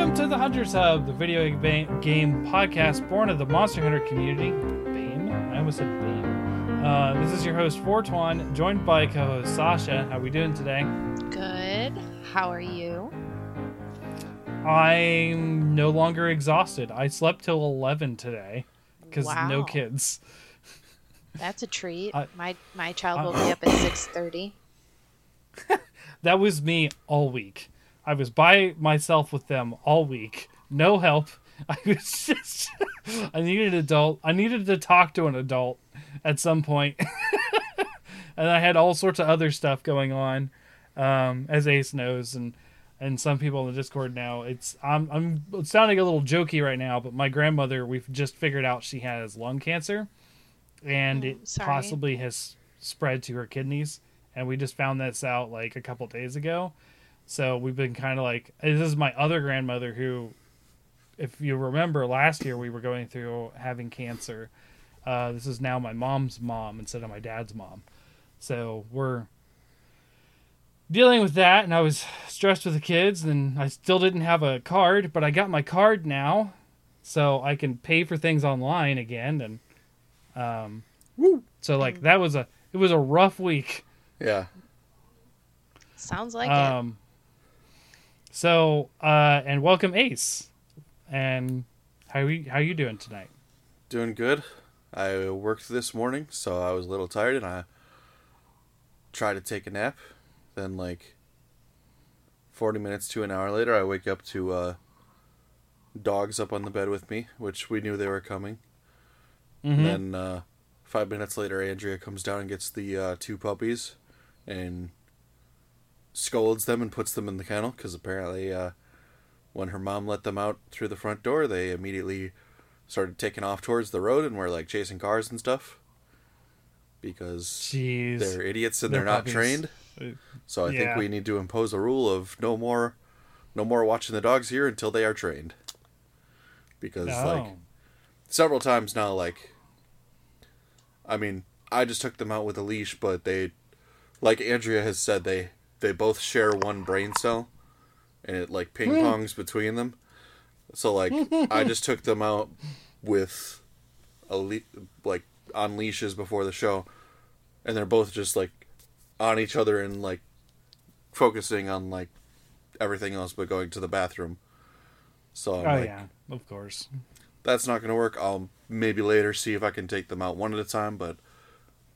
Welcome to the Hunters Hub, the video game, game podcast born of the Monster Hunter community. Bame? I almost said Bame. Uh, this is your host, Fortuan, joined by co-host Sasha. How are we doing today? Good. How are you? I'm no longer exhausted. I slept till 11 today because no kids. That's a treat. I- my my child woke me up at six thirty. That was me all week. I was by myself with them all week. No help. I was just I needed an adult. I needed to talk to an adult at some point. and I had all sorts of other stuff going on. Um, as Ace knows and and some people in the Discord now. It's I'm I'm sounding a little jokey right now, but my grandmother we've just figured out she has lung cancer and Oh, it sorry. possibly has spread to her kidneys and we just found this out like a couple days ago. So we've been kind of like this is my other grandmother who if you remember last year we were going through having cancer. Uh, this is now my mom's mom instead of my dad's mom. So we're dealing with that and I was stressed with the kids and I still didn't have a card, but I got my card now so I can pay for things online again and um so like that was a it was a rough week. Yeah. Sounds like Um, so uh, and welcome Ace, and how are you how are you doing tonight? Doing good. I worked this morning, so I was a little tired and I tried to take a nap. Then like 40 minutes to an hour later, I wake up to uh dogs up on the bed with me, which we knew they were coming. Mhm. And then uh 5 minutes later, Andrea comes down and gets the uh two puppies and scolds them and puts them in the kennel cuz apparently uh when her mom let them out through the front door, they immediately started taking off towards the road and were like chasing cars and stuff because Jeez, they're idiots and They're they're, not puppies. trained. Uh, So I yeah. think we need to impose a rule of no more, no more watching the dogs here until they are trained. Because like oh, several times now, like, I mean, I just took them out with a leash, but they, like Andrea has said, they they both share one brain cell, and it like ping hmm. pongs between them. So like, I just took them out with a le- like on leashes before the show, and they're both just like on each other and like focusing on like everything else but going to the bathroom. So I'm oh like, yeah, of course. that's not going to work. I'll maybe later see if I can take them out one at a time. But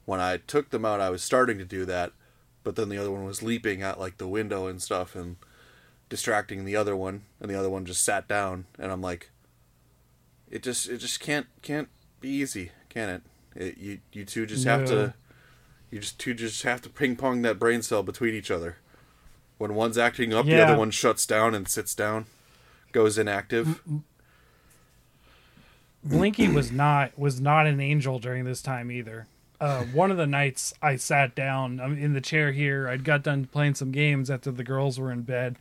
when I took them out, I was starting to do that, but then the other one was leaping at like the window and stuff and distracting the other one, and the other one just sat down, and I'm like, it just it just can't can't be easy, can it? it you you two just have No. to you just two just have to ping pong that brain cell between each other. When one's acting up, the other one shuts down and sits down, goes inactive. Blinky was not was not an angel during this time either. Uh, one of the nights I sat down I'm in the chair here. I'd got done playing some games after the girls were in bed,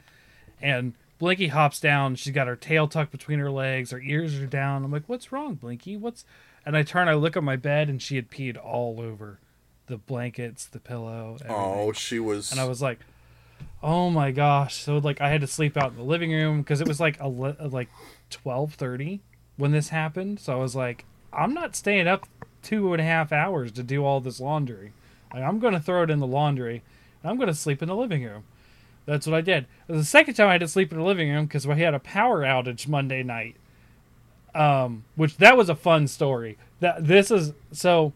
and Blinky hops down. She's got her tail tucked between her legs. Her ears are down. I'm like, "What's wrong, Blinky? What's?" And I turn. I look at my bed, and she had peed all over the blankets, the pillow. Everything. Oh, she was. and I was like, "Oh my gosh!" So like, I had to sleep out in the living room because it was like a like twelve thirty when this happened. So I was like, "I'm not staying up two and a half hours to do all this laundry. Like, I'm going to throw it in the laundry. And I'm going to sleep in the living room." That's what I did. The second time I had to sleep in the living room because we had a power outage Monday night. Um, which that was a fun story. That this is so.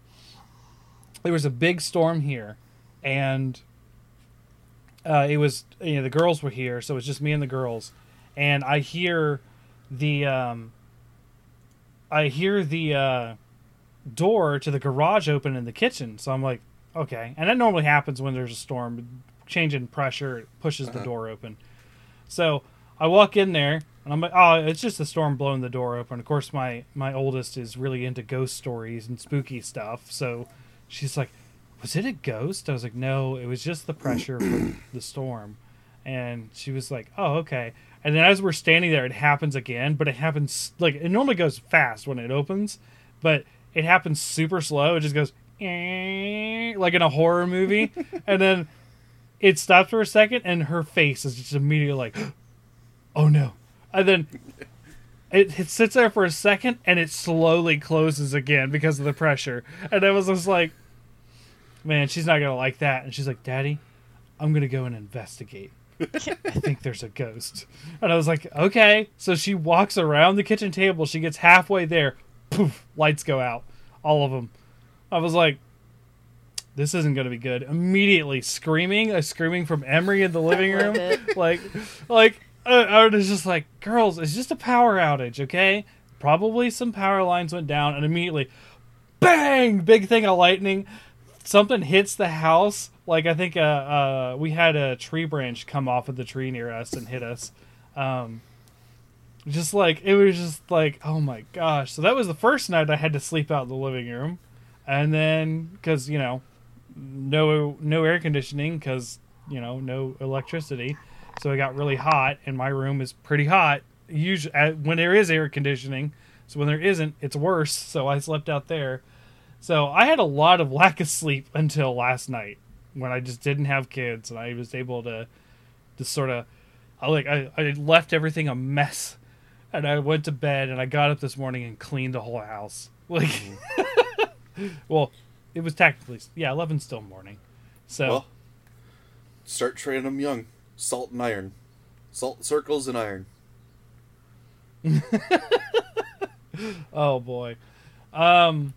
There was a big storm here, and uh, it was you know the girls were here, so it was just me and the girls, and I hear the um, I hear the uh, door to the garage open in the kitchen. So I'm like, okay, and that normally happens when there's a storm, change in pressure pushes the uh-huh. door open. So I walk in there and I'm like, oh, it's just a storm blowing the door open. Of course, my my oldest is really into ghost stories and spooky stuff, so she's like, was it a ghost? I was like, no, it was just the pressure from the storm. And she was like, oh, okay. And then as we're standing there, it happens again, but it happens like it normally goes fast when it opens, but it happens super slow. It just goes "Eh," like in a horror movie, and then it stops for a second, and her face is just immediately like, "Oh no!" and then it, it sits there for a second and it slowly closes again because of the pressure. And I was just like, man, she's not gonna like that. And she's like, Daddy, I'm gonna go and investigate. I think there's a ghost. And I was like, okay. So she walks around the kitchen table. She gets halfway there. Poof, lights go out. All of them. I was like, this isn't going to be good. Immediately screaming, a screaming from Emery in the living room. Like, like, uh, I was just like, girls, it's just a power outage, okay? Probably some power lines went down, and immediately, bang, big thing of lightning. Something hits the house. Like I think uh, uh, we had a tree branch come off of the tree near us and hit us. Um, just like it was just like oh my gosh. So that was the first night I had to sleep out in the living room, and then because you know, no no air conditioning because you know no electricity, so it got really hot, and my room is pretty hot. Usually uh, when there is air conditioning, so when there isn't, it's worse. So I slept out there. So I had a lot of lack of sleep until last night when I just didn't have kids and I was able to just sort of I like I, I left everything a mess and I went to bed and I got up this morning and cleaned the whole house. Like well, it was technically yeah, 11 still morning. So Well, start training them young. Salt and iron. Salt circles and iron. Oh boy. Um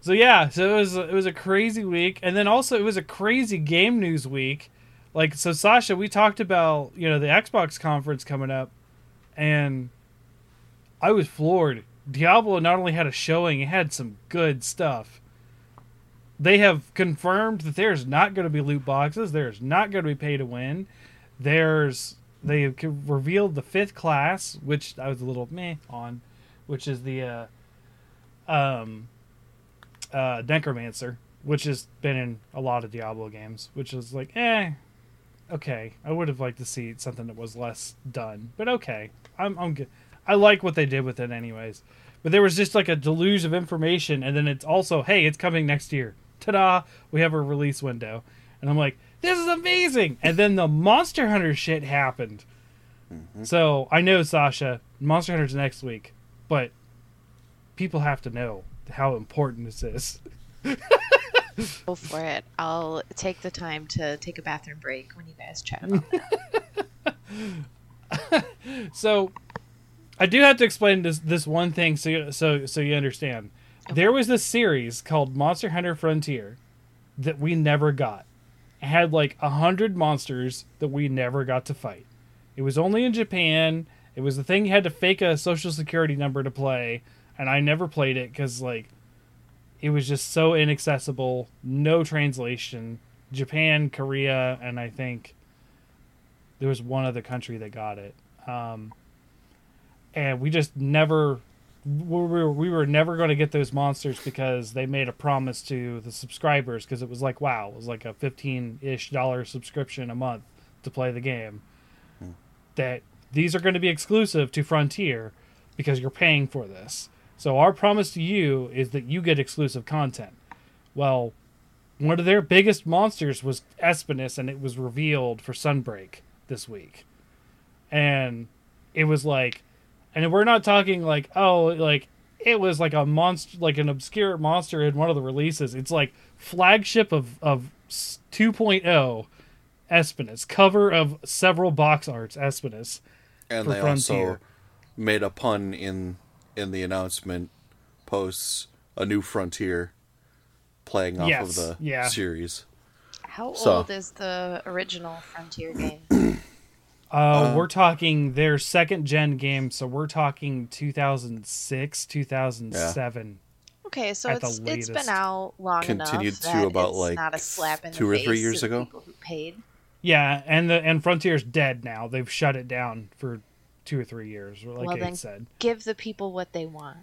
so yeah, so it was it was a crazy week and then also it was a crazy game news week. Like so Sasha, we talked about, you know, the Xbox conference coming up and I was floored. Diablo not only had a showing, it had some good stuff. They have confirmed that there's not going to be loot boxes, there's not going to be pay to win. There's they have revealed the fifth class, which I was a little meh on, which is the uh um uh necromancer which has been in a lot of diablo games which is like eh okay i would have liked to see something that was less done but okay i'm i'm good i like what they did with it anyways. But there was just like a deluge of information and then it's also hey it's coming next year. Ta-da! We have a release window. And i'm like this is amazing! And then the monster hunter shit happened. Mm-hmm. So i know sasha monster hunter's next week but people have to know how important this is. Go for it. I'll take the time to take a bathroom break when you guys chat about that. So, I do have to explain this this one thing so you, so so you understand. There was this series called Monster Hunter Frontier that we never got. It had like a hundred monsters that we never got to fight. It was only in Japan. It was the thing you had to fake a social security number to play, and I never played it because like it was just so inaccessible, no translation. Japan, Korea, and I think there was one other country that got it. Um, and we just never we were, we were never going to get those monsters because they made a promise to the subscribers because it was like wow it was like a 15-ish dollar subscription a month to play the game. Hmm. That these are going to be exclusive to frontier because you're paying for this. So our promise to you is that you get exclusive content. Well one of their biggest monsters was Espinas and it was revealed for sunbreak this week. And it was like and we're not talking like oh like it was like a monster like an obscure monster in one of the releases it's like flagship of of s- 2.0 Espinas cover of several box arts Espinas And For they Frontier. also made a pun in in the announcement posts a new frontier playing off Yes, of the yeah. series. How So- old is the original Frontier game? uh, we're talking their second gen game so we're talking 2006 2007 Okay, so At the it's it's latest. been out long Continued enough to about, it's like, not a slap in two the or face three years ago? People who paid. yeah and the and frontier's dead now they've shut it down for two or three years like well, Abe then said give the people what they want.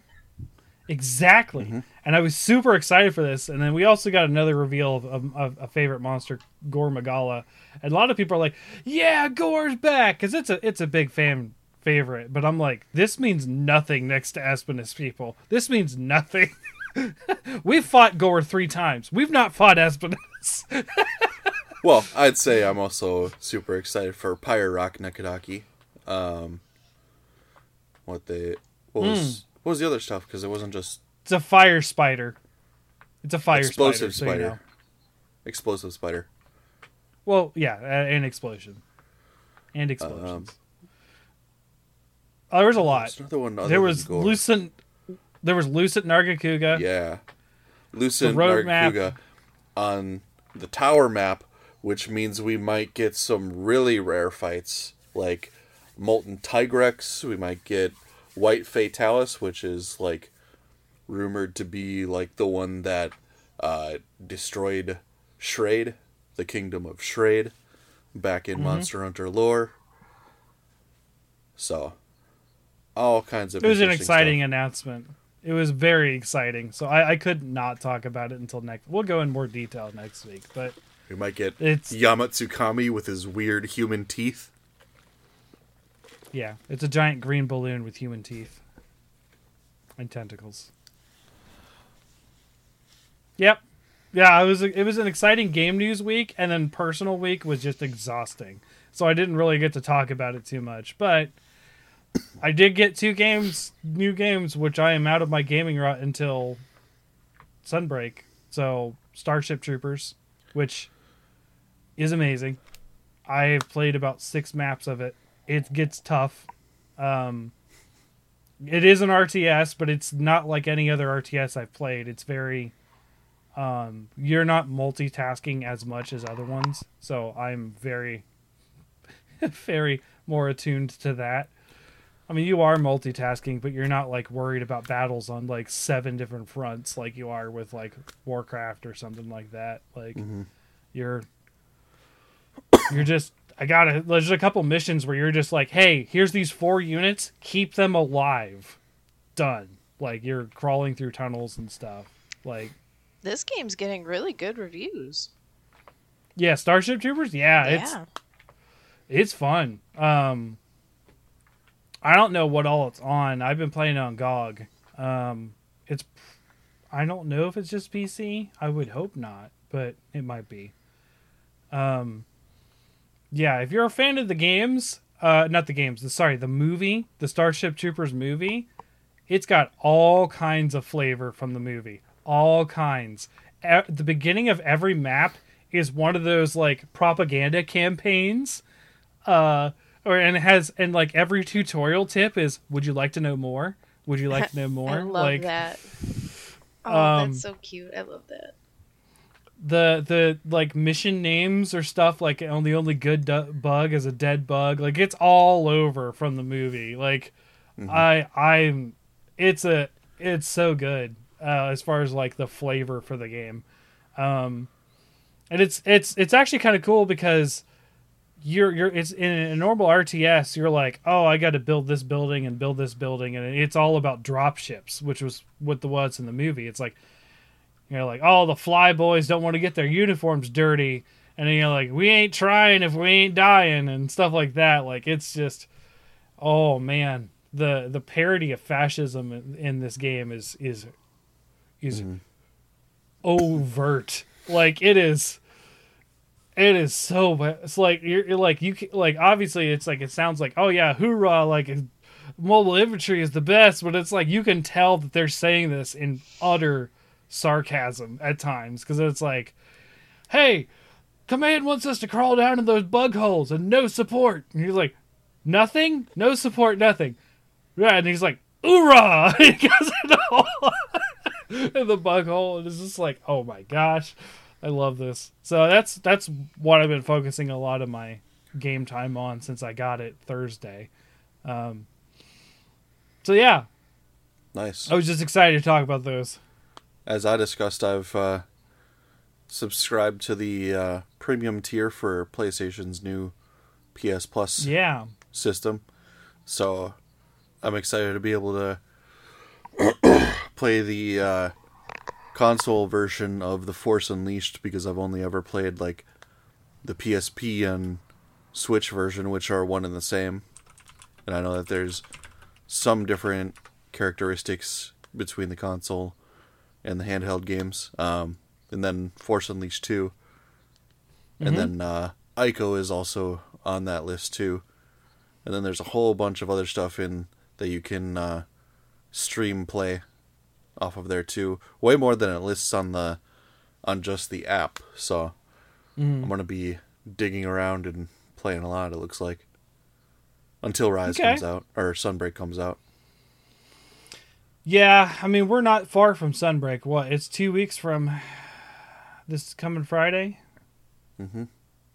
Exactly. Mm-hmm. And I was super excited for this. And then we also got another reveal of, of, of a favorite monster, Gore Magala. And a lot of people are like, "Yeah, Gore's back," because it's a it's a big fan favorite. But I'm like, this means nothing next to Espinas, people. This means nothing. We've fought Gore three times. We've not fought Espinas. Well, I'd say I'm also super excited for Pyre Rakna-Kadaki. Um, what they what was what was the other stuff because it wasn't just It's a fire spider. It's a fire explosive spider. so you know. explosive spider. Well, yeah, and explosion, and explosions. Um, oh, there was a lot. Another one. Other There was. Lucent. There was Lucent Nargacuga. Yeah. Lucent. Nargacuga on the tower map, which means we might get some really rare fights like Molten Tigrex. We might get White Fatalis, which is like rumored to be like the one that uh, destroyed Schrade, the kingdom of Schrade, back Mm-hmm. in Monster Hunter lore. So, all kinds of It was an exciting stuff. announcement. It was very exciting. So I, I could not talk about it until next. We'll go in more detail next week, but We might get It's- Yama Tsukami with his weird human teeth. Yeah, it's a giant green balloon with human teeth and tentacles. Yep. Yeah, it was it was an exciting game news week and then personal week was just exhausting. So I didn't really get to talk about it too much, but I did get two games, new games which I am out of my gaming rut until Sunbreak. So Starship Troopers, which is amazing. I have played about 6 maps of it. It gets tough. Um it is an RTS, but it's not like any other RTS I've played. It's very um, you're not multitasking as much as other ones, so I'm very, very more attuned to that. I mean, you are multitasking, but you're not like worried about battles on like seven different fronts like you are with like Warcraft or something like that. Like you're, you're just. I gotta. There's a couple missions where you're just like, hey, here's these four units, keep them alive. Done. Like you're crawling through tunnels and stuff. Like This game's getting really good reviews. Yeah, Starship Troopers. Yeah, it's yeah. it's fun. Um, I don't know what all it's on. I've been playing on GOG. Um, it's I don't know if it's just PC. I would hope not, but it might be. Um, yeah, if you're a fan of the games, uh, not the games, the sorry, the movie, the Starship Troopers movie, it's got all kinds of flavor from the movie, all kinds. At the beginning of every map is one of those like propaganda campaigns uh or and it has and like every tutorial tip is would you like to know more would you like to know more I love like that. Oh, um, that's so cute. I love that. The the like mission names or stuff like on the only good du- bug is a dead bug. Like it's all over from the movie. Like i i'm it's a it's so good uh as far as like the flavor for the game. Um and it's it's it's actually kind of cool because you're you're it's in a normal RTS you're like oh I got to build this building and build this building and it's all about drop ships which was what the was in the movie. It's like you're like oh the fly boys don't want to get their uniforms dirty. And then you're like we ain't trying if we ain't dying and stuff like that. Like it's just oh man. The the parody of fascism in, in this game is is is mm-hmm. overt. Like it is it is so bad. It's like you're, you're like you can, like obviously it's like it sounds like oh yeah hoorah like mobile infantry is the best, but it's like you can tell that they're saying this in utter sarcasm at times because it's like, hey, command wants us to crawl down in those bug holes and no support, and he's like, nothing, no support, nothing, yeah, and he's like, hoorah, he goes in the hole, in the bug hole, and it's just like, oh my gosh. I love this. So that's that's what I've been focusing a lot of my game time on since I got it Thursday. Um, so yeah, Nice. I was just excited to talk about those. As I discussed, I've uh, subscribed to the uh, premium tier for PlayStation's new PS Plus Yeah, system, so I'm excited to be able to play the uh, console version of the Force Unleashed because I've only ever played like the PSP and Switch version, which are one and the same. And I know that there's some different characteristics between the console and the handheld games. Um, and then Force Unleashed 2. And then uh, Ico is also on that list too. And then there's a whole bunch of other stuff in that you can uh, stream play off of there too. Way more than it lists on the on just the app. So I'm gonna be digging around and playing a lot. It looks like until Rise Okay. comes out or Sunbreak comes out. Yeah, I mean we're not far from Sunbreak. What? It's two weeks from this coming Friday, Mm-hmm.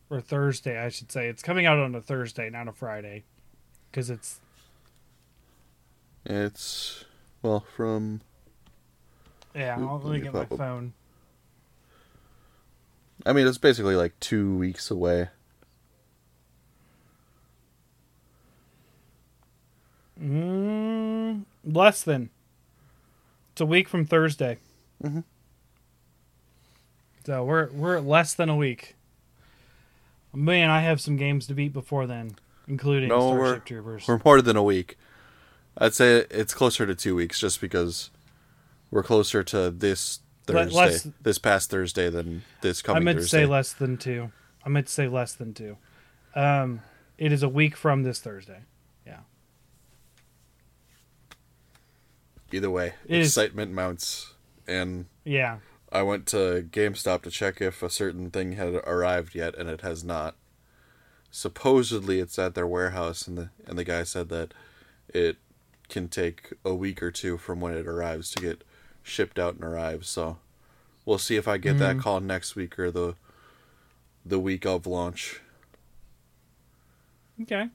or Thursday, I should say. It's coming out on a Thursday, not a Friday, because it's It's well from yeah. Oop, I'll, let me get my up. phone. I mean it's basically like two weeks away. Mm, less than. It's a week from Thursday. Mhm. So we're we're at less than a week. Man, I have some games to beat before then, including No, we're- Starship Troopers. We're more than a week. I'd say it's closer to two weeks just because we're closer to this Thursday, less- this past Thursday than this coming. I coming meant to Thursday. say less than two. I meant to say less than two. Um, it is a week from this Thursday. Either way, It is- excitement mounts, and Yeah. I went to GameStop to check if a certain thing had arrived yet, and it has not. Supposedly, it's at their warehouse, and the and the guy said that it can take a week or two from when it arrives to get shipped out and arrive. So, we'll see if I get that Mhm. call next week or the the week of launch. Okay.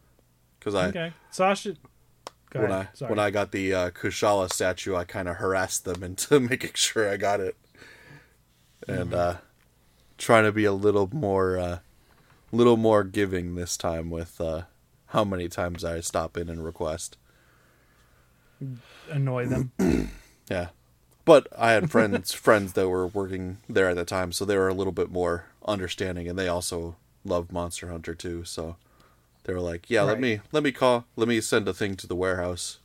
Because I okay. Sasha. Go when ahead. I Sorry. when I got the uh, Kushala statue, I kind of harassed them into making sure I got it, and Mm-hmm. uh, trying to be a little more, uh, little more giving this time with uh, how many times I stop in and request. annoy them. Yeah, but I had friends friends that were working there at the time, so they were a little bit more understanding, and they also love Monster Hunter too. So they were like, "Yeah, let me let me call, let me send a thing to the warehouse."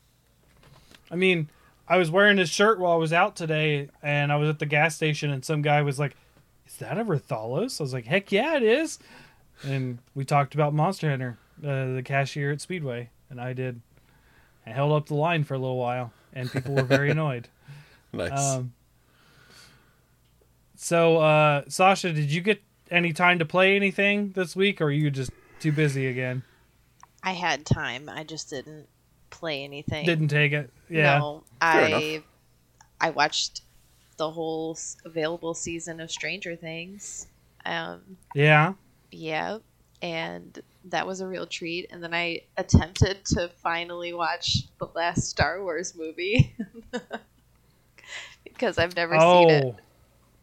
I mean, I was wearing his shirt while I was out today, and I was at the gas station, and some guy was like, "Is that a Rathalos?" I was like, "Heck yeah, it is!" And we talked about Monster Hunter, uh, the cashier at Speedway, and I did. I held up the line for a little while, and people were very annoyed. Nice. Um, so, uh, Sasha, did you get any time to play anything this week, or are you just too busy again? I had time. I just didn't play anything. Didn't take it. Yeah. No, Fair I enough. I watched the whole available season of Stranger Things. Um, Yeah. yeah, and that was a real treat. And then I attempted to finally watch the last Star Wars movie because I've never seen it. Oh.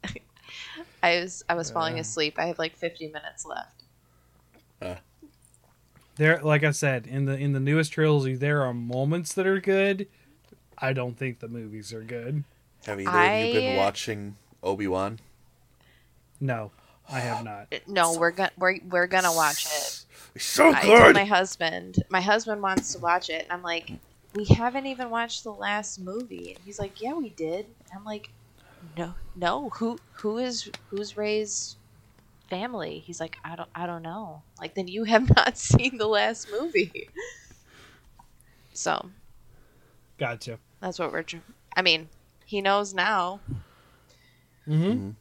I was I was falling Yeah. asleep. I have like 50 minutes left. There, like I said, in the in the newest trilogy, there are moments that are good. I don't think the movies are good. Have either of you been watching Obi Wan? No, I have not. No, we're gonna we're, we're gonna watch it. So good I told my husband. My husband wants to watch it, and I'm like, we haven't even watched the last movie. And he's like, yeah, we did. I'm like, no, no. Who who is who's Rey's family? He's like, I don't I don't know. Like, then you have not seen the last movie. So Gotcha. that's what we're. tr- I mean, he knows now. Mm-hmm.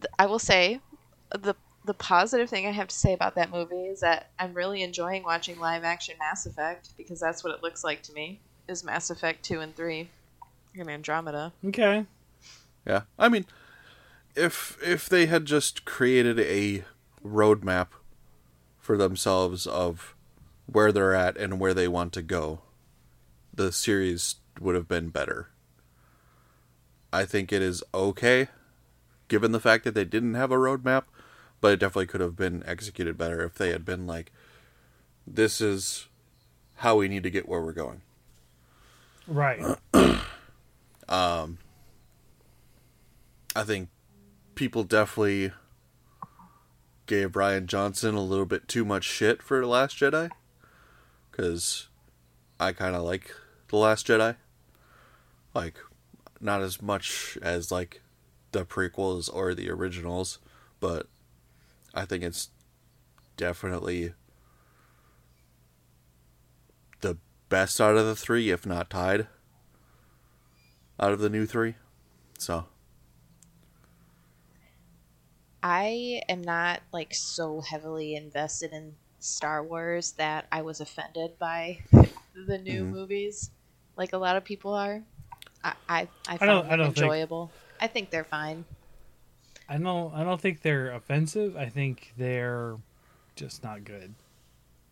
th- I will say the the positive thing I have to say about that movie is that I'm really enjoying watching live action Mass Effect because that's what it looks like to me. Is Mass Effect two and three and Andromeda? Okay. Yeah, I mean, if if they had just created a roadmap for themselves of where they're at and where they want to go, the series would have been better. I think it is okay, given the fact that they didn't have a roadmap, but it definitely could have been executed better if they had been like, "This is how we need to get where we're going." Right. um, I think people definitely gave Rian Johnson a little bit too much shit for Last Jedi. Because I kind of like The Last Jedi. Like, not as much as, like, the prequels or the originals, but I think it's definitely the best out of the three, if not tied. Out of the new three, so I am not like so heavily invested in Star Wars that I was offended by the new Mhm. movies, like a lot of people are. I I, I don't- found I don't think- enjoyable. I think they're fine. I don't. I don't think they're offensive. I think they're just not good.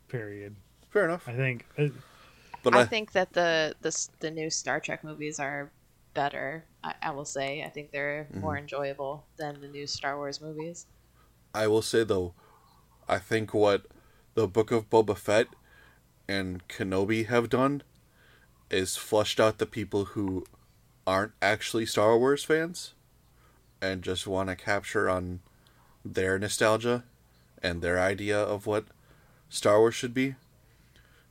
Period. fair enough. I think. uh, But I I, think that the, the the new Star Trek movies are better. I, I will say. I think they're more Mm-hmm. enjoyable than the new Star Wars movies. I will say though, I think what the Book of Boba Fett and Kenobi have done is flushed out the people who aren't actually Star Wars fans and just want to capture on their nostalgia and their idea of what Star Wars should be.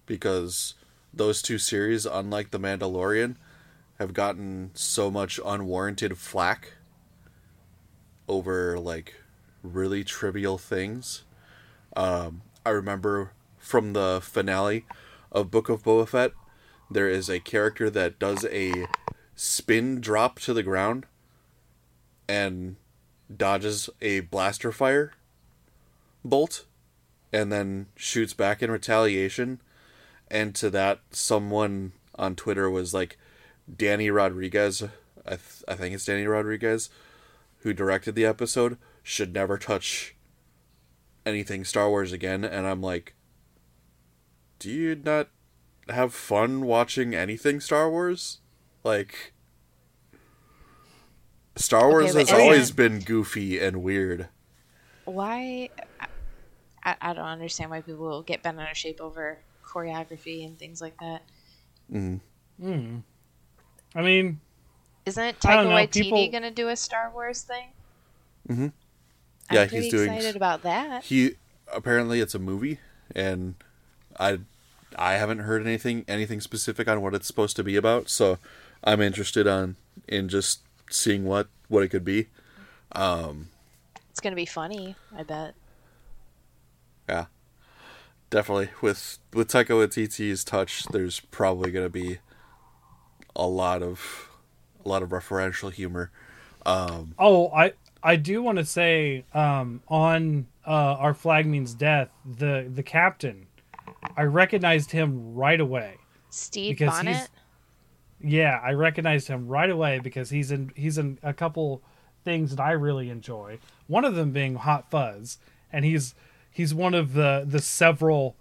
Because those two series, unlike The Mandalorian, have gotten so much unwarranted flack over like really trivial things. Um, I remember from the finale of Book of Boba Fett, there is a character that does a spin drop to the ground and dodges a blaster fire bolt and then shoots back in retaliation. And to that, someone on Twitter was like, Danny Rodriguez, I, th- I think it's Danny Rodriguez, who directed the episode, should never touch anything Star Wars again. And I'm like, do you not have fun watching anything Star Wars? Like, Star Wars but has isn't- always been goofy and weird. Why? I, I don't understand why people get bent out of shape over choreography and things like that. Mm. hmm. I mean, Isn't it I don't Taika know, Waititi people- going to do a Star Wars thing? Mhm. I'm Yeah, he's doing- excited about that. He apparently it's a movie, and I I haven't heard anything anything specific on what it's supposed to be about. So I'm interested on in just seeing what what it could be. Um, It's going to be funny, I bet. Yeah, definitely with with Taika Waititi's touch, there's probably gonna be a lot of a lot of referential humor. Um, oh, I I do want to say um, on uh, our flag means death. The the captain, I recognized him right away. Stede Because Bonnet? he's- Yeah, I recognized him right away because he's in he's in a couple things that I really enjoy. One of them being Hot Fuzz, and he's he's one of the the several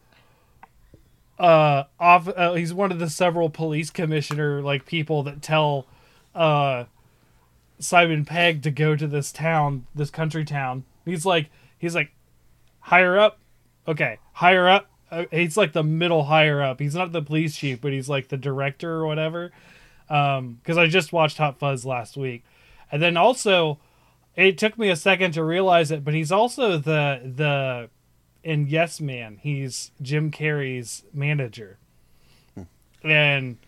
uh off uh, he's one of the several police commissioner like people that tell uh Simon Pegg to go to this town, this country town. He's like he's like higher up. Okay, higher up. Uh, he's like the middle higher up. He's not the police chief, but he's like the director or whatever. Um, because I just watched Hot Fuzz last week, and then also, it took me a second to realize it, but he's also the the in Yes Man. He's Jim Carrey's manager, and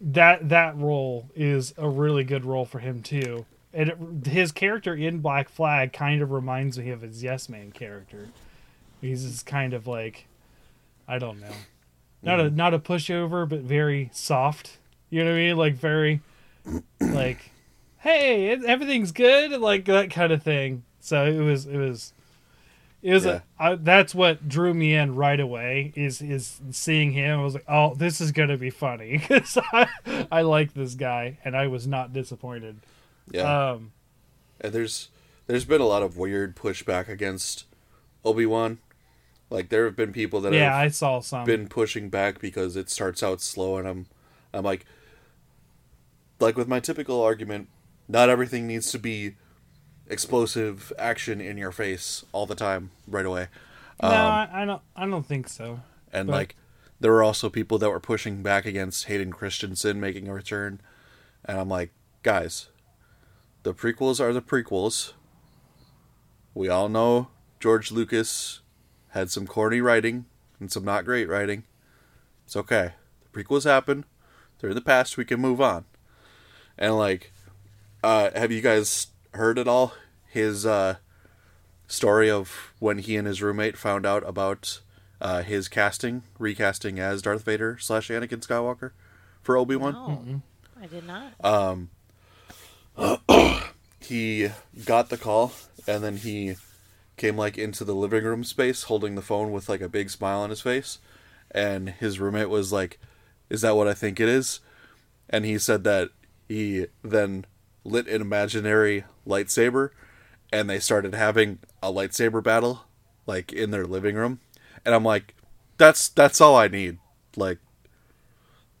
that that role is a really good role for him too. And it, his character in Black Flag kind of reminds me of his Yes Man character. He's just kind of like, I don't know, not a mm-hmm. not a pushover, but very soft. You know what I mean? Like very, like, hey, it, everything's good, like that kind of thing. So it was it was. It was Yeah. a, I, that's what drew me in right away is is seeing him. I was like, oh, this is gonna be funny because I, I like this guy, and I was not disappointed. yeah, Um, and there's there's been a lot of weird pushback against Obi Wan. Like there have been people that yeah, have I saw some. been pushing back because it starts out slow and I'm I'm like like with my typical argument, not everything needs to be explosive action in your face all the time right away. no, Um, I, I don't. I don't think so. and but- like there were also people that were pushing back against Hayden Christensen making a return and I'm like, guys, the prequels are the prequels. We all know George Lucas had some corny writing and some not great writing. It's okay. The prequels happen. They're in the past. We can move on. And like, uh, have you guys heard at all his uh, story of when he and his roommate found out about uh, his casting, recasting as Darth Vader slash Anakin Skywalker for Obi Wan. No, I did not. Um, he got the call and then he came like into the living room space holding the phone with like a big smile on his face and his roommate was like is that what i think it is and he said that he then lit an imaginary lightsaber and they started having a lightsaber battle like in their living room and i'm like that's that's all i need like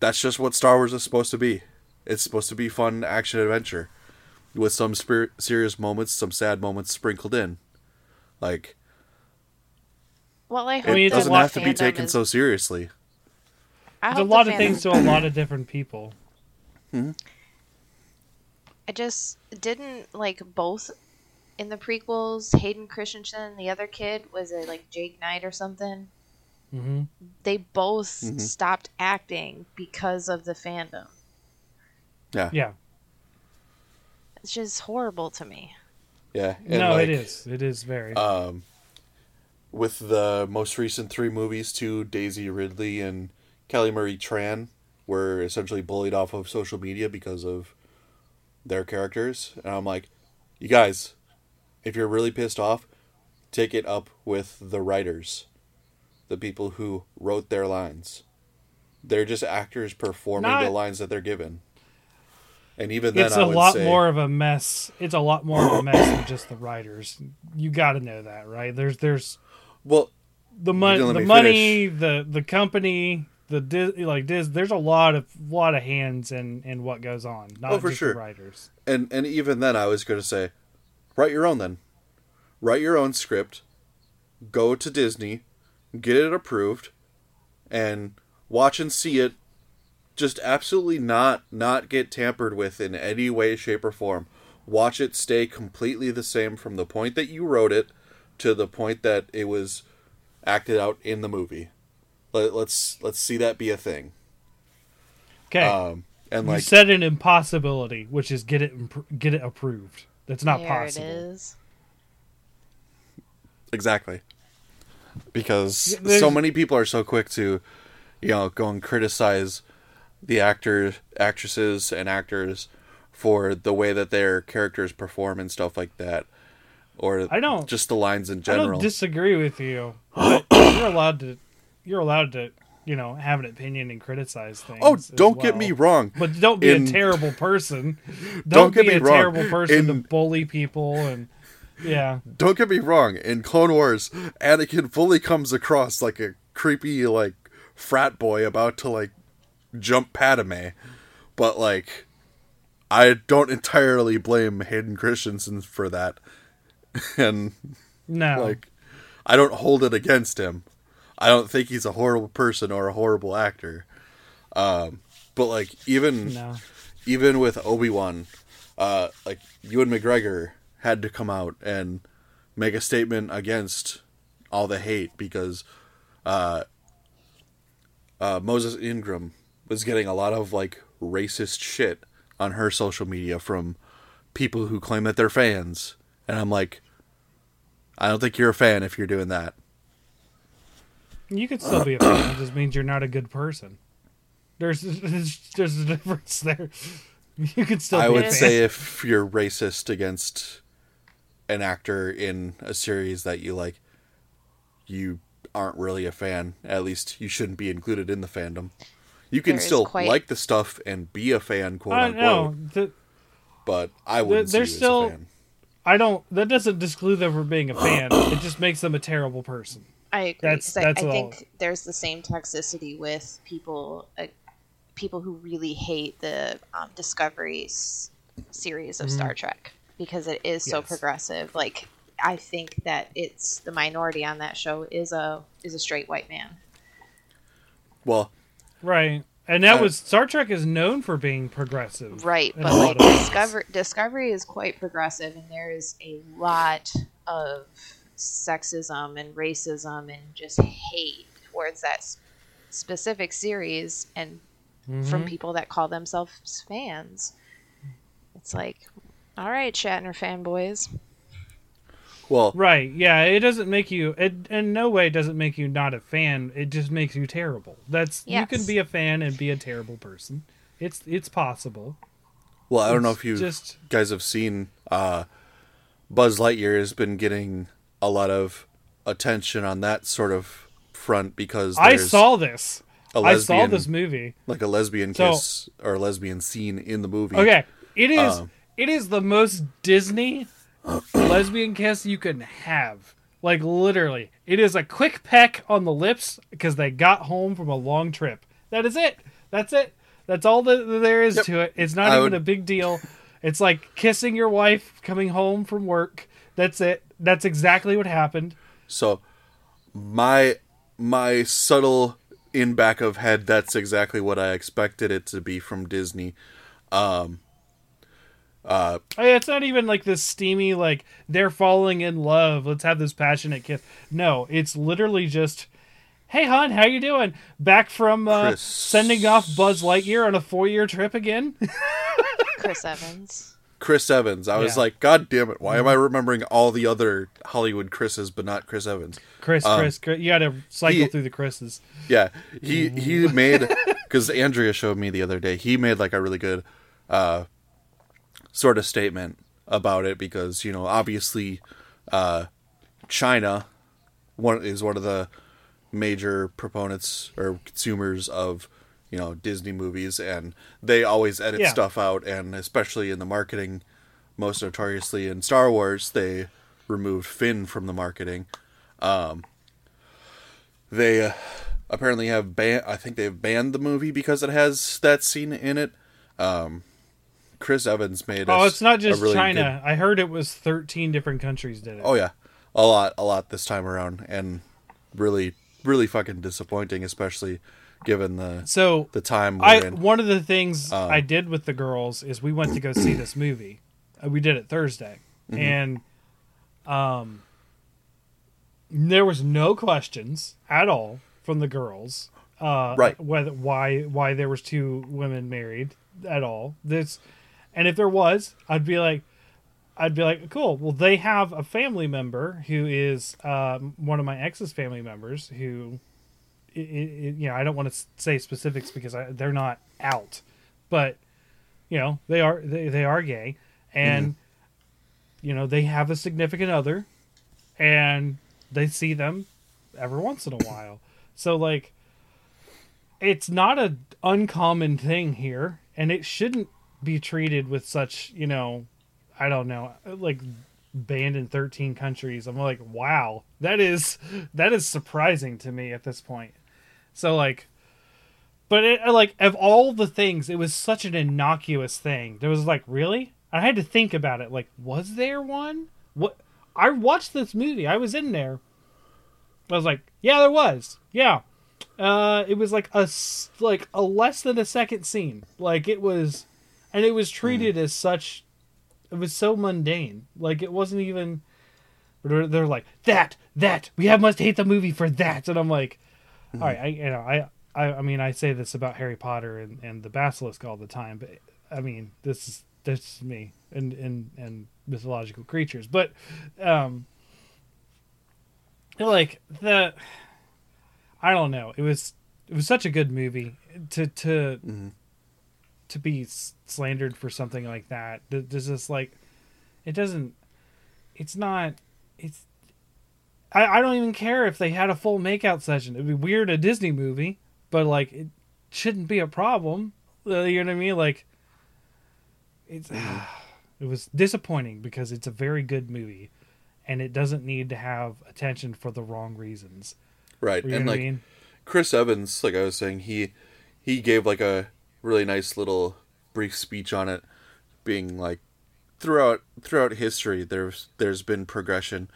that's just what star wars is supposed to be it's supposed to be fun action adventure with some spir- serious moments, some sad moments sprinkled in. Like Well, I it hope mean, it's doesn't have to be taken is- so seriously. I There's a hope the lot of fandom- things to a lot of different people. Hmm? I just didn't like both in the prequels. Hayden Christensen, the other kid, was it like Jake Knight or something? hmm They both Mhm. stopped acting because of the fandom. Yeah, yeah. Yeah. It's just horrible to me. And no, like, it is. It is very. Um, with the most recent three movies, too, Daisy Ridley and Kelly Marie Tran were essentially bullied off of social media because of their characters, and I'm like, you guys, if you're really pissed off, take it up with the writers, the people who wrote their lines. They're just actors performing the lines that they're given. And even then, it's a lot say, more of a mess. It's a lot more of a mess than just the writers. You got to know that, right? There's there's well, the money, the money, the the company, the Dis, like Dis. There's a lot of lot of hands in in what goes on. Not Oh, for just sure. the writers. and and even then, I was going to say, write your own. Then, write your own script. Go to Disney, get it approved, and watch and see it. Just absolutely not not get tampered with in any way, shape, or form. Watch it stay completely the same from the point that you wrote it to the point that it was acted out in the movie. Let, let's let's see that be a thing. Okay, Um, and you like said an impossibility, which is get it impr- get it approved. That's not there possible. it is. Exactly. Because Yeah, there's- so many people are so quick to, you know, go and criticize the actors, actresses, and actors for the way that their characters perform and stuff like that, or I don't- just the lines in I general. don't disagree with you. But you're allowed to. You're allowed to. You know, have an opinion and criticize things. oh, don't get me wrong. But don't be In- a terrible person. Don't, Don't get be me a wrong. terrible person to bully people and yeah. Don't get me wrong. In Clone Wars, Anakin fully comes across like a creepy like frat boy about to like jump Padme, but like I don't entirely blame Hayden Christensen for that, and No. like I don't hold it against him. I don't think he's a horrible person or a horrible actor. Um, but like even no. even with Obi Wan, uh, like Ewan McGregor had to come out and make a statement against all the hate because uh, uh, Moses Ingram was getting a lot of like racist shit on her social media from people who claim that they're fans, and I'm like, I don't think you're a fan if you're doing that. You could still be a fan. It just means you're not a good person. There's there's a difference there. You could still I be a would fan. say if you're racist against an actor in a series that you like, you aren't really a fan. At least you shouldn't be included in the fandom. You can There is still quite- like the stuff and be a fan, quote I unquote. know. The, But I wouldn't see you there's as still- a fan. I don't. That doesn't exclude them from being a fan. It just makes them a terrible person. I agree. That's- 'cause I, I all. think there's the same toxicity with people, uh, people who really hate the um, Discovery series of Star Trek because it is so Yes. progressive. Like, I think that it's the minority on that show is a is a straight white man. Well, Right. And that Uh, was Star Trek is known for being progressive. Right, but like lot of ways. Discovery, Discovery is quite progressive, and there is a lot of sexism and racism and just hate towards that s- specific series, and from Mhm. people that call themselves fans. It's like, all right, Shatner fanboys. Well, Right. Yeah. It doesn't make you. It in no way doesn't make you not a fan. It just makes you terrible. That's you can be a fan and be a terrible person. It's it's possible. well, I don't know if you just guys have seen uh, Buzz Lightyear has been getting a lot of attention on that sort of front because I saw this. a I saw this movie. like a lesbian So- kiss or a lesbian scene in the movie. Okay, it is Um, it is the most Disney lesbian kiss you can have. Like literally, it is a quick peck on the lips because they got home from a long trip. That is it. That's it. That's all that there is Yep. to it. It's not I even would- a big deal. It's like kissing your wife coming home from work. That's it. That's exactly what happened. So my my subtle in back of head that's exactly what I expected it to be from Disney. Oh, yeah, it's not even like this steamy like they're falling in love. Let's have this passionate kiss. No, it's literally just, hey hon, how you doing? Back from uh, Chris. sending off Buzz Lightyear on a four year trip again. Chris Evans. Chris Evans. I was Yeah. like, God damn it! Why am I remembering all the other Hollywood Chris's but not Chris Evans? Chris, Chris, Chris, you got to cycle he- through the Chris's. Yeah, he he made because Andrea showed me the other day. He made like a really good uh, sort of statement about it because you know obviously uh, China one is one of the major proponents or consumers of you know Disney movies, and they always edit Yeah. stuff out, and especially in the marketing, most notoriously in Star Wars, they removed Finn from the marketing. Um, they uh, apparently have ban. I think they've banned the movie because it has that scene in it. Um, Chris Evans made. Oh, a- it's not just really China. good- I heard it was 13 different countries did it. oh yeah, a lot, a lot this time around, and really, really fucking disappointing, especially given the So the time I in. one of the things Um, I did with the girls is we went to go see this movie. Uh, we did it Thursday, Mm-hmm. and um, there was no questions at all from the girls. Uh, Right. Whether why why there was two women married at all. This, and if there was, I'd be like. I'd be like, cool. Well, they have a family member who is um, one of my ex's family members who it, it, you know, I don't want to say specifics because I, they're not out, but you know, they are they, they are gay, and mm-hmm. you know they have a significant other, and they see them every once in a while. So like, it's not a uncommon thing here, and it shouldn't be treated with such you know, I don't know, like banned in 13 countries. I'm like, wow, that is that is surprising to me at this point. So like, but it like of all the things, it was such an innocuous thing. There was like, really? I had to think about it. Like, was there one? What? I watched this movie. I was in there. I was like, yeah, there was. Yeah. Uh, it was like a like a less than a second scene. Like it was, and it was treated as such. It was so mundane. Like it wasn't even. They're like that that we have must hate the movie for that, and I'm like, all right, I you know I, I I mean I say this about Harry Potter and, and the Basilisk all the time, but I mean this is this is me and and and mythological creatures, but um, like the I don't know, it was it was such a good movie to to to be slandered for something like that. Th- There's just like it doesn't. It's not. It's. I, I don't even care if they had a full makeout session. It'd be weird a Disney movie, but like it shouldn't be a problem. Uh, You know what I mean? Like it's. It was disappointing because it's a very good movie, and it doesn't need to have attention for the wrong reasons. right, You know and like I mean? Chris Evans, like I was saying, he he gave like a really nice little brief speech on it, being like throughout throughout history there's there's been progression,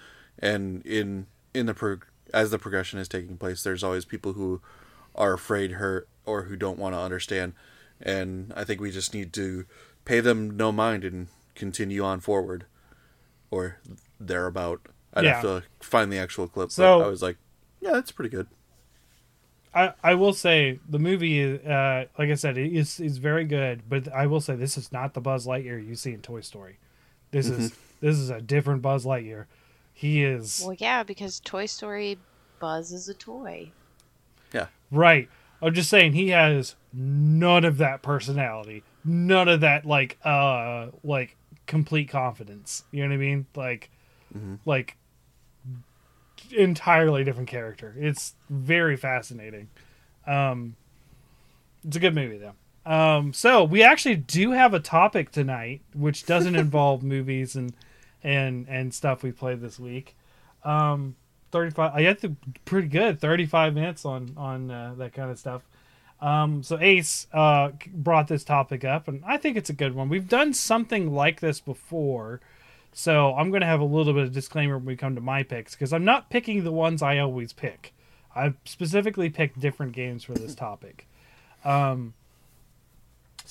and in in the as the progression is taking place, there's always people who are afraid hurt or who don't want to understand, and I think we just need to pay them no mind and continue on forward, or thereabout. I'd Yeah. have to find the actual clip. So- but I was like, yeah, that's pretty good. I, I will say the movie, uh, like I said, it is is very good. But I will say this is not the Buzz Lightyear you see in Toy Story. This is this is a different Buzz Lightyear. He is Well, yeah, because Toy Story Buzz is a toy. Yeah. Right. I'm just saying he has none of that personality, none of that like uh like complete confidence. You know what I mean? Like like entirely different character. It's very fascinating. Um it's a good movie though. Um so we actually do have a topic tonight which doesn't involve movies and and and stuff we played this week. Um 35 I had to pretty good 35 minutes on on uh, that kind of stuff. Um, so Ace uh, brought this topic up, and I think it's a good one. We've done something like this before, so I'm going to have a little bit of disclaimer when we come to my picks because I'm not picking the ones I always pick. I've specifically picked different games for this topic. Um,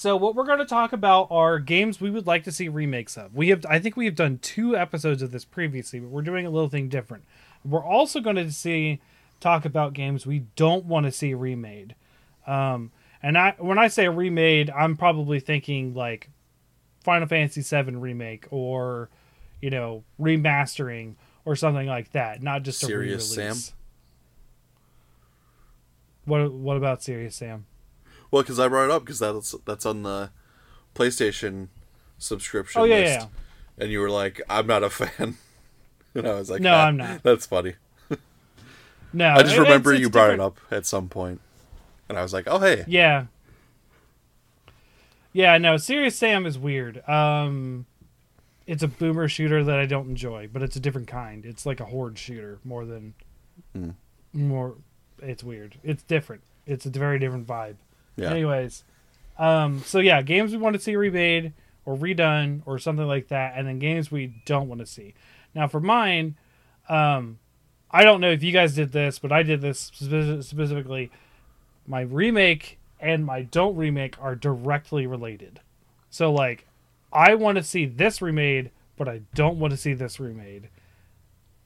so what we're going to talk about are games we would like to see remakes of. We have, I think, we have done two episodes of this previously, but we're doing a little thing different. We're also going to see talk about games we don't want to see remade. Um, and I when I say remade, I'm probably thinking like Final Fantasy VII remake or you know remastering or something like that, not just a Serious re-release. Sam? What what about Serious Sam? Well, because I brought it up because that's that's on the PlayStation subscription Oh, yeah, list, yeah, yeah. and you were like, "I'm not a fan," and I was like, No, "Ah, I'm not." That's funny. No, I just it- remember it's- you brought different. it up at some point, and I was like, "Oh, hey, Yeah. Yeah, no, Serious Sam is weird. Um it's a boomer shooter that I don't enjoy, but it's a different kind. It's like a horde shooter more than Hmm. more it's weird. It's different. It's a very different vibe. Yeah." Anyways, um so yeah, games we want to see remade or redone or something like that and then games we don't want to see. Now for mine, um I don't know if you guys did this, but I did this speci- specifically. My remake and my don't remake are directly related. So like, I want to see this remade, but I don't want to see this remade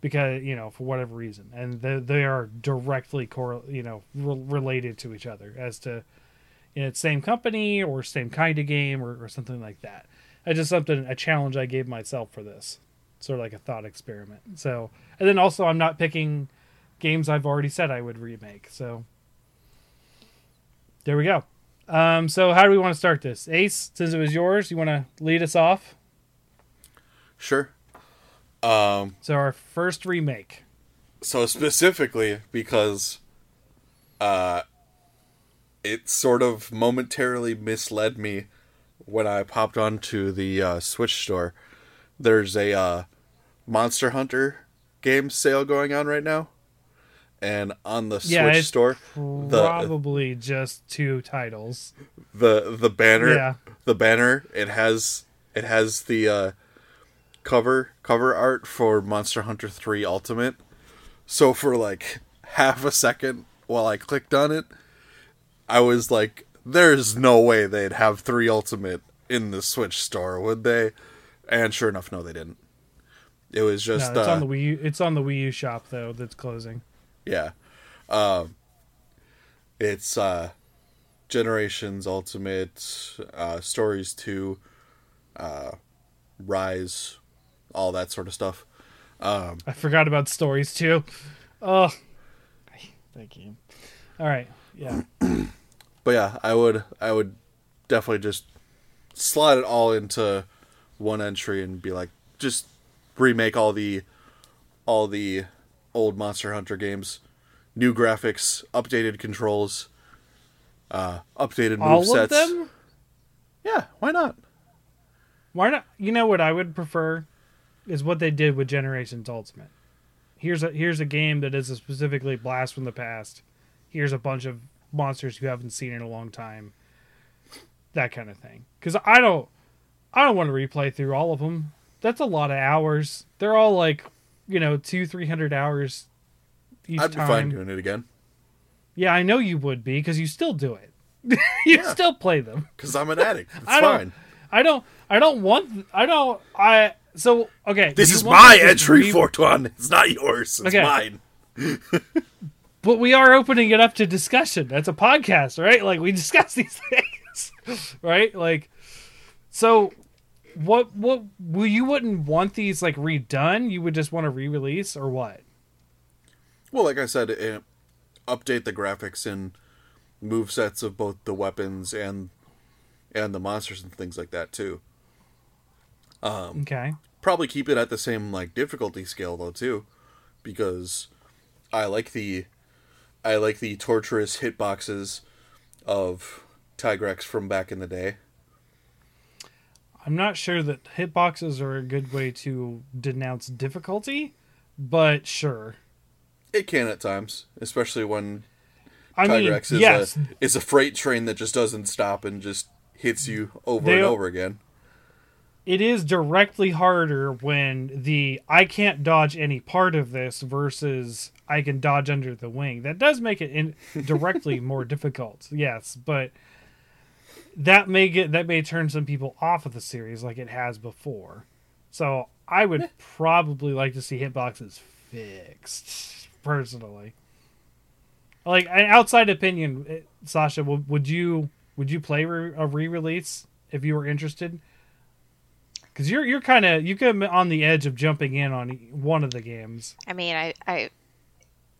because you know for whatever reason, and they they are directly cor you know re- related to each other as to know it's same company or same kind of game or, or something like that. It's just something a challenge I gave myself for this sort of like a thought experiment. So, and then also I'm not picking games I've already said I would remake. So, there we go. Um, so how do we want to start this? Ace, since it was yours, you want to lead us off? Sure. Um, So our first remake. so specifically because uh it sort of momentarily misled me when I popped onto the uh, Switch store. There's a uh, Monster Hunter game sale going on right now. And on the Yeah, Switch store, the Probably just two titles. the the banner Yeah. the banner it has it has the uh cover cover art for Monster Hunter 3 Ultimate. So for like half a second while I clicked on it, I was like there's no way they'd have 3 Ultimate in the Switch store, would they? And sure enough, no they didn't. It was No, just it's uh, on the Wii. U, it's on the Wii U shop though. That's closing. yeah. Um it's uh Generations Ultimate, uh Stories 2, uh Rise, all that sort of stuff. Um, I forgot about stories Two. Oh, thank you. All right. Yeah. But yeah, I would I would definitely just slide it all into one entry and be like just remake all the all the old Monster Hunter games, new graphics, updated controls, uh updated All movesets. of them. Yeah, why not? Why not? You know what I would prefer is what they did with Generations Ultimate. Here's a here's a game that is a specifically blast from the past. Here's a bunch of monsters you haven't seen in a long time. That kind of thing. Because I don't, I don't want to replay through all of them. That's a lot of hours. They're all like, you know, two three hundred hours each I'd be time. fine doing it again. Yeah, I know you would be because you still do it. you Yeah. still play them. Because I'm an addict. It's I don't- fine. I don't. I don't want. I don't. I. So okay. This is my entry, re- Fortuan. It's not yours. It's Okay. mine. But we are opening it up to discussion. That's a podcast, right? Like we discuss these things, right? Like, so what what well, you wouldn't want these like redone? You would just want to re-release or what? Well, like I said, it, update the graphics and move sets of both the weapons and and the monsters and things like that too. Um, Okay. probably keep it at the same like difficulty scale though too, because I like the I like the torturous hitboxes of Tigrex from back in the day. I'm not sure that hitboxes are a good way to denounce difficulty, but sure. It can at times, especially when I mean, is yes, a is a freight train that just doesn't stop and just hits you over and They'll- over again. It is directly harder when the I can't dodge any part of this versus I can dodge under the wing. That does make it in, directly more difficult. Yes, but that may get that may turn some people off of the series like it has before. So I would probably like to see hitboxes fixed personally. Like an outside opinion, eh, Sasha, would, would you would you play a re-release if you were interested? Because you're you're kind of you come on the edge of jumping in on e- one of the games. I mean, I, I,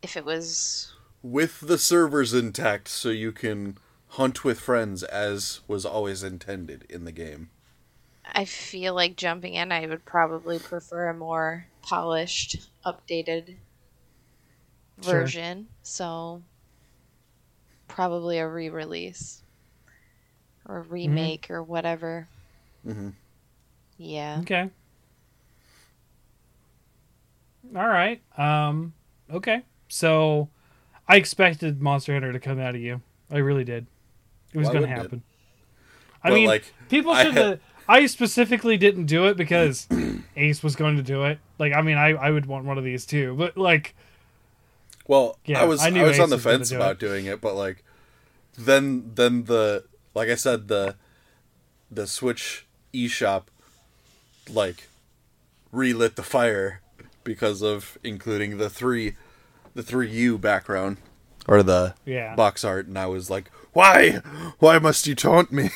if it was, With the servers intact so you can hunt with friends as was always intended in the game. I feel like jumping in, I would probably prefer a more polished, updated Sure. version. So, probably a re-release or a remake or whatever. Mhm. Yeah. Okay. All right. Um. Okay. So, I expected Monster Hunter to come out of you. I really did. It was Why going to wouldn't it? happen. I But, mean, like, people should. had- have I specifically didn't do it because Ace was going to do it. Like, I mean, I I would want one of these too, but like, Well, Yeah, I was I I, was Ace on the was fence do about it. doing it, but like then then the like I said the the Switch eShop like relit the fire because of including the three the three U background or the Yeah. box art, and I was like, why why must you taunt me?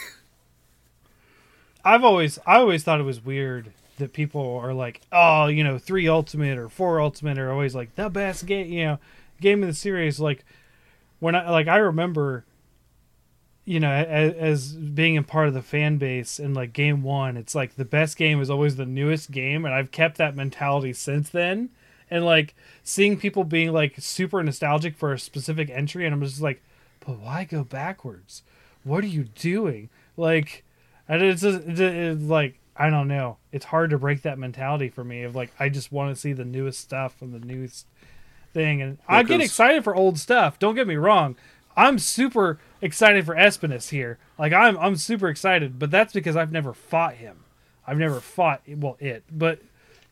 I've always I always thought it was weird that people are like, oh, you know, three ultimate or four ultimate are always like the best game, you know, game of the series. Like when I like I remember, you know, as, as being a part of the fan base and like game one, it's like the best game is always the newest game, and I've kept that mentality since then. And like seeing people being like super nostalgic for a specific entry, and I'm just like, but why go backwards? What are you doing? Like, and it's just it's, it's like I don't know. It's hard to break that mentality for me of like I just want to see the newest stuff and the newest thing, and I get excited for old stuff. Don't get me wrong. I'm super excited for Espinas here. Like I'm I'm super excited, but that's because I've never fought him. I've never fought well it, but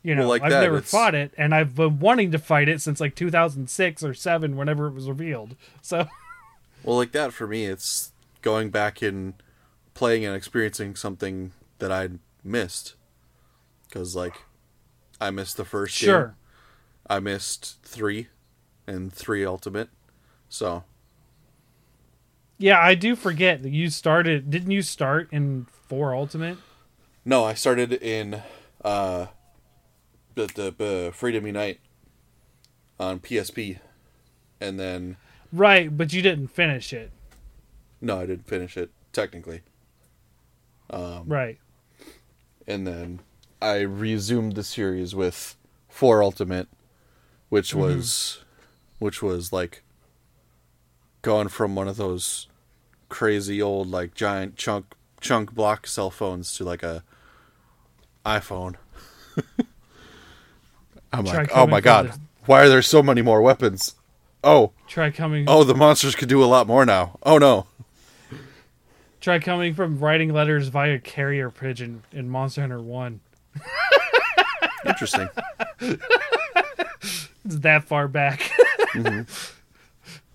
you know Well, like I've that, never it's- fought it, and I've been wanting to fight it since like 2006 or seven, whenever it was revealed. So Well, like that for me, it's going back and playing and experiencing something that I missed. Because, like, I missed the first sure. game. I missed three and three Ultimate. So, Yeah, I do forget that you started. Didn't you start in four ultimate? no, I started in uh, the, the, the Freedom Unite on PSP. And then, Right, but you didn't finish it. no, I didn't finish it, technically. Right. and then I resumed the series with Four Ultimate, which was which was like going from one of those crazy old like giant chunk chunk block cell phones to like a iPhone. I'm Try like, oh my god, the- why are there so many more weapons? Oh, Try coming. oh, the monsters could do a lot more now. Oh no. Try coming from writing letters via carrier pigeon in Monster Hunter One. Interesting. It's that far back. Mm-hmm.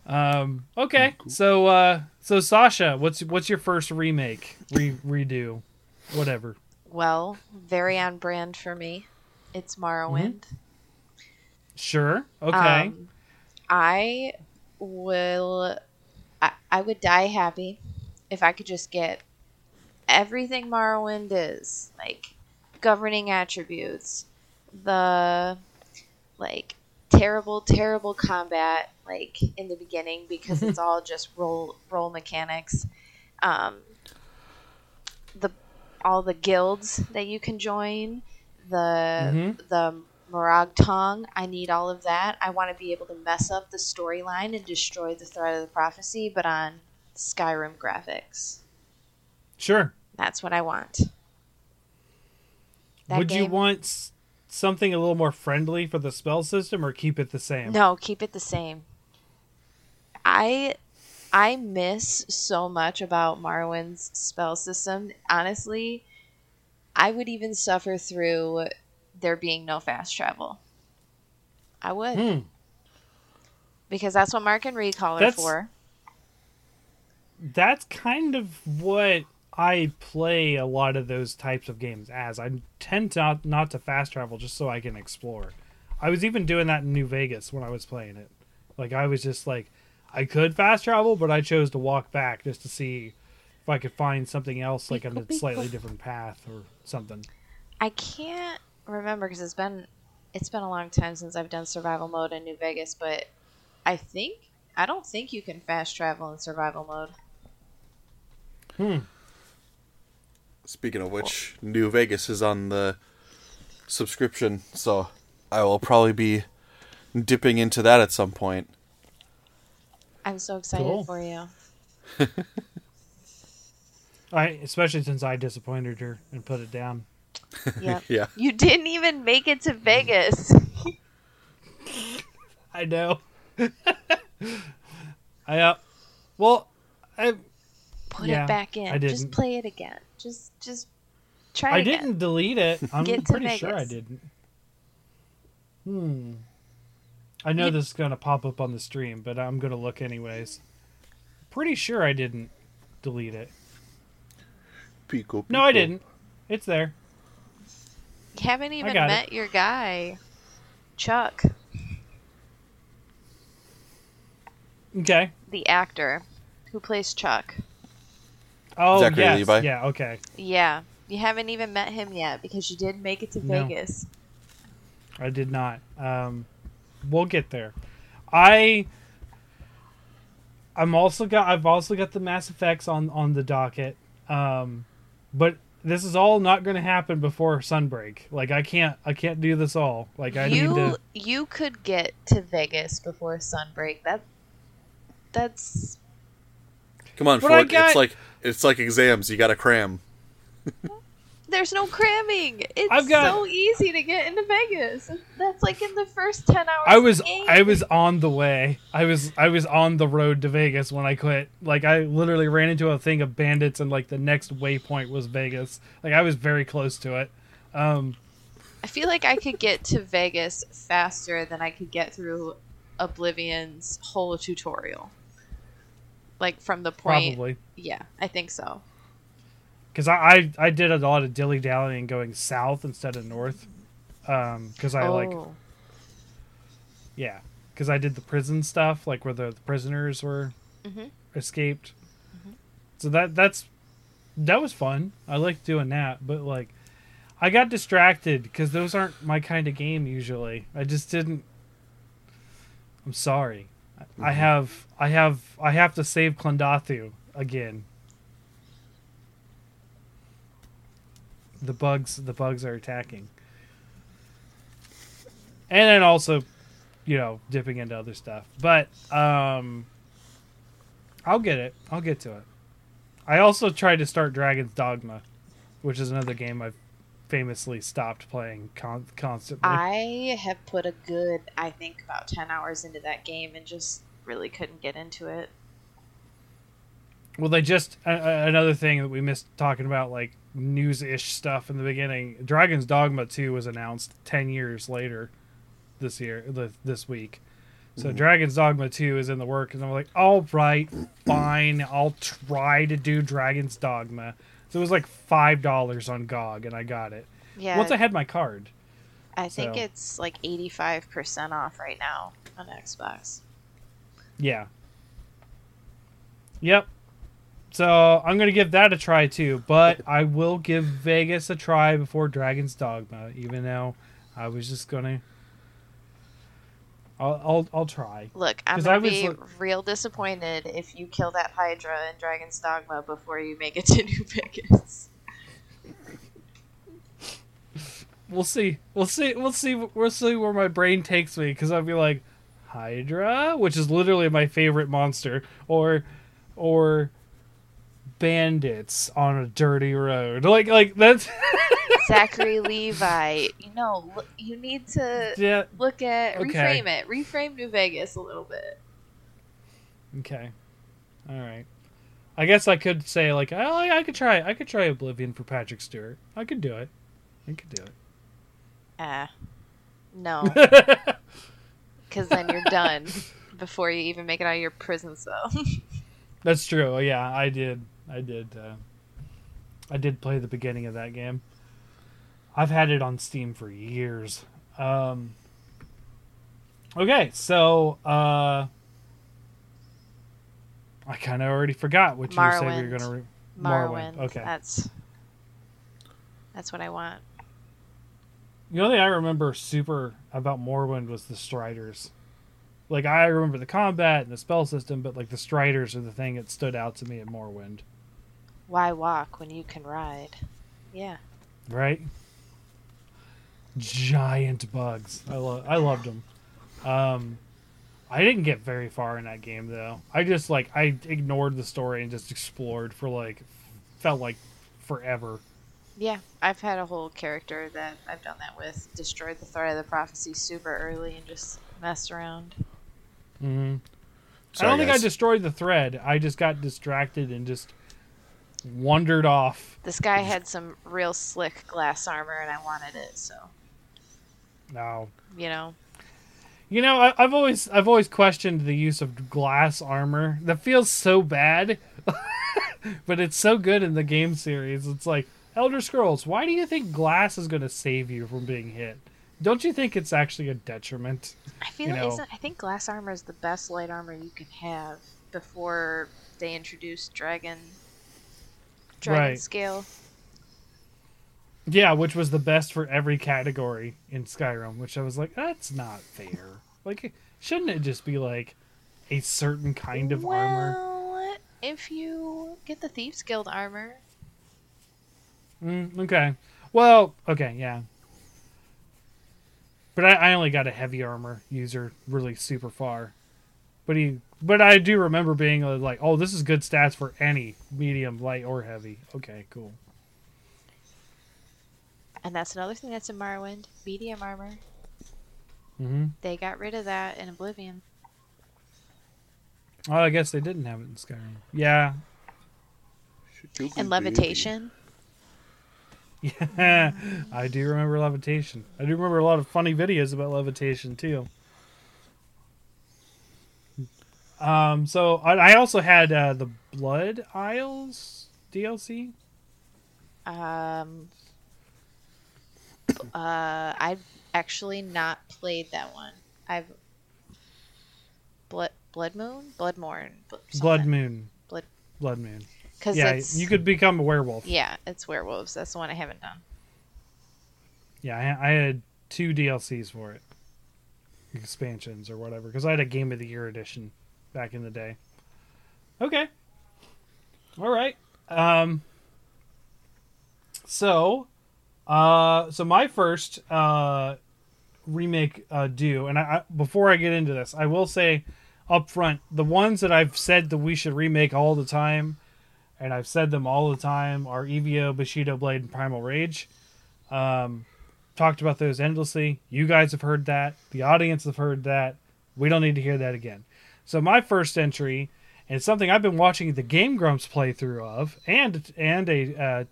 Um. Okay. So. Uh. So Sasha, what's what's your first remake, re- redo, whatever? Well, very on brand for me. It's Morrowind. Sure. Okay. Um, I will. I, I would die happy if I could just get everything Morrowind is like governing attributes, the like terrible, terrible combat like in the beginning because it's all just roll roll mechanics. Um, the all the guilds that you can join, the Mhm. the Morag Tong. I need all of that. I want to be able to mess up the storyline and destroy the thread of the prophecy, but on Skyrim graphics. Sure. That's what I want. That Would you want something a little more friendly for the spell system, or keep it the same? No, keep it the same. I I miss so much about Morrowind's spell system. Honestly, I would even suffer through there being no fast travel. I would. Hmm. Because that's what Mark and Recall her That's- for. That's kind of what I play a lot of those types of games as. I tend to not, not to fast travel just so I can explore. I was even doing that in New Vegas when I was playing it. Like I was just like I could fast travel, but I chose to walk back just to see if I could find something else like on a slightly different path or something. I can't remember because it's been it's been a long time since I've done survival mode in New Vegas, but I think I don't think you can fast travel in survival mode. Hmm. Speaking of which, New Vegas is on the subscription, so I will probably be dipping into that at some point. I'm so excited Cool. for you. I especially since I disappointed her and put it down. Yep. Yeah. You didn't even make it to Vegas. I know. I uh, well, I Put Yeah, it back in. I Just didn't. play it again. Just just try I again. didn't delete it. I'm Get to pretty sure I didn't. Hmm. I know You- this is gonna pop up on the stream, but I'm gonna look anyways. Pretty sure I didn't delete it. Pico, No, I didn't. It's there. You haven't even got it. met your guy, Chuck, Okay. the actor who plays Chuck. Oh Zachary yes. Levi? Yeah. Okay. Yeah. You haven't even met him yet because you did make it to No. Vegas. I did not. Um, we'll get there. I. I'm also got. I've also got the Mass Effects on on the docket. Um, but this is all not going to happen before Sunbreak. Like I can't. I can't do this all. Like I you need to. you could get to Vegas before sunbreak. That that's Come on, But I Ford. got- It's like it's like exams. You got to cram. there's no cramming. It's I've got- so easy to get into Vegas. That's like in the first ten hours. I of was the game. I was on the way. I was I was on the road to Vegas when I quit. Like I literally ran into a thing of bandits and like the next waypoint was Vegas. Like I was very close to it. Um I feel like I could get to Vegas faster than I could get through Oblivion's whole tutorial. Like from the point, probably yeah, I think so. cuz I, I I did a lot of dilly-dallying going south instead of north. Um cuz I like oh, yeah, cuz I did the prison stuff like where the, the prisoners were Mhm. escaped. So that that's that was fun. I liked doing that, but like I got distracted because those aren't my kind of game usually. I just didn't. I'm sorry. I- I have I have I have to save Klendathu again. The bugs the bugs are attacking. And then also, you know, dipping into other stuff. But um I'll get it. I'll get to it. I also tried to start Dragon's Dogma, which is another game I've famously stopped playing con- constantly. I have put a good, I think, about ten hours into that game and just really couldn't get into it. well, they just uh, another thing that we missed talking about, like news-ish stuff in the beginning. Dragon's Dogma Two was announced ten years later this year, this week. So Dragon's Dogma Two is in the work, and I'm like, all right, fine, I'll try to do Dragon's Dogma. So it was like five dollars on GOG, and I got it. Yeah, Once I had my card. I think so- it's like eighty-five percent off right now on Xbox. Yeah. Yep. So I'm gonna give that a try too, but I will give Vegas a try before Dragon's Dogma, even though I was just gonna. I'll I'll, I'll try. Look, I'm gonna was be look- real disappointed if you kill that Hydra in Dragon's Dogma before you make it to New Vegas. We'll see. We'll see. We'll see. We'll see where my brain takes me because I'll be like, Hydra, which is literally my favorite monster, or, or, bandits on a dirty road. Like like that's Zachary Levi, you know, look, you need to yeah. look at Okay. reframe it, reframe New Vegas a little bit. Okay. All right. I guess I could say like oh, I could try I could try Oblivion for Patrick Stewart. I could do it. I could do it. Ah, uh, no, because then you're done before you even make it out of your prison cell. That's true. Yeah, I did. I did. Uh, I did play the beginning of that game. I've had it on Steam for years. Um, okay, so uh, I kind of already forgot what you said we were going to. Re- Morrowind. Okay. That's that's what I want. The only thing I remember super about Morrowind was the Striders. Like I remember the combat and the spell system, but like the Striders are the thing that stood out to me in Morrowind. Why walk when you can ride? Yeah. right? Giant bugs. I love. I loved them. Um, I didn't get very far in that game though. I just like I ignored the story and just explored for like felt like forever. Yeah, I've had a whole character that I've done that with. Destroyed the thread of the prophecy super early and just messed around. hmm I don't think. I destroyed the thread. I just got distracted and just wandered off. This guy had some real slick glass armor and I wanted it, so No, you know. You know, I, I've always I've always questioned the use of glass armor. That feels so bad, but it's so good in the game series. It's like Elder Scrolls. Why do you think glass is going to save you from being hit? Don't you think it's actually a detriment? I feel You like know. isn't, I think glass armor is the best light armor you can have before they introduced dragon dragon Right. scale. Yeah, which was the best for every category in Skyrim. Which I was like, that's not fair. Like, shouldn't it just be like a certain kind of armor? well, if you get the Thieves Guild armor, Mm, okay. Well, okay, yeah. But I, I only got a heavy armor user really super far. But he but I do remember being uh, like, "Oh, this is good stats for any medium, light or heavy." Okay, cool. and that's another thing that's in Morrowind, medium armor. Mhm. They got rid of that in Oblivion. Oh, I guess they didn't have it in Skyrim. Yeah. And levitation. Yeah. I do remember levitation. I do remember a lot of funny videos about levitation too. Um so I, I also had uh, the Blood Isles DLC. Um, uh, I've actually not played that one. I've blood blood moon, blood morn, Blood Moon. Blood- Blood Moon. Because Yeah, you could become a werewolf. yeah, it's werewolves. That's the one I haven't done. Yeah, I, I had two DLCs for it, expansions or whatever, because I had a Game of the Year edition back in the day. Okay. All right. Um. So, uh, so my first uh remake uh due, and I, I before I get into this, I will say up front the ones that I've said that we should remake all the time, and I've said them all the time are Evio, Bushido Blade, and Primal Rage. Um, talked about those endlessly. You guys have heard that. The audience have heard that. We don't need to hear that again. So my first entry, and something I've been watching the Game Grumps playthrough of, and and a uh,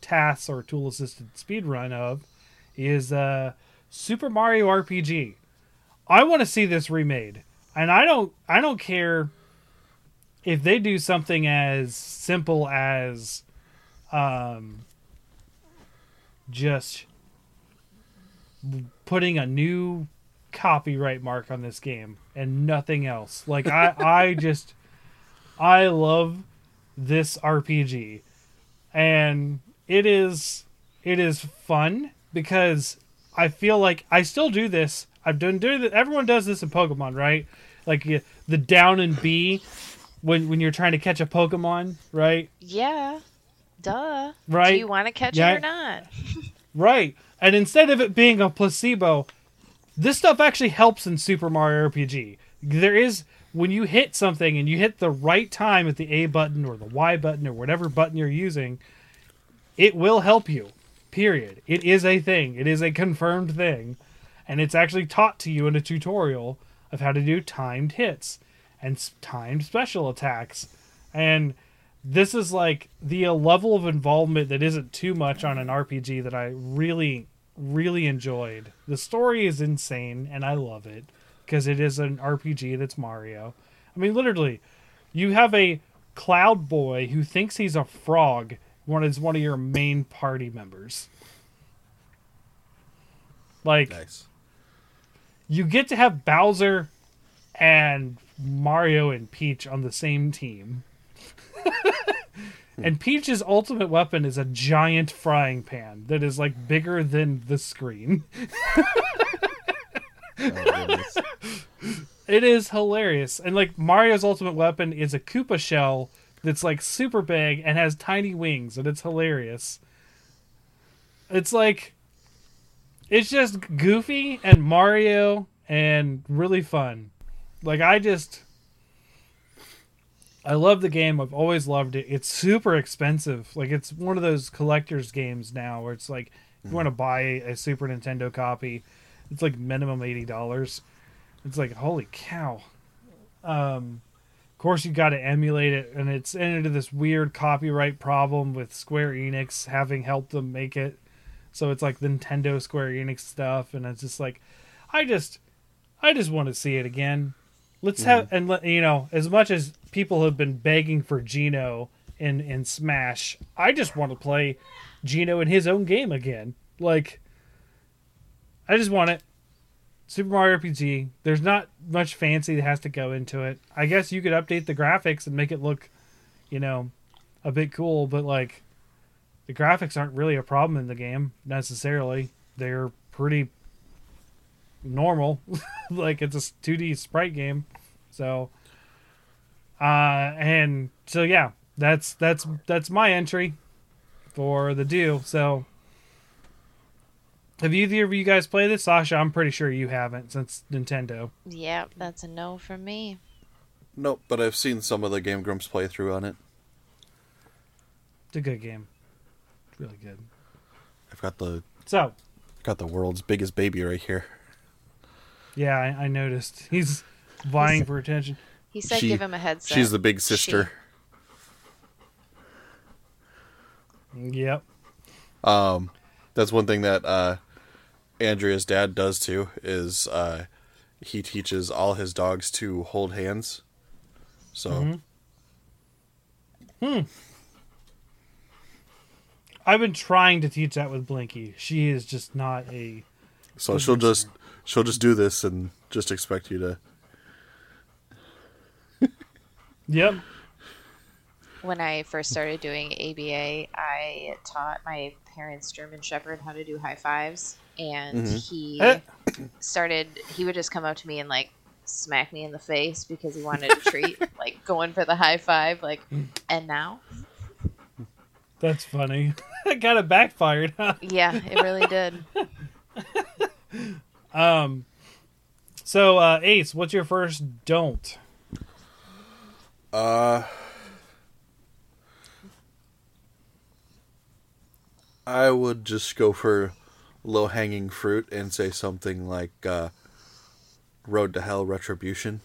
TAS or tool assisted speed run of, is uh, Super Mario RPG. I want to see this remade, and I don't I don't care if they do something as simple as um, just putting a new copyright mark on this game and nothing else. Like I I just I love this RPG. And it is it is fun because I feel like I still do this. I've done doing it. Everyone does this in Pokemon, right? Like you- the down and B when when you're trying to catch a Pokemon, right? Yeah. Duh. Right. Do you want to catch Yeah. it or not? Right. And instead of it being a placebo, this stuff actually helps in Super Mario RPG. There is when you hit something and you hit the right time at the A button or the Y button or whatever button you're using, it will help you. Period. It is a thing. It is a confirmed thing. And it's actually taught to you in a tutorial of how to do timed hits and timed special attacks. And this is like the level of involvement that isn't too much on an RPG that I really, really enjoyed. The story is insane, and I love it because it is an RPG that's Mario. I mean, literally, you have a cloud boy who thinks he's a frog. One is one of your main party members. Like Nice. you get to have Bowser and Mario and Peach on the same team. Hmm. and Peach's ultimate weapon is a giant frying pan that is like bigger than the screen. Oh. It is hilarious. And like Mario's ultimate weapon is a Koopa shell that's like super big and has tiny wings and it's hilarious. It's like it's just goofy and Mario and really fun. Like I just I love the game. I've always loved it. It's super expensive. Like it's one of those collector's games now where it's like if you want to buy a Super Nintendo copy, it's like minimum eighty dollars. It's like holy cow. Um, of course you got to emulate it, and it's into this weird copyright problem with Square Enix having helped them make it. So it's like Nintendo Square Enix stuff, and it's just like, I just, I just want to see it again. Let's mm-hmm. have and let you know as much as people have been begging for Geno in in Smash, I just want to play Geno in his own game again. Like, I just want it. Super Mario RPG. There's not much fancy that has to go into it. I guess you could update the graphics and make it look, you know, a bit cool, but like the graphics aren't really a problem in the game necessarily. They're pretty normal. like it's a 2D sprite game. So uh and so yeah, that's that's that's my entry for the do. So have either of you guys played this? Sasha, I'm pretty sure you haven't since Nintendo. Yep, that's a no from me. Nope, but I've seen some of the Game Grumps playthrough on it. It's a good game. It's really good. I've got the So, got the world's biggest baby right here. Yeah, I, I noticed. He's vying for attention. He said She- give him a headset. She's the big sister. Yep. Um, that's one thing that uh, Andrea's dad does too. Is uh, he teaches all his dogs to hold hands. So Hmm I've been trying to teach that with Blinky. She is just not a. so she'll just she'll just do this and just expect you to. Yep. when I first started doing ABA, I taught my parents' German Shepherd how to do high fives, and he Eh. started. He would just come up to me and like smack me in the face because he wanted a treat, like going for the high five. Like, and now, That's funny. it kind of backfired. Huh? yeah, it really did. Um. So, uh, Ace, what's your first don't? Uh, I would just go for low hanging fruit and say something like uh, "Road to Hell Retribution."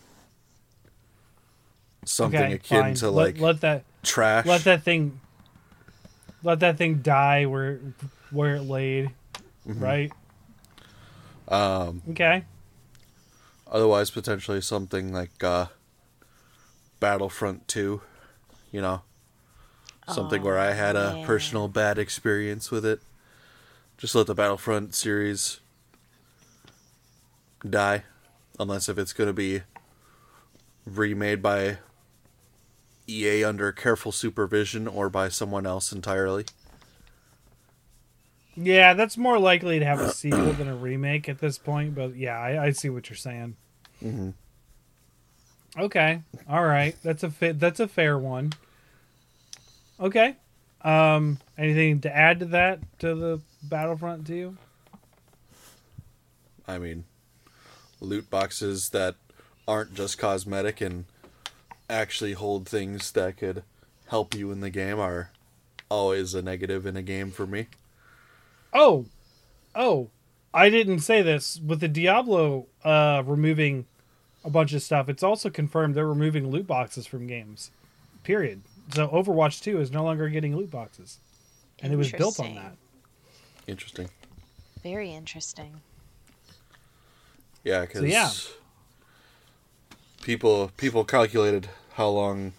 Something okay, akin fine. to like let that trash. let that thing let that thing die where where it laid. Right. Um, Okay. otherwise, potentially something like uh, Battlefront Two. You know, something where I had a yeah. personal bad experience with it. Just let the Battlefront series die, unless if it's going to be remade by EA under careful supervision or by someone else entirely. Yeah, that's more likely to have a sequel than a remake at this point. But yeah, I, I see what you're saying. Mm-hmm. Okay, all right, that's a fit. That's a fair one. Okay, um, anything to add to that to the Battlefront two? I mean, loot boxes that aren't just cosmetic and actually hold things that could help you in the game are always a negative in a game for me. Oh, oh, I didn't say this with the Diablo uh, removing a bunch of stuff. It's also confirmed they're removing loot boxes from games. Period. So Overwatch 2 is no longer getting loot boxes, and it was built on that. Interesting. Very interesting. Yeah, because So, yeah. people people calculated how long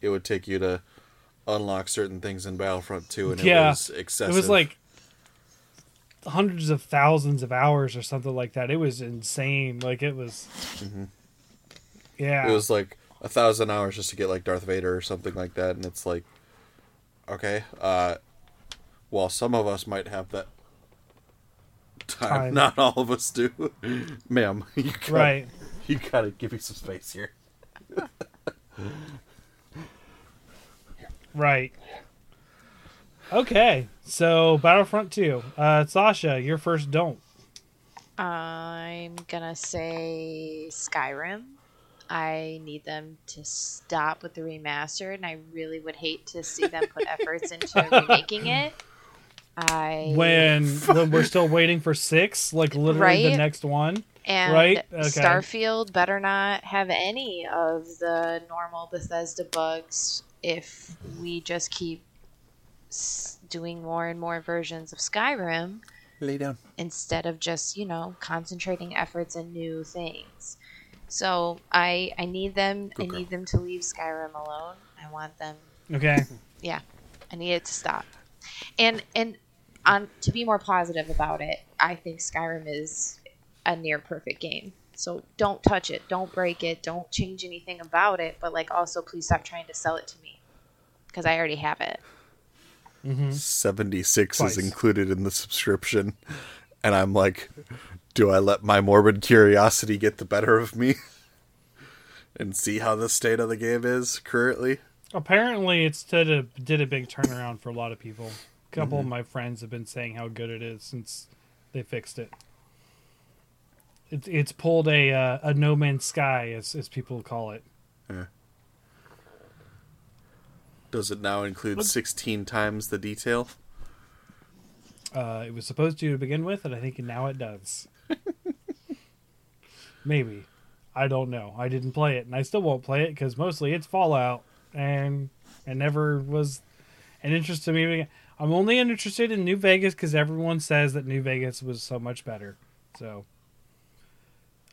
it would take you to unlock certain things in Battlefront 2, and it Yeah, was excessive. It was like hundreds of thousands of hours or something like that. It was insane. Like it was. Yeah. it was like a thousand hours just to get like Darth Vader or something like that, and it's like, okay, uh, well, some of us might have that time. Time. Not all of us do, ma'am. You gotta, right. You gotta give me some space here. Right. Okay. So Battlefront 2. Uh, Sasha, your first don't. I'm gonna say Skyrim. I need them to stop with the remaster, and I really would hate to see them put efforts into remaking it. I When when we're still waiting for six, like literally the next one. and right? Okay. Starfield better not have any of the normal Bethesda bugs if we just keep s- doing more and more versions of Skyrim Lay down. instead of just you know concentrating efforts in new things. So I I need them Good I girl. need them to leave Skyrim alone. I want them Okay. yeah I need it to stop. And and on to be more positive about it, I think Skyrim is a near perfect game. So don't touch it, don't break it, don't change anything about it, but like also please stop trying to sell it to me because I already have it. Hmm 76 Twice. is included in the subscription. And I'm like, do I let my morbid curiosity get the better of me? and see how the state of the game is currently? Apparently, it's did a did a big turnaround for a lot of people. A couple Mm-hmm. of my friends have been saying how good it is since they fixed it. It's it's pulled a uh, a No Man's Sky as as people call it. Does it now include 16 times the detail? Uh, it was supposed to to begin with, and I think now it does. Maybe. I don't know. I didn't play it, and I still won't play it because mostly it's Fallout, and it never was an interest to me. I'm only interested in New Vegas because everyone says that New Vegas was so much better. So,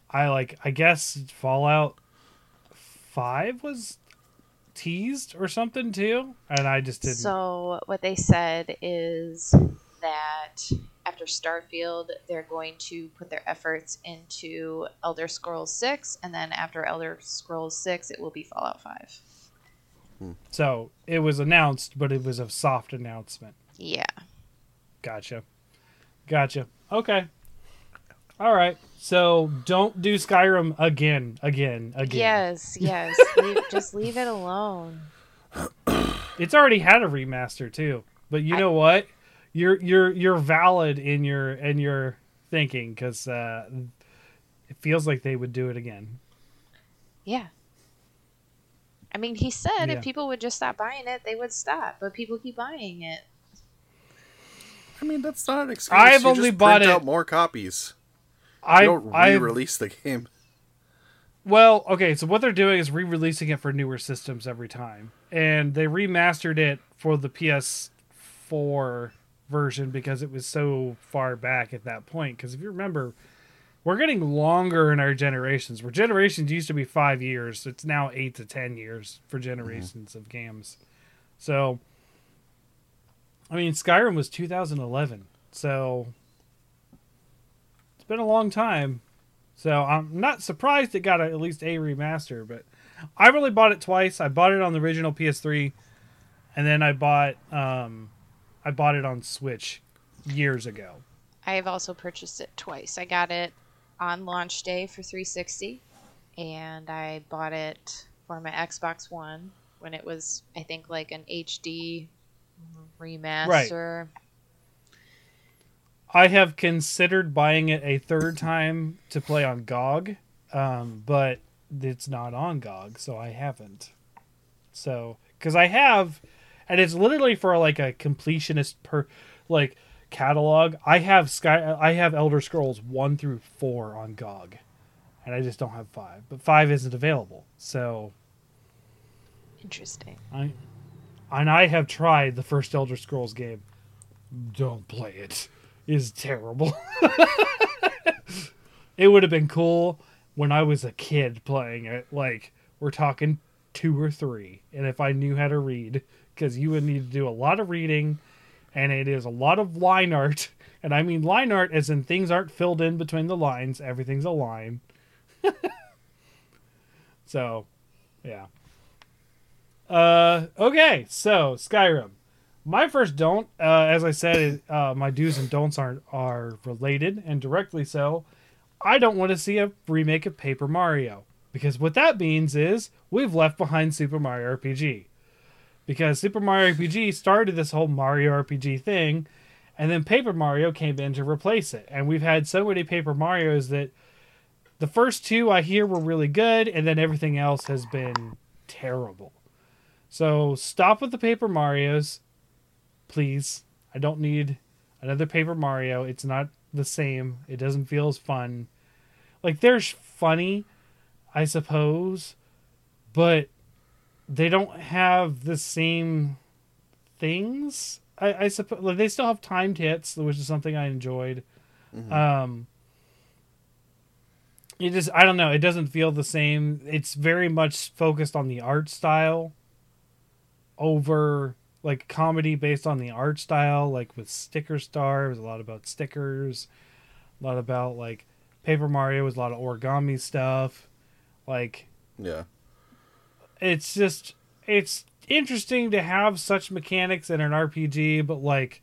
I like. I guess Fallout Five was teased or something too, and I just didn't. So what they said is that after Starfield, they're going to put their efforts into Elder Scrolls Six, and then after Elder Scrolls Six, it will be Fallout Five. Hmm. So it was announced, but it was a soft announcement. Yeah. Gotcha. Gotcha. Okay. All right. So don't do Skyrim again, again, again. Yes. Yes. leave, just leave it alone. It's already had a remaster too. But you I- know what? You're you're you're valid in your in your thinking because uh, it feels like they would do it again. Yeah. I mean, he said Yeah. if people would just stop buying it, they would stop. But people keep buying it. I mean, that's not an excuse. I've You only just bought print it- out more copies. I don't I re-release the game. Well, okay, so what they're doing is re-releasing it for newer systems every time, and they remastered it for the PS4 version because it was so far back at that point. Because if you remember, we're getting longer in our generations. Where generations used to be five years, it's now eight to ten years for mm-hmm. generations of games. So, I mean, Skyrim was 2011, so been a long time. So I'm not surprised it got a, at least a remaster, but I've only bought it twice. I bought it on the original PS3, and then I bought um, I bought it on Switch years ago. I have also purchased it twice. I got it on launch day for 360, and I bought it for my Xbox One when it was, I think, like an HD remaster. I have considered buying it a third time to play on GOG, um, but it's not on GOG, so I haven't. So, because I have, and it's literally for like a completionist per, like catalog. I have Sky, I have Elder Scrolls one through four on GOG, and I just don't have five. But five isn't available, so Interesting. I, and I have tried the first Elder Scrolls game. Don't play it. Is terrible. it would have been cool when I was a kid playing it. Like we're talking two or three, and if I knew how to read, because you would need to do a lot of reading, and it is a lot of line art. And I mean line art as in things aren't filled in between the lines. Everything's a line. so, yeah. Uh, okay, so Skyrim. My first don't, uh, as I said, uh, my do's and don'ts are are related and directly so. I don't want to see a remake of Paper Mario because what that means is we've left behind Super Mario RPG. Because Super Mario RPG started this whole Mario RPG thing, and then Paper Mario came in to replace it. And we've had so many Paper Marios that the first two I hear were really good, and then everything else has been terrible. So stop with the Paper Marios, please. I don't need another Paper Mario. It's not the same. It doesn't feel as fun. Like there's funny, I suppose, but they don't have the same things. I, I suppose like, they still have timed hits, which is something I enjoyed. Um, it just I don't know. It doesn't feel the same. It's very much focused on the art style over like comedy based on the art style, like with Sticker Star, it was a lot about stickers, a lot about like Paper Mario was a lot of origami stuff. Like Yeah. it's just it's interesting to have such mechanics in an RPG, but like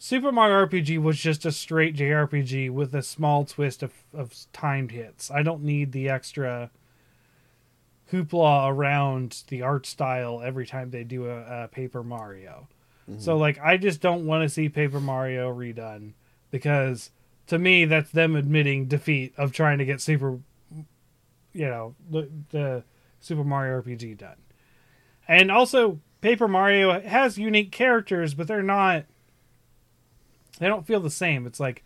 Super Mario RPG was just a straight JRPG with a small twist of, of timed hits. I don't need the extra hoopla around the art style every time they do a, a Paper Mario. Mm-hmm. So like I just don't want to see Paper Mario redone because to me that's them admitting defeat of trying to get Super you know the, the Super Mario RPG done. And also Paper Mario has unique characters but they're not they don't feel the same. It's like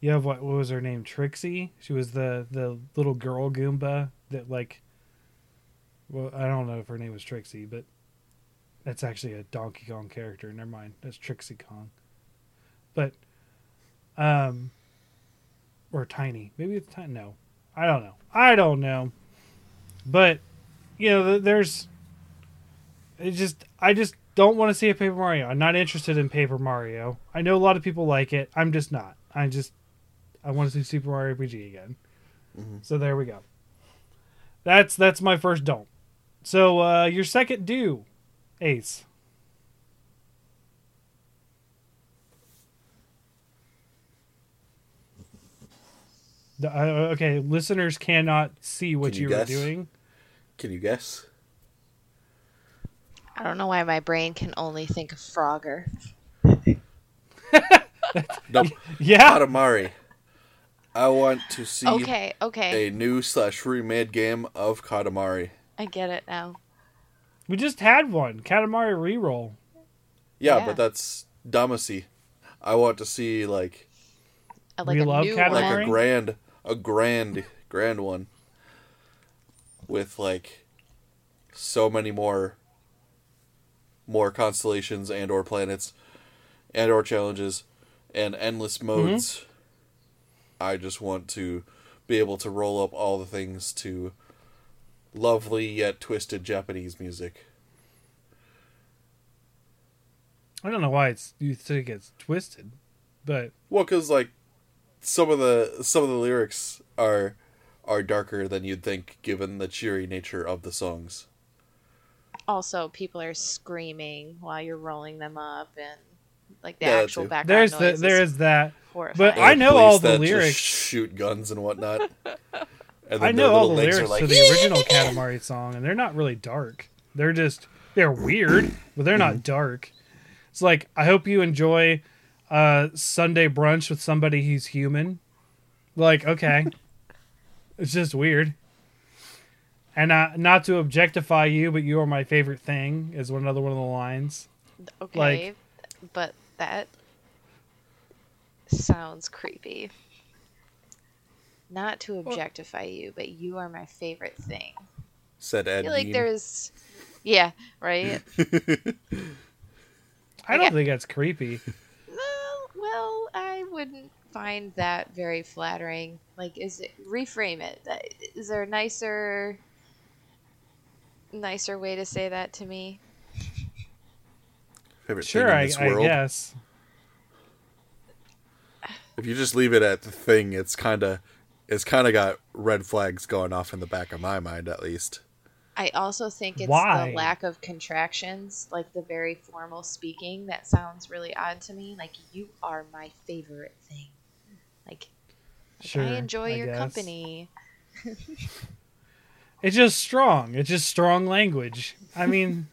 you have what, what was her name Trixie? She was the the little girl Goomba that like well, I don't know if her name was Trixie, but that's actually a Donkey Kong character. Never mind. That's Trixie Kong. But, um, or Tiny. Maybe it's Tiny. No, I don't know. I don't know. But, you know, there's. It just. I just don't want to see a Paper Mario. I'm not interested in Paper Mario. I know a lot of people like it. I'm just not. I just. I want to see Super Mario RPG again. So there we go. That's that's my first don't. So uh, your second do, Ace. The- uh, okay, listeners cannot see what Can you, you were doing. Can you guess? I don't know why my brain can only think of Frogger. Nope. Yeah, Katamari. I want to see Okay, okay. a new slash remade game of Katamari. I get it now. we just had one, Katamari reroll. Yeah, Yeah. but that's Damacy. I want to see like Uh, Like We a love new Katamari. like a grand a grand grand one with like so many more more constellations and or planets and or challenges and endless modes. I just want to be able to roll up all the things to lovely yet twisted Japanese music. I don't know why it's you think it's twisted, but Well, because like some of the some of the lyrics are are darker than you'd think given the cheery nature of the songs. Also, people are screaming while you're rolling them up, and like the Yeah, actual background There's noise the is there's that. horrifying. but I know all the that just lyrics. shoot guns and whatnot. And then I know all the lyrics are like, to the original Katamari song, and they're not really dark. They're just they're weird, but they're not dark. It's like I hope you enjoy uh, Sunday brunch with somebody who's human. Like okay, it's just weird. And uh, not to objectify you, but you are my favorite thing is one another one of the lines. Okay, but that sounds creepy. Not to objectify you, but you are my favorite thing. said Ed. I Ed. feel like Gein. there's, yeah, right. I don't Okay. think that's creepy. well, well, I wouldn't find that very flattering. Like, is it reframe it? Uh, is there a nicer, nicer way to say that to me? favorite Sure, thing in I, this I world. guess. If you just leave it at the thing, it's kind of it's kind of got red flags going off in the back of my mind, at least. I also think it's Why? the lack of contractions, like the very formal speaking, that sounds really odd to me. Like you are my favorite thing. Like, like, Sure, I enjoy I your guess. company. It's just strong. It's just strong language. I mean,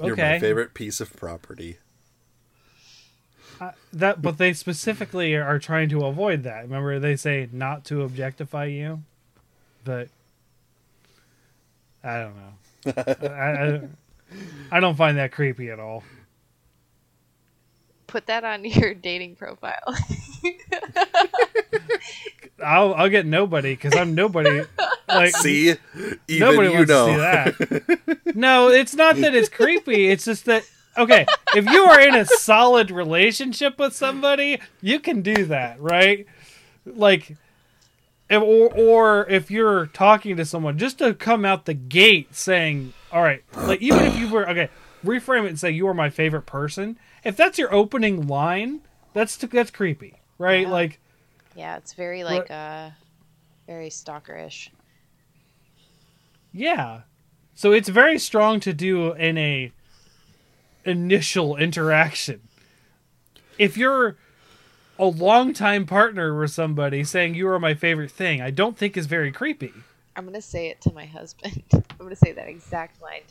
You're my favorite piece of property. Uh, that, but they specifically are trying to avoid that. Remember, they say not to objectify you, but I don't know. I, I, I don't find that creepy at all. Put that on your dating profile. I'll I'll get nobody because I'm nobody. Like See, even nobody you wants know. to see that. no, it's not that it's creepy. It's just that okay, if you are in a solid relationship with somebody, you can do that, right? Like if, or or if you're talking to someone just to come out the gate saying, "All right," like even if you were okay, reframe it and say you are my favorite person. If that's your opening line, that's that's creepy, right? Yeah. Like yeah, it's very like uh, very stalkerish. Yeah. So it's very strong to do in a initial interaction. If you're a longtime partner with somebody saying you are my favorite thing, I don't think is very creepy. I'm gonna say it to my husband. I'm gonna say that exact line.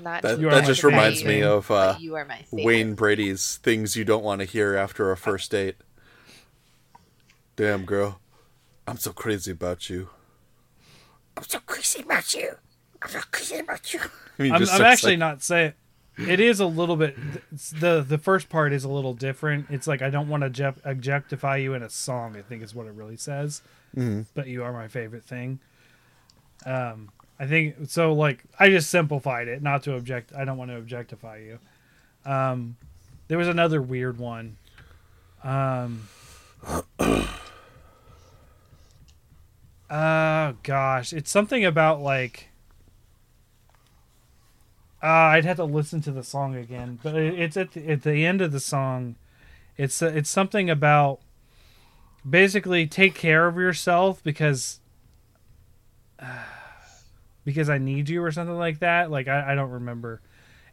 Not That, to You are that just reminds me of uh, you are my. Wayne Brady's things you don't want to hear after a first date. Damn, girl, I'm so crazy about you. I'm so crazy about you. I'm so crazy about you. He I'm, I'm actually like- not saying it is a little bit the the first part is a little different. It's like I don't want to object- objectify you in a song. I think is what it really says. But you are my favorite thing. Um, I think so. Like I just simplified it, not to object. I don't want to objectify you. Um, there was another weird one. Um. Oh gosh, it's something about like. Uh, I'd have to listen to the song again, but it, it's at the, at the end of the song. It's uh, it's something about basically take care of yourself because because I need you or something like that. Like I, I don't remember.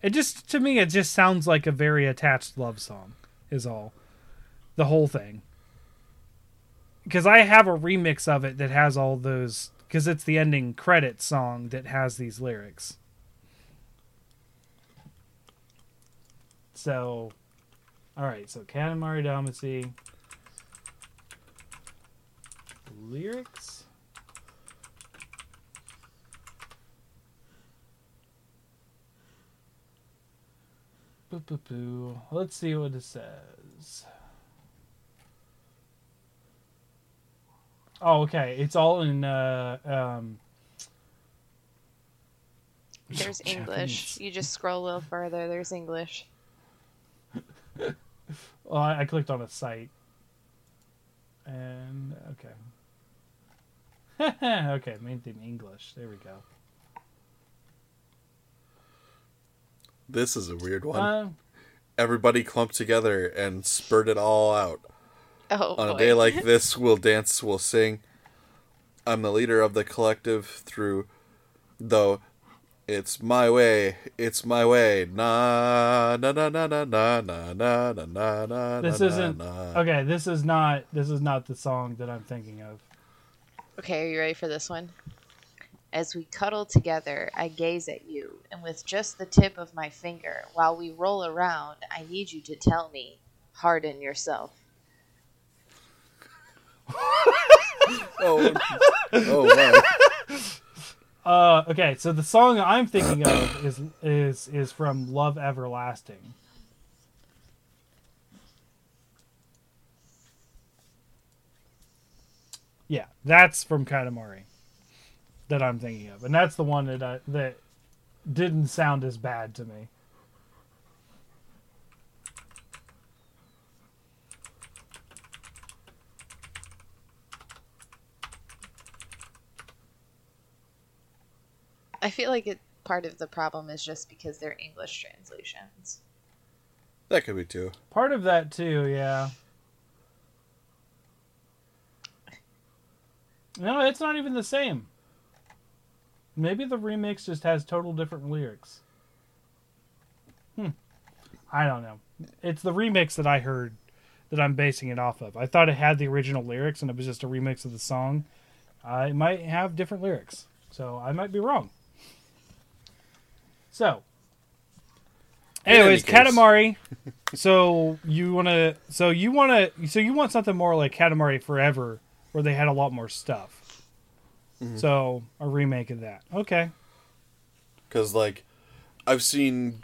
It just to me it just sounds like a very attached love song. Is all the whole thing because I have a remix of it that has all those because it's the ending credit song that has these lyrics. So, all right. So Katamari Damacy lyrics. Boo, boo, boo. Let's see what it says. Oh, okay. It's all in uh um There's English. You just scroll a little further. There's English. Well, I, I clicked on a site. And okay. okay, main theme English. There we go. This is a weird one. Uh, Everybody clumped together and spurred it all out. Oh On boy. a day like this, we'll dance, we'll sing. I'm the leader of the collective through though it's my way, it's my way. Na na na na na na na na na na na. This na, isn't na. okay. This is not. This is not the song that I'm thinking of. Okay, are you ready for this one? As we cuddle together, I gaze at you, and with just the tip of my finger, while we roll around, I need you to tell me, harden yourself. Oh, oh wow. Uh, okay, so the song I'm thinking of is is is from Love Everlasting. Yeah, that's from Katamari that I'm thinking of, and that's the one that I, that didn't sound as bad to me. I feel like it part of the problem is just because they're English translations. That could be too. Part of that too, yeah. No, it's not even the same. Maybe the remix just has total different lyrics. Hmm. I don't know. It's the remix that I heard that I'm basing it off of. I thought it had the original lyrics and it was just a remix of the song. It might have different lyrics. So I might be wrong. So, In any anyways. Katamari. so you want to? So you want to? So you want something more like Katamari Forever, where they had a lot more stuff. So a remake of that. Okay. Because, like, I've seen.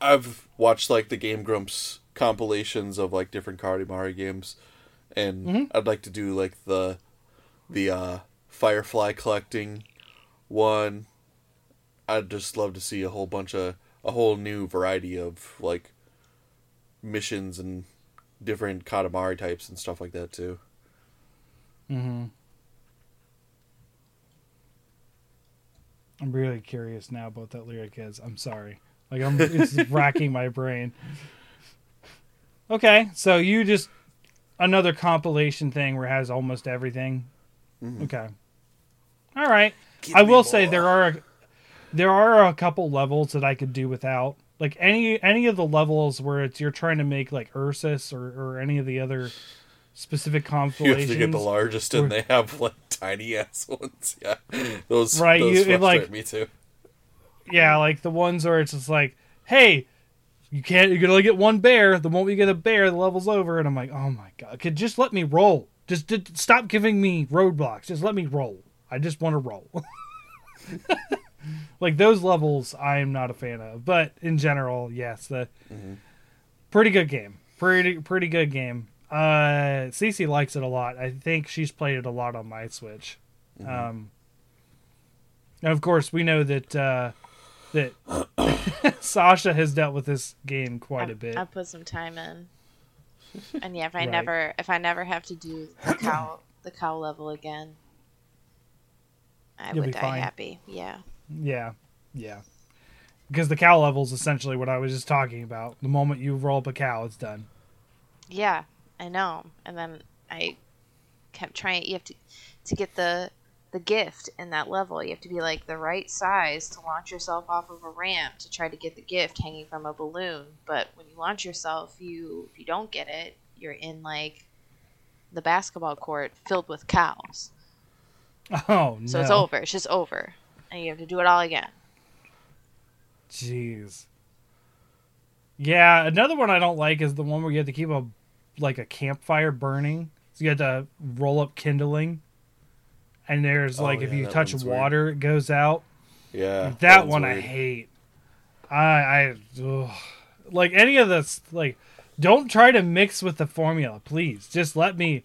I've watched, like, the Game Grumps compilations of, like, different Katamari games. And Mhm. I'd like to do, like, the. The, uh. Firefly collecting one. I'd just love to see a whole bunch of. A whole new variety of, like. Missions and different Katamari types and stuff like that, too. Mm-hmm. I'm really curious now about that lyric is. I'm sorry. Like I'm it's racking my brain. Okay, so you just another compilation thing where it has almost everything. Mhm. Okay. All right. Give I will say there are there are a couple levels that I could do without. Like any any of the levels where it's you're trying to make like Ursus or, or any of the other specific You have to get the largest, and they have like tiny ass ones. Yeah, those Right, Those you- like- me too. Yeah, like the ones where it's just like, hey, you can't. You can gonna get one bear. The moment you get a bear, the level's over. And I'm like, oh my god, could just let me roll. Just, just stop giving me roadblocks. Just let me roll. I just want to roll. like those levels, I am not a fan of. But in general, yes, the Mhm. pretty good game. Pretty pretty good game. Uh, Cece likes it a lot. I think she's played it a lot on my Switch. Um, and of course, we know that uh, that Sasha has dealt with this game quite I, a bit. I put some time in, and yeah, if I Right. never if I never have to do the cow the cow level again, I You'll would be die fine. happy. Yeah. Yeah, yeah. Because the cow level is essentially what I was just talking about. The moment you roll up a cow, it's done. Yeah, I know. And then I kept trying. You have to to get the the gift in that level. You have to be like the right size to launch yourself off of a ramp to try to get the gift hanging from a balloon. But when you launch yourself, you if you don't get it, you're in like the basketball court filled with cows. Oh no! So it's over. It's just over, and you have to do it all again. Jeez. Yeah, another one I don't like is the one where you have to keep a like a campfire burning. So you have to roll up kindling, and there's Oh, like if you touch one's weird. water, it goes out. Yeah, that one's one I hate. I I ugh. like any of this. Like, don't try to mix with the formula, please. Just let me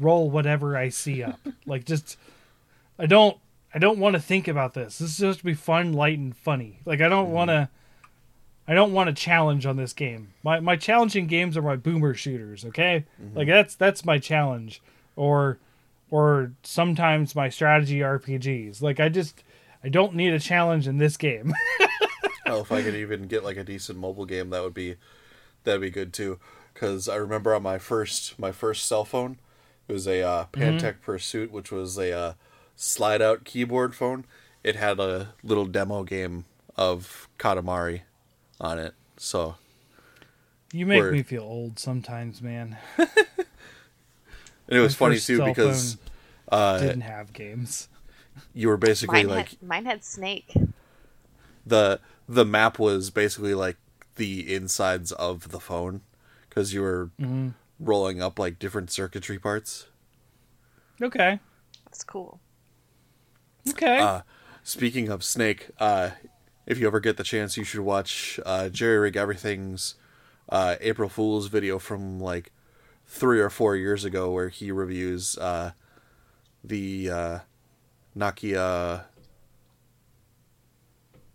roll whatever I see up. like, just I don't I don't want to think about this. This is supposed to be fun, light, and funny. Like, I don't want to. I don't want a challenge on this game. My my challenging games are my boomer shooters. Okay, like that's that's my challenge, or or sometimes my strategy RPGs. Like I just I don't need a challenge in this game. Oh, if I could even get like a decent mobile game, that would be that'd be good too. Because I remember on my first my first cell phone, it was a uh, Mm-hmm. Pantech Pursuit, which was a uh, slide out keyboard phone, it had a little demo game of Katamari on it. So You make me feel old sometimes, man. and it was My funny too because phone uh, didn't have games. you were basically Mine like had mine had Snake. the the map was basically like the insides of the phone because you were Mm-hmm. rolling up like different circuitry parts. Okay. That's cool. Okay. Uh, speaking of Snake, uh, if you ever get the chance, you should watch uh, JerryRigEverything's uh, April Fool's video from like three or four years ago, where he reviews uh, the uh, Nokia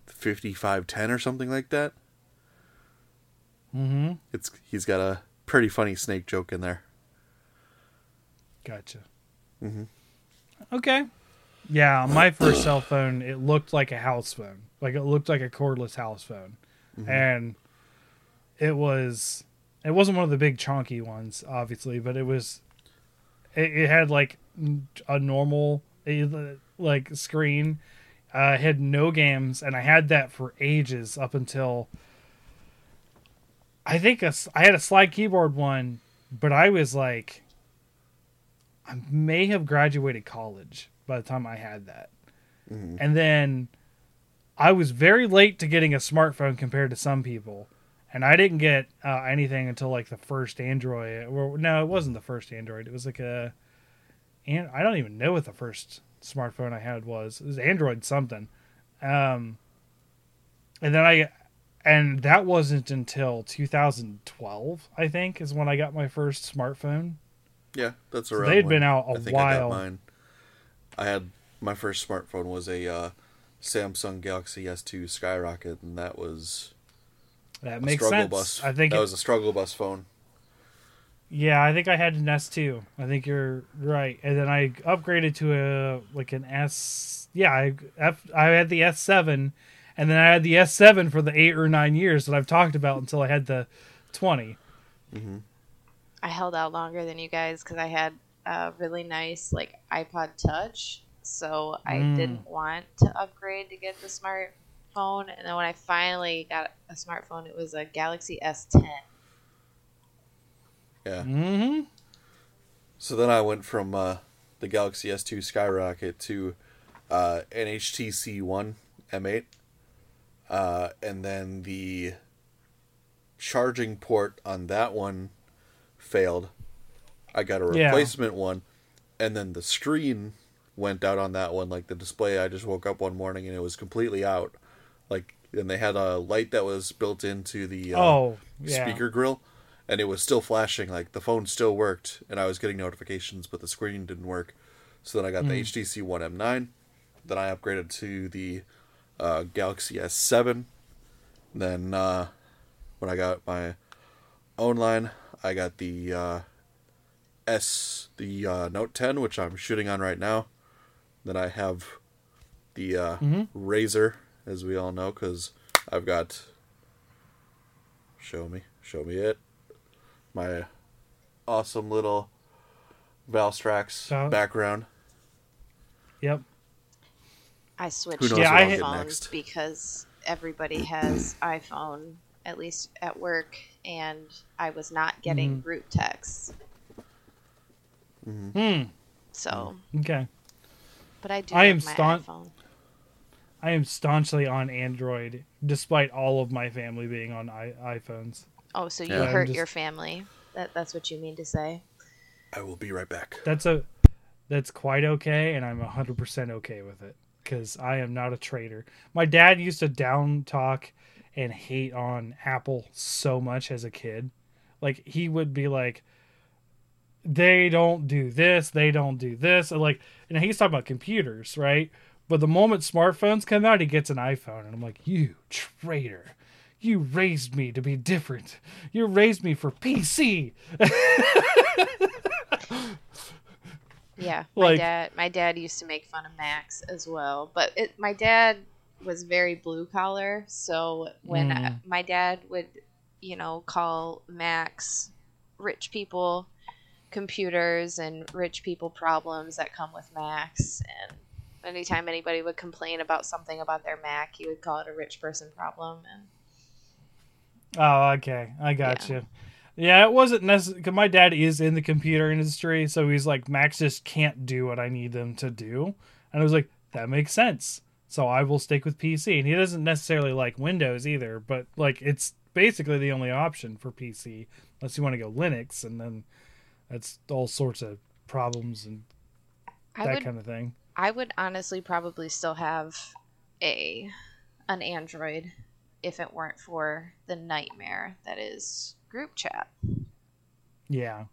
fifty-five ten or something like that. mm-hmm. It's he's got a pretty funny snake joke in there. Gotcha. Mhm. Okay. Yeah, on my first cell phone, it looked like a house phone. Like it looked like a cordless house phone, and it was. It wasn't one of the big chunky ones, obviously, but it was. It, it had like a normal like screen. Uh, had no games, and I had that for ages up until. I think a I had a slide keyboard one, but I was like I may have graduated college by the time I had that. And then I was very late to getting a smartphone compared to some people. And I didn't get uh, anything until like the first Android. Or, no, it wasn't the first Android. It was like a. And I don't even know what the first smartphone I had was. It was Android something. Um, and then I. And that wasn't until 2012, I think, is when I got my first smartphone. Yeah, that's So around. they'd when been out a I think I got while. Mine. I had my first smartphone was a uh, Samsung Galaxy S2 Skyrocket, and that was That a makes struggle sense. bus. I think that it- was a struggle bus phone. Yeah, I think I had an S two. I think you're right, and then I upgraded to a like an S. Yeah, I F, I had the S seven, and then I had the S seven for the eight or nine years that I've talked about until I had the twenty. I held out longer than you guys because I had a really nice like iPod Touch, so I Mm. didn't want to upgrade to get the smartphone. And then when I finally got a smartphone, it was a Galaxy S10. Yeah. Mm-hmm. So then I went from uh, the Galaxy S2 Skyrocket to uh, an HTC One M8, uh, and then the charging port on that one failed. I got a Yeah. replacement one, and then the screen went out on that one. Like the display, I just woke up one morning and it was completely out. Like, and they had a light that was built into the uh, Oh, yeah. speaker grill and it was still flashing like the phone still worked and i was getting notifications but the screen didn't work so then i got the htc one m9 then i upgraded to the uh, galaxy s7 then uh, when i got my own line i got the uh, s the uh, note 10 which i'm shooting on right now then i have the uh, Razr as we all know because i've got Show me. Show me it. My awesome little Valstrax So- background. Yep. I switched Who knows Yeah, I I'll hit- get phones next. because everybody has iPhone, at least at work, and I was not getting Mm-hmm. group texts. Hmm. So, Okay. but I do I am my staun- iPhone. I am staunchly on Android, despite all of my family being on I- iPhones. Oh, so you Yeah. Hurt just- your family? That that's what you mean to say? I will be right back. That's a that's quite okay, and I'm hundred percent okay with it because I am not a traitor. My dad used to down talk and hate on Apple so much as a kid. Like he would be like, "They don't do this, they don't do this," and like, and he's talking about computers, right? But the moment smartphones come out, he gets an iPhone, and I'm like, "You traitor." You raised me to be different. You raised me for PC. Yeah, my Like- dad. My dad used to make fun of Macs as well, but it, my dad was very blue collar. So when I- Mm. my dad would, you know, call Macs rich people computers and rich people problems that come with Macs. and anytime anybody would complain about something about their Mac, he would call it a rich person problem. And Oh, okay. I got you. Yeah, it wasn't necessary because my dad is in the computer industry, so he's like, Macs just can't do what I need them to do. And I was like, that makes sense. So I will stick with PC. And he doesn't necessarily like Windows either, but like it's basically the only option for PC, unless you want to go Linux, and then that's all sorts of problems and I that would, kind of thing. I would honestly probably still have a an Android if it weren't for the nightmare that is group chat. Yeah.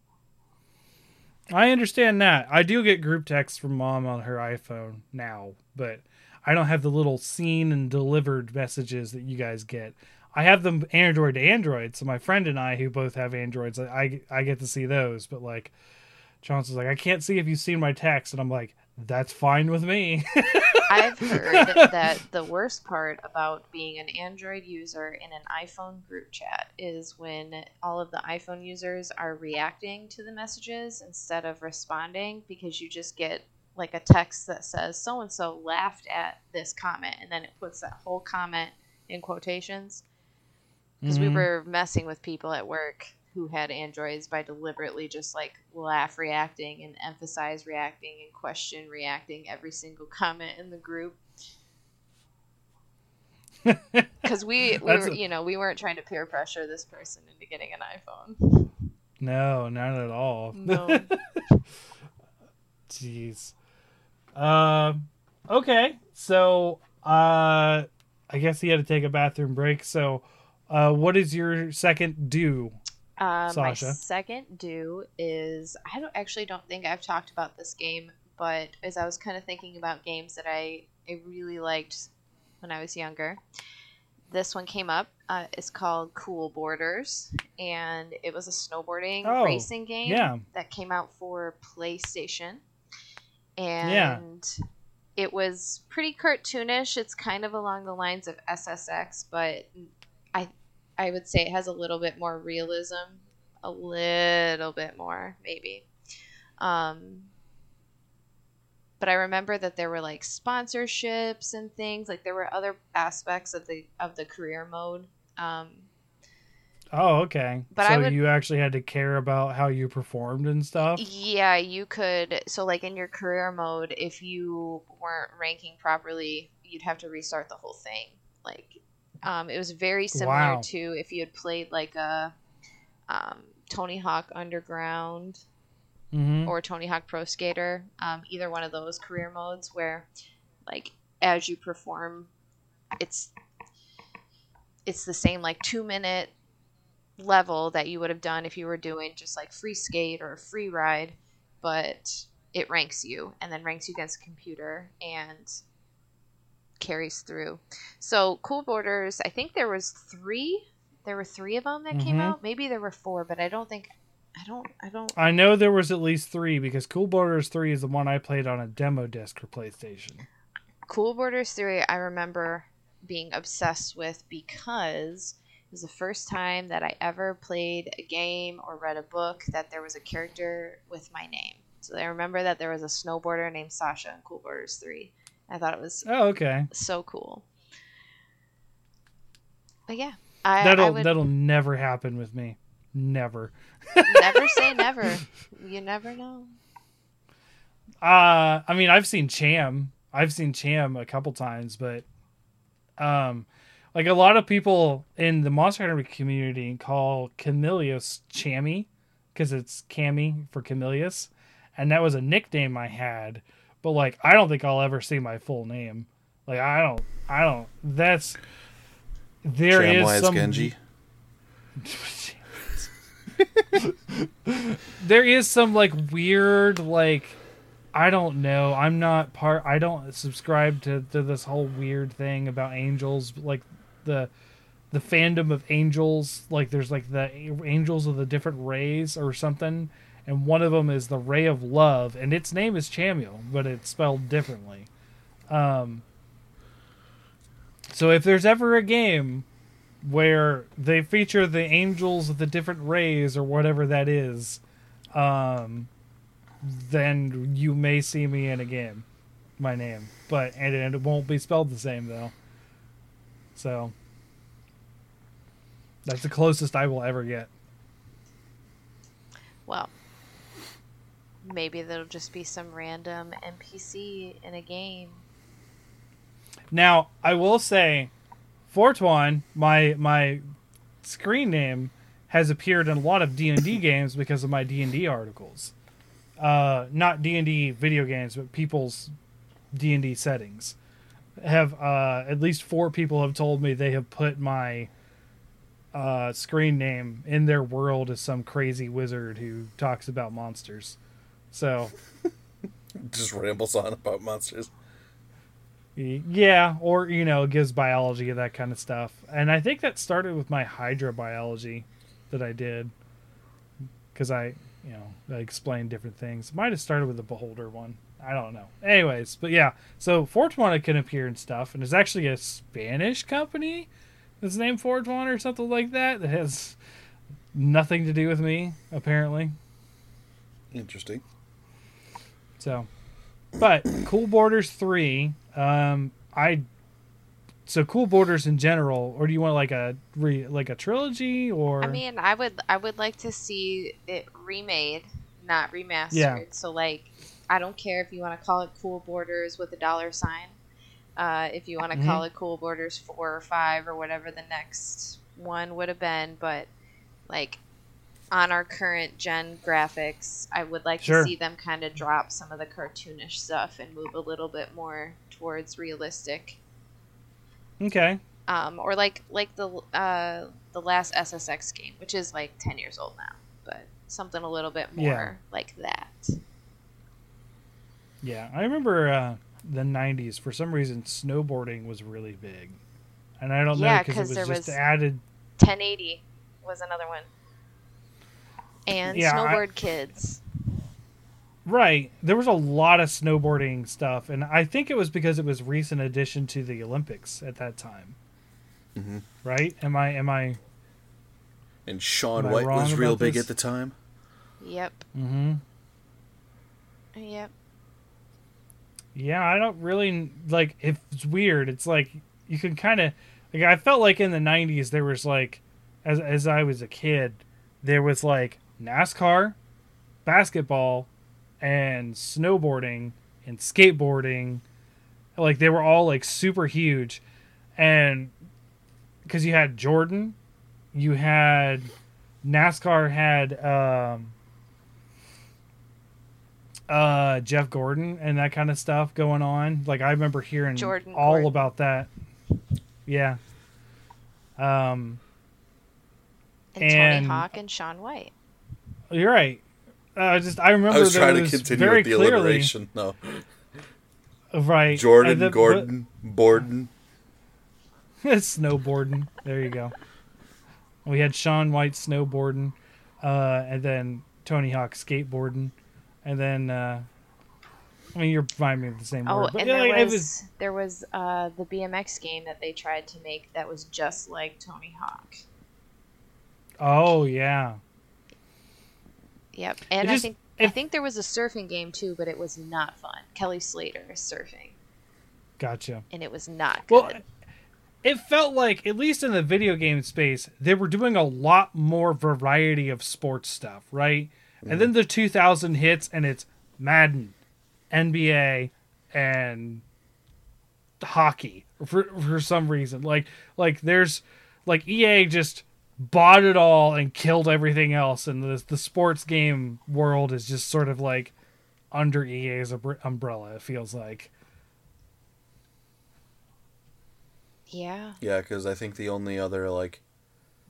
I understand that. I do get group texts from mom on her iPhone now, but I don't have the little seen and delivered messages that you guys get. I have them Android to Android, so my friend and I, who both have Androids, I I get to see those. But like, Johnson's like, I can't see if you've seen my text, and I'm like, that's fine with me. I've heard that the worst part about being an Android user in an iPhone group chat is when all of the iPhone users are reacting to the messages instead of responding because you just get like a text that says so and so laughed at this comment and then it puts that whole comment in quotations. Because we Mhm. were messing with people at work who had Androids by deliberately just like laugh reacting and emphasize reacting and question reacting every single comment in the group. Because we, we were, a- you know, we weren't trying to peer pressure this person into getting an iPhone. no, not at all. No. Jeez. Um. okay, so uh, I guess he had to take a bathroom break. So, uh, what is your second do? Uh, my Sasha. second do is I don't actually don't think I've talked about this game, but as I was kind of thinking about games that I, I really liked when I was younger, this one came up. Uh, it's called Cool Borders, and it was a snowboarding Oh, racing game yeah. that came out for PlayStation, and it was pretty cartoonish. It's kind of along the lines of SSX, but I would say it has a little bit more realism, a little bit more maybe. Um, but I remember that there were like sponsorships and things. Like there were other aspects of the of the career mode. Um, Oh, okay. But so I would- you actually had to care about how you performed and stuff. Yeah, you could. So, like in your career mode, if you weren't ranking properly, you'd have to restart the whole thing. Like, um, it was very similar Wow. to if you had played like a um, Tony Hawk Underground Mm-hmm. or Tony Hawk Pro Skater. Um, either one of those career modes where, like, as you perform, it's it's the same like two minute level that you would have done if you were doing just like free skate or free ride, but it ranks you and then ranks you against a computer and carries through. So Cool Borders, I think there was three. There were three of them that came Mhm. out. Maybe there were four, but I don't think. I don't. I don't. I know there was at least three because Cool Borders Three is the one I played on a demo disc for PlayStation. Cool Borders 3, I remember being obsessed with because it was the first time that I ever played a game or read a book that there was a character with my name. So I remember that there was a snowboarder named Sasha in Cool Borders 3. I thought it was Oh, okay. so cool. But yeah, I, that'll I would that'll never happen with me. Never. never say never. You never know. Uh I mean I've seen Cham. I've seen Cham a couple times, but um like a lot of people in the Monster Hunter community call Chameleos Chammy because it's Cammy for Chameleos, and that was a nickname I had. But like I don't think I'll ever see my full name. Like I don't I don't that's there is Samwise some Genji. there is some like weird like I don't know. I'm not part. I don't subscribe to, to this whole weird thing about angels, like the the fandom of angels. Like there's like the angels of the different rays or something, and one of them is the ray of love, and its name is Chamuel, but it's spelled differently. Um. So if there's ever a game where they feature the angels of the different rays or whatever that is, um, then you may see me in a game. my name, but and it won't be spelled the same though. So that's the closest I will ever get. Well, maybe there'll just be some random NPC in a game. Now, I will say, Fortuan, my my screen name, has appeared in a lot of D and D games because of my D and D articles. Uh, not D and D video games, but people's D and D settings. Have uh, at least four people have told me they have put my uh, screen name in their world as some crazy wizard who talks about monsters. So Just rambles on about monsters. Yeah, or you know, gives biology of that kind of stuff. And I think that started with my hydrobiology that I did because I, you know, I explained different things. Might have started with the beholder one. I don't know. Anyways, but yeah, so Fortuana can appear in stuff, and it's actually a Spanish company that's named Fortuana or something like that that has nothing to do with me apparently. Interesting. So, but Cool Borders three, um, I so Cool Borders in general, or do you want like a re, like a trilogy or? I mean, I would I would like to see it remade, not remastered. Yeah. So like, I don't care if you want to call it Cool Borders with a dollar sign. Uh, if you want to Mhm. call it Cool Borders four or five or whatever the next one would have been, but like on our current gen graphics, I would like Sure. to see them kind of drop some of the cartoonish stuff and move a little bit more towards realistic. okay, um, or like like the uh, the last SSX game, which is like ten years old now, but something a little bit more Yeah. like that. yeah, I remember uh, the '90s. For some reason, snowboarding was really big, and I don't know Yeah, because 'cause it there was just was- added. 1080 was another one, and Yeah, I- Snowboard Kids. Right, there was a lot of snowboarding stuff, and I think it was because it was recent addition to the Olympics at that time. Mhm. Right? Am I am I? And Shaun Am White was real big this? at the time. Yep, Mm-hmm. yep. Yeah, I don't really like. It's weird. It's like you can kind of like. I felt like in the '90s there was like, as as I was a kid, there was like NASCAR, basketball, and snowboarding and skateboarding. Like they were all like super huge, and because you had Jordan, you had NASCAR had um, uh Jeff Gordon and that kind of stuff going on. Like I remember hearing Jordan all Gordon. about that. Yeah. Um And, And- Tony Hawk and Shaun White. You're right. Uh, just I remember I was trying it to continue very with the clearly alliteration. No, right. Jordan, And the- Gordon, Borden. snowboarding. There you go. We had Shaun White snowboarding, uh, and then Tony Hawk skateboarding, and then uh, I mean you're reminding me of the same Oh, word, but and yeah, there like, it was, there was uh, the BMX game that they tried to make that was just like Tony Hawk. Oh yeah, Yep, and It I just- think I think there was a surfing game too, but it was not fun. Kelly Slater is surfing, gotcha. and it was not good. Well, it felt like at least in the video game space they were doing a lot more variety of sports stuff, right? And then mm-hmm. the 2000 hits and it's Madden, NBA, and hockey for for some reason. Like like there's like EA just bought it all and killed everything else, and the the sports game world is just sort of like under EA's umbrella. It feels like. yeah, Yeah, because I think the only other like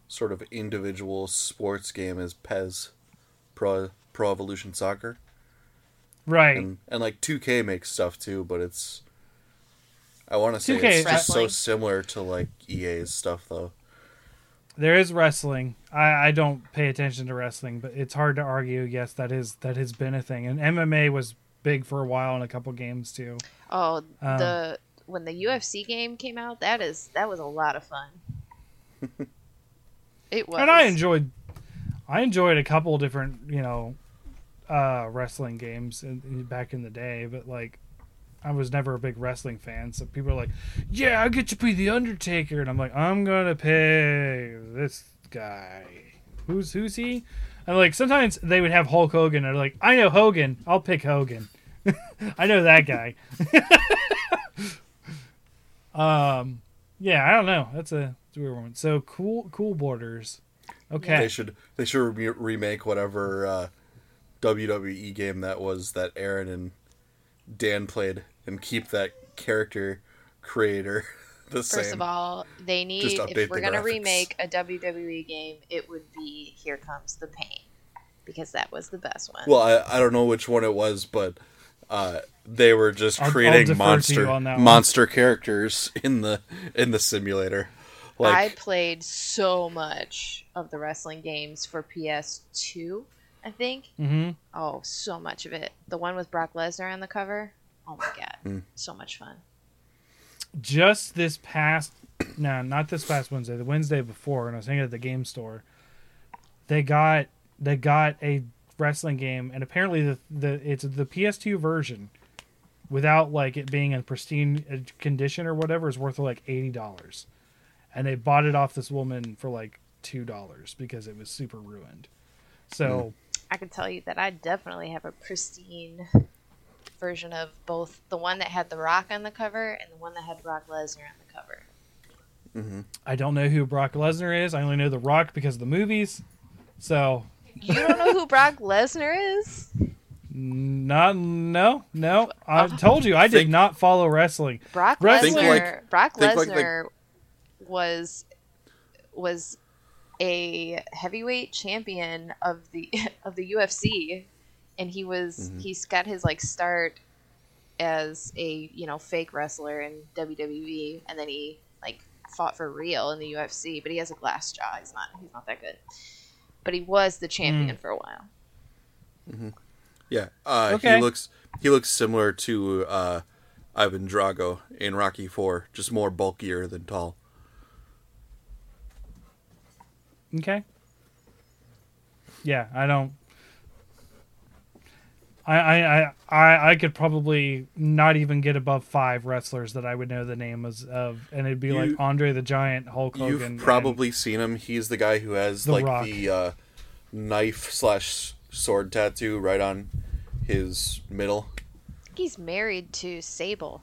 sort of individual sports game is PES, Pro Pro Evolution Soccer, Right. and and like 2K makes stuff too, but it's I want to say 2K it's just so similar to like EA's stuff though. There is wrestling. I, I don't pay attention to wrestling, but it's hard to argue. Yes, that is that has been a thing, and MMA was big for a while in a couple games too. Oh, Um, the when the UFC game came out, that is that was a lot of fun. it was. And I enjoyed, I enjoyed a couple different you know, uh, wrestling games in, in- back in the day. But like, I was never a big wrestling fan, so people are like, "Yeah, I get to be the Undertaker," and I'm like, "I'm gonna pay this guy. Who's who's he?" And like sometimes they would have Hulk Hogan, and they're like, "I know Hogan. I'll pick Hogan. I know that guy." um, yeah, I don't know. That's a, that's a weird one. So cool, cool borders. Okay, They should they should re- remake whatever uh, WWE game that was that Aaron and Dan played and keep that character creator the same. First of all, they need if we're gonna graphics. remake a WWE game, it would be Here Comes the Pain because that was the best one. Well, I, I don't know which one it was, but uh, they were just I'll- I'll creating monster on that one. monster characters in the in the simulator. I played so much of the wrestling games for PS2, I think. hmm Oh, so much of it. The one with Brock Lesnar on the cover. Oh my god, Hmm. so much fun. just this past no not this past wednesday the wednesday before when i was hanging at the game store they got they got a wrestling game and apparently the, the it's the ps2 version without like it being in pristine uh, condition or whatever is worth like $80 and they bought it off this woman for like $2 because it was super ruined so I can tell you that I definitely have a pristine version of both the one that had The Rock on the cover and the one that had Brock Lesnar on the cover. Mm-hmm. i don't know who brock lesnar is i only know the rock because of the movies so You don't know who Brock Lesnar is? Not no no. I uh, told you I did Think- not follow wrestling. Brock Lesnar. Think like- Brock think like the- Lesnar was was a heavyweight champion of the of the UFC, and he was he's got his like start as a you know fake wrestler in WWE, and then he like fought for real in the UFC. But he has a glass jaw. He's not he's not that good. But he was the champion for a while. yeah, uh, Okay. he looks he looks similar to uh, Ivan Drago in Rocky Four, just more bulkier than tall. Okay. Yeah, I don't. I, I, I, I I could probably not even get above five wrestlers that I would know the name as, of, and it'd be You- like Andre the Giant, Hulk Hogan. You've probably seen him. He's the guy who has The like Rock. the uh, knife slash sword tattoo right on his middle. He's married to Sable.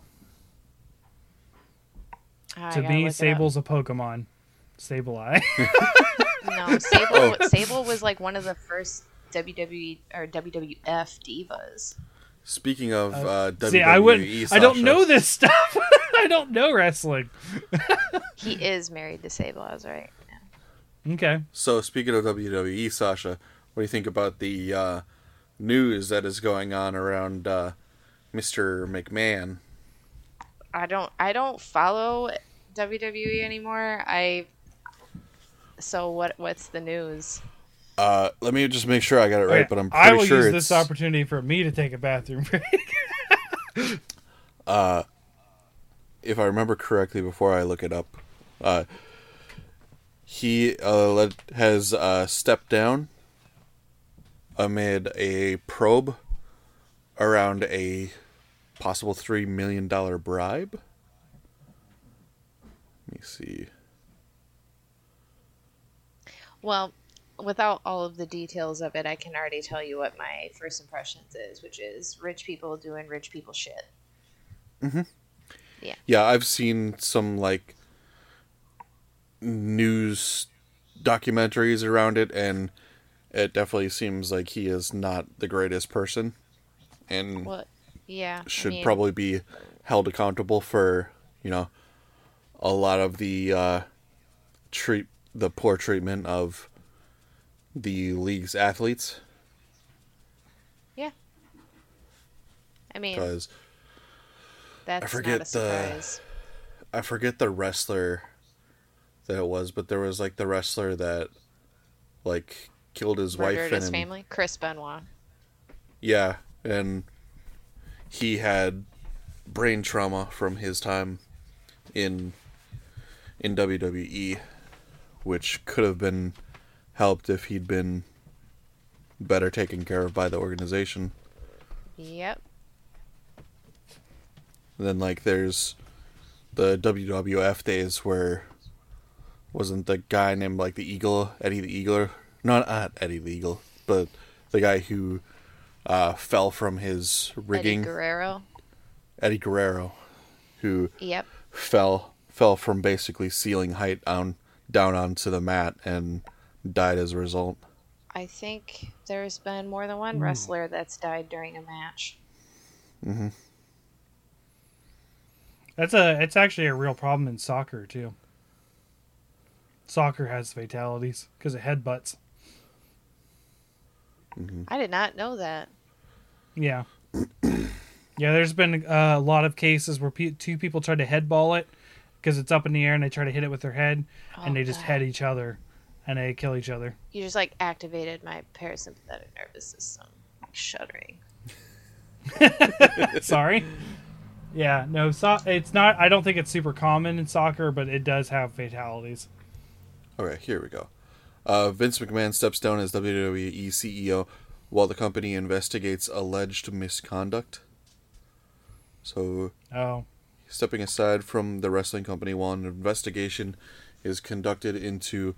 I to me, look it up. Sable's a Pokemon. Sableye. No, Sable. Oh. Sable was like one of the first WWE or WWF divas. Speaking of uh, WWE, See, I wouldn't. I don't know this stuff. I don't know wrestling. He is married to Sable. I was right. Yeah. Okay. So speaking of WWE, Sasha, what do you think about the uh, news that is going on around uh, Mr. McMahon? I don't. I don't follow WWE anymore. I. So what? What's the news? Uh, let me just make sure I got it right, Okay, but I'm I pretty will sure use it's this opportunity for me to take a bathroom break. uh, if I remember correctly before I look it up. Uh, he uh, let, has uh, stepped down amid a probe around a possible three million dollar bribe. Let me see. Well, without all of the details of it, I can already tell you what my first impressions is, which is rich people doing rich people shit. Yeah, Yeah, I've seen some like news documentaries around it, and it definitely seems like he is not the greatest person, and What? Yeah. I should mean, probably be held accountable for you know a lot of the uh, treat the poor treatment of the league's athletes Yeah. I mean, because that's forget the- I forget the wrestler that it was, but there was like the wrestler that like killed his wife and his family. Chris Benoit. yeah, and he had brain trauma from his time in in WWE, which could have been helped if he'd been better taken care of by the organization. Yep. And then like there's the WWF days where wasn't the guy named like the Eagle, Eddie the Eagle, not not Eddie the Eagle, but the guy who uh, fell from his rigging, Eddie Guerrero. Eddie Guerrero, who Yep. fell fell from basically ceiling height down down onto the mat and died as a result. I think there's been more than one wrestler that's died during a match. Mm-hmm. That's a it's actually a real problem in soccer too. Soccer has fatalities because of headbutts. I did not know that. Yeah. yeah, there's been uh, a lot of cases where pe- two people tried to headball it because it's up in the air and they try to hit it with their head and Oh, they just God. head each other and they kill each other. You just like activated my parasympathetic nervous system. Shuddering. Sorry. Yeah, no, so- it's not. I don't think it's super common in soccer, but it does have fatalities. Okay, here we go. Uh, Vince McMahon steps down as WWE CEO while the company investigates alleged misconduct. So, Oh, stepping aside from the wrestling company while an investigation is conducted into,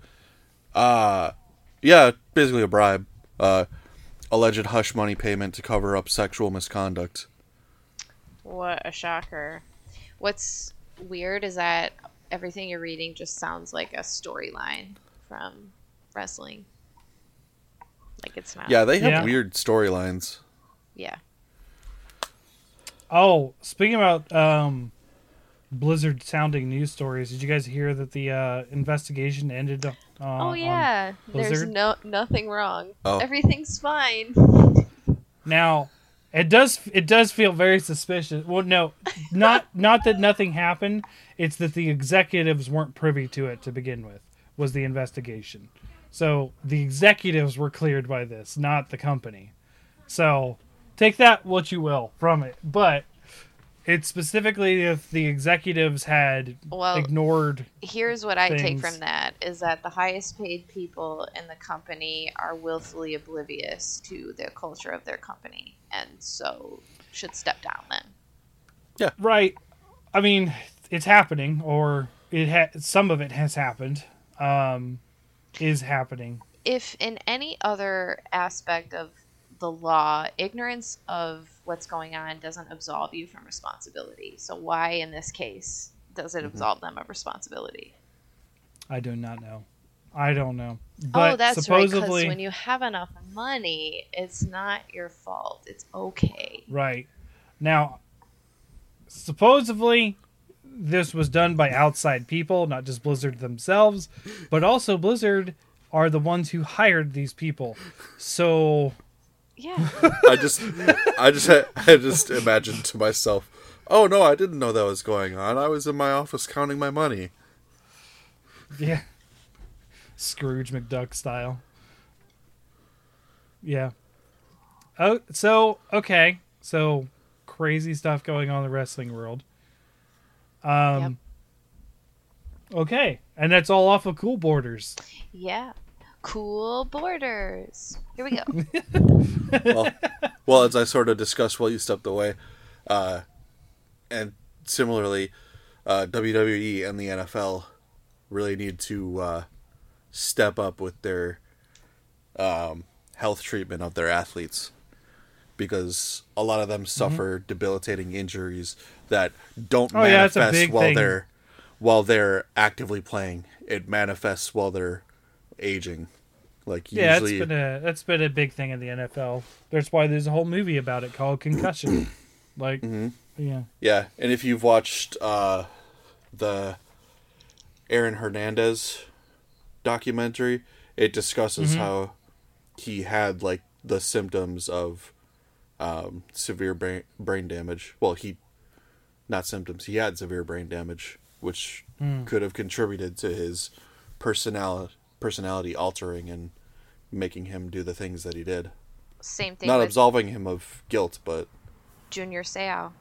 uh, yeah, basically a bribe, uh, alleged hush money payment to cover up sexual misconduct. What a shocker. What's weird is that everything you're reading just sounds like a storyline from wrestling. Like it's not. Yeah, they have Yeah. weird storylines. Yeah. oh. Speaking about um, Blizzard sounding news stories, did you guys hear that the uh, investigation ended? Uh, oh on- yeah. There's no nothing wrong. Oh. Everything's fine. Now, it does it does feel very suspicious. Well, no, not not that nothing happened. It's that the executives weren't privy to it to begin with. Was the investigation. So the executives were cleared by this, not the company. So take that what you will from it. But it's specifically if the executives had Well- ignored Here's what I take from that is that the highest paid people in the company are willfully oblivious to the culture of their company and so should step down then. Yeah. Right. I mean, it's happening, or it ha- some of it has happened. Um, is happening. if in any other aspect of the law, ignorance of what's going on doesn't absolve you from responsibility. So why in this case does it mm-hmm. absolve them of responsibility? I do not know. I don't know. Oh, but oh, that's right. supposedly, Because when you have enough money, it's not your fault. It's okay. right now, supposedly, this was done by outside people, not just Blizzard themselves, but also Blizzard are the ones who hired these people. So Yeah. I just, I just, I just imagined to myself, oh no, I didn't know that was going on. I was in my office counting my money. Yeah. Scrooge McDuck style. Yeah. Oh, so okay. So crazy stuff going on in the wrestling world. Um Okay. And that's all off of Cool Borders. yeah. Cool borders. Here we go. well, well, as I sort of discussed while you stepped away, uh, and similarly, uh, WWE and the NFL really need to uh, step up with their um, health treatment of their athletes because a lot of them suffer debilitating injuries that don't Oh, yeah, that's a manifest big while thing. they're while they're actively playing. It manifests while they're aging. Like Yeah, usually, that's been a that's been a big thing in the NFL. That's why there's a whole movie about it called Concussion. like yeah. Yeah, and if you've watched uh, the Aaron Hernandez documentary, it discusses how he had like the symptoms of um, severe brain brain damage. Well, he not symptoms. He had severe brain damage, which could have contributed to his personality personality altering and making him do the things that he did. Same thing Not absolving him of guilt, but Junior Seau.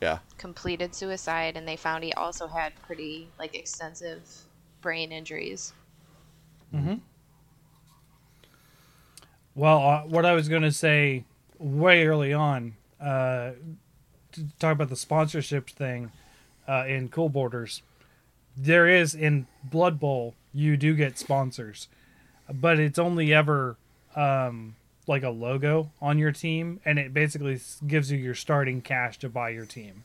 yeah. Completed suicide, and they found he also had pretty like extensive brain injuries. Mm-hmm. Well, uh, what I was going to say way early on uh, to talk about the sponsorship thing uh, in Cool Borders, there is in Blood Bowl you do get sponsors, but it's only ever um, like a logo on your team, and it basically gives you your starting cash to buy your team.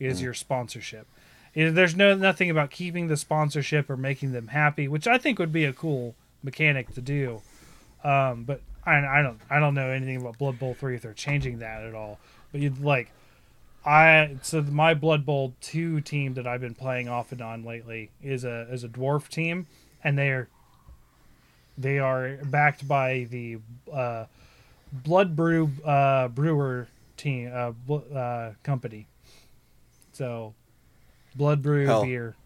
Is your sponsorship. There's no nothing about keeping the sponsorship or making them happy, which I think would be a cool mechanic to do. Um, but I, I don't I don't know anything about Blood Bowl three if they're changing that at all. But you'd like I so my Blood Bowl two team that I've been playing off and on lately is a is a dwarf team, and they're they are backed by the uh, Blood Brew uh, Brewer team uh, uh, company. So Blood Brew Hell. beer.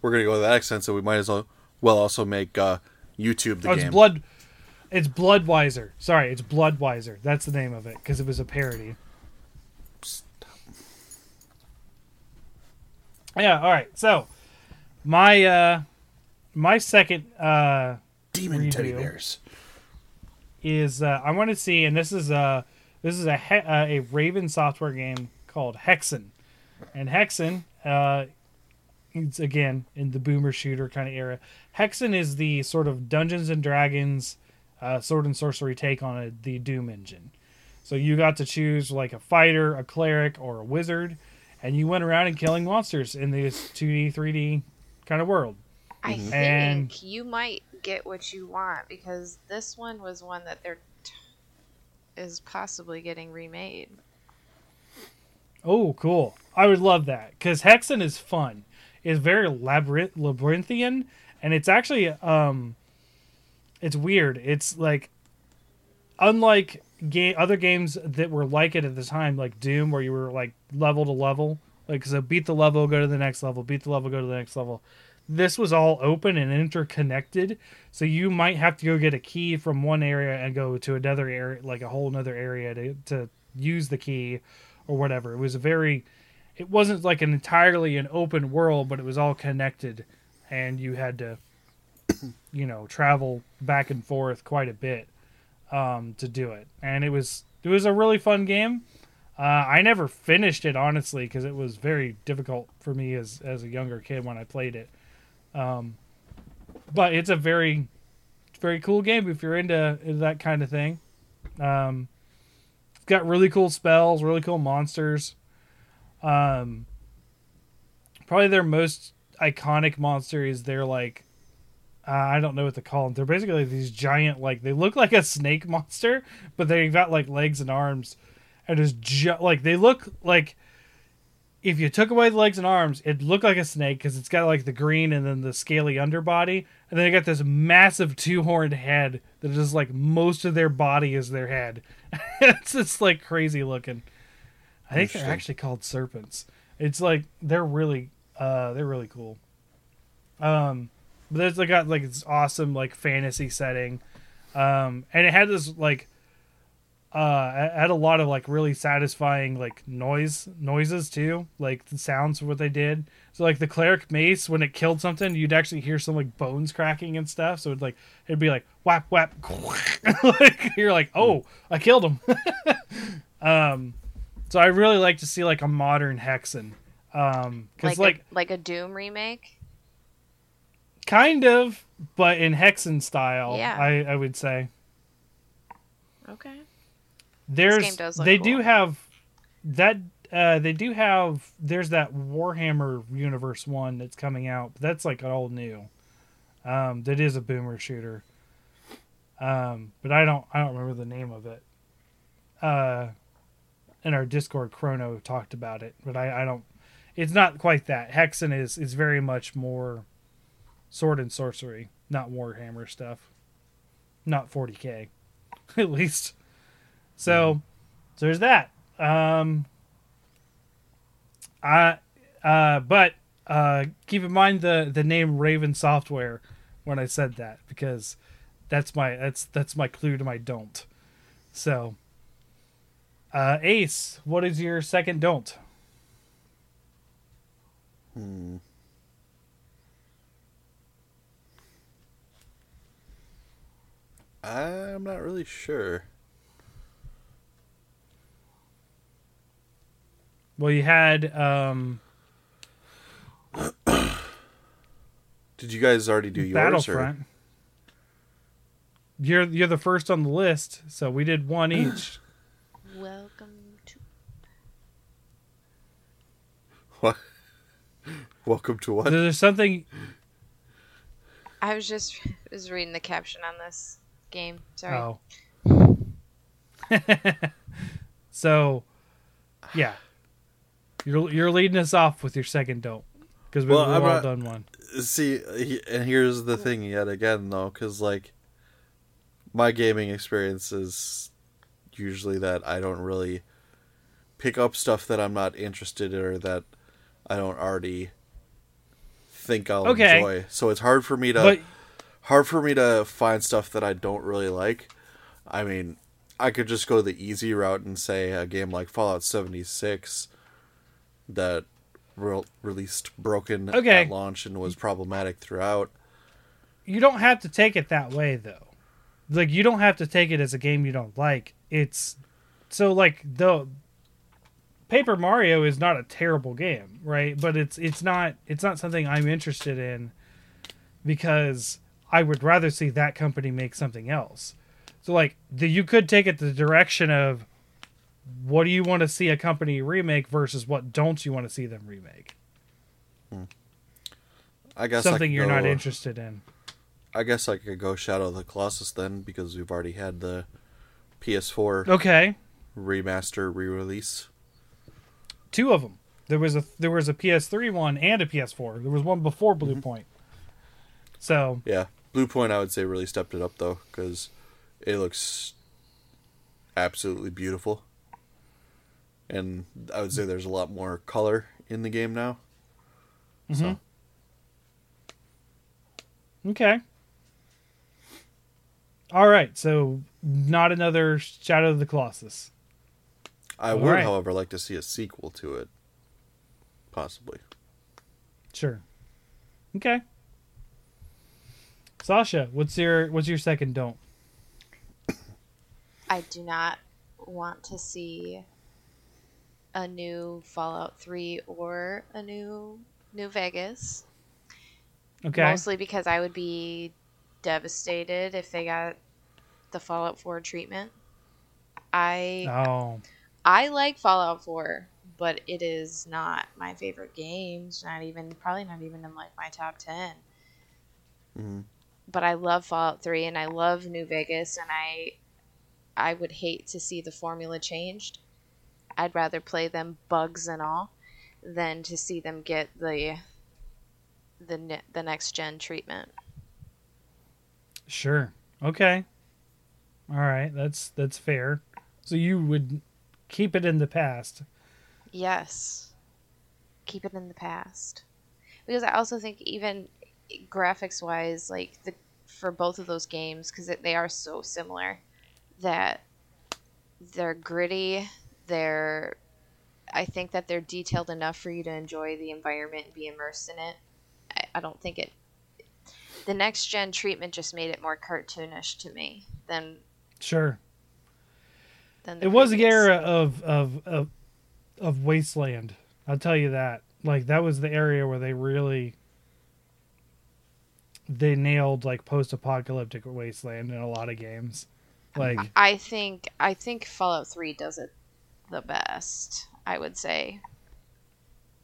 We're gonna go to that extent, so we might as well well also make uh, YouTube the Oh, game. it's Blood. It's Bloodweiser. Sorry, it's Bloodweiser. That's the name of it because it was a parody. Yeah. All right. So, my uh, my second uh Demon teddy bears. is uh, I want to see, and this is a this is a he- uh, a Raven software game called Hexen, and Hexen, uh, it's again in the boomer shooter kind of era. Hexen is the sort of Dungeons and Dragons, uh, sword and sorcery take on a, the Doom engine. So you got to choose like a fighter, a cleric, or a wizard, and you went around and killing monsters in this 2D, 3D kind of world. I think And- you might get what you want because this one was one that they're t- is possibly getting remade. Oh, cool. I would love that because Hexen is fun. It's very labyrinth labyrinthian, and it's actually um, it's weird. It's like unlike game other games that were like it at the time, like Doom, where you were like level to level, like so beat the level, go to the next level, beat the level, go to the next level. This was all open and interconnected, so you might have to go get a key from one area and go to another area, like a whole another area to to use the key or whatever. It was a very it wasn't like an entirely an open world, but it was all connected and you had to you know, travel back and forth quite a bit um to do it. And it was it was a really fun game. Uh, I never finished it honestly because it was very difficult for me as as a younger kid when I played it. Um, but it's a very very cool game if you're into, that kind of thing. Um, it's got really cool spells, really cool monsters. Um, probably their most iconic monster is their like uh, I don't know what to call them. They're basically these giant like they look like a snake monster, but they've got like legs and arms, and just ju- like they look like if you took away the legs and arms, it looked like a snake because it's got like the green and then the scaly underbody, and then it got this massive two horned head that is like most of their body is their head. it's just like crazy looking. I think they're actually called serpents. It's like they're really uh they're really cool. Um but there's like got like this awesome like fantasy setting. Um and it had this like uh had a lot of like really satisfying like noise noises too, like the sounds of what they did. So like the cleric mace when it killed something, you'd actually hear some like bones cracking and stuff. So it'd like it'd be like whap whap like you're like, "Oh, I killed him." um so I really like to see like a modern Hexen. Um cuz Like like a, like a Doom remake. kind of but in Hexen style, Yeah. I I would say. Okay. There's game does look they do have that uh they do have there's that Warhammer Universe one that's coming out. But that's like all new. Um that is a boomer shooter. Um but I don't I don't remember the name of it. Uh in our Discord Chrono talked about it, but I I don't it's not quite that. Hexen is is very much more sword and sorcery, not Warhammer stuff. Not 40k. At least. So, so there's that. Um, I, uh, but uh, keep in mind the the name Raven Software when I said that because that's my that's that's my clue to my don't. So, uh, Ace, what is your second don't? Hmm. I'm not really sure. Well, you had um, Did you guys already do yours? Battlefront. Or? You're you're the first on the list, so we did one each. Welcome to. What? Welcome to what? There's something. I was just was reading the caption on this game. Sorry. Oh. so, yeah, you're you're leading us off with your second don't because we've Well, I'm all not- done one. See, he, and here's the thing yet again though, because like my gaming experience is usually that I don't really pick up stuff that I'm not interested in or that I don't already think I'll Okay. enjoy. So it's hard for me to But hard for me to find stuff that I don't really like. I mean, I could just go the easy route and say a game like Fallout 76 that re- released broken Okay. at launch and was problematic throughout. you don't have to take it that way though. Like you don't have to take it as a game you don't like. It's so like the Paper Mario is not a terrible game, right? But it's it's not it's not something I'm interested in because I would rather see that company make something else. So like the, you could take it the direction of what do you want to see a company remake versus what don't you want to see them remake? Hmm. I guess Something could you're go- not interested in. I guess I could go Shadow of the Colossus then because we've already had the PS4 Okay. remaster re-release. two of them. There was a there was a PS3 one and a PS4. There was one before Blue mm-hmm. Point. So Yeah, Bluepoint I would say really stepped it up though because it looks absolutely beautiful, and I would say there's a lot more color in the game now. Mm-hmm. So okay, all right. So not another Shadow of the Colossus. I All would, right. however, like to see a sequel to it, possibly. Sure. Okay. Sasha, what's your what's your second don't? I do not want to see a new Fallout 3 or a new New Vegas. Okay. Mostly because I would be devastated if they got the Fallout 4 treatment. I Oh. I like Fallout 4, but it is not my favorite game. It's not even probably not even in like my top 10. hmm But I love Fallout 3 and I love New Vegas and I I would hate to see the formula changed. I'd rather play them bugs and all than to see them get the the the next gen treatment. Sure. Okay. All right. That's that's fair. So you would keep it in the past. Yes. Keep it in the past. Because I also think even graphics wise like the for both of those games cuz they are so similar that they're gritty, they're I think that they're detailed enough for you to enjoy the environment and be immersed in it. I, I don't think it the next gen treatment just made it more cartoonish to me than Sure. than the It was the era of of of of wasteland. I'll tell you that. Like that was the area where they really they nailed like post-apocalyptic wasteland in a lot of games. Like I think I think Fallout 3 does it the best, I would say.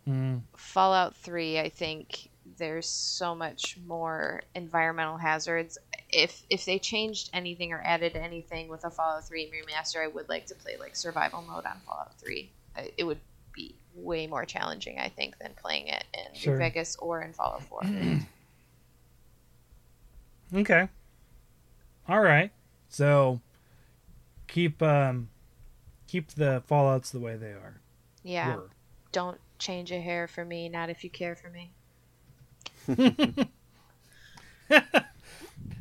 mm, Fallout 3, I think there's so much more environmental hazards. If if they changed anything or added anything with a Fallout 3 remaster, I would like to play like survival mode on Fallout 3. It would be way more challenging, I think, than playing it in Sure. Vegas or in Fallout 4. okay. All right. So keep um keep the fallouts the way they are. yeah, Were. don't change a hair for me, not if you care for me.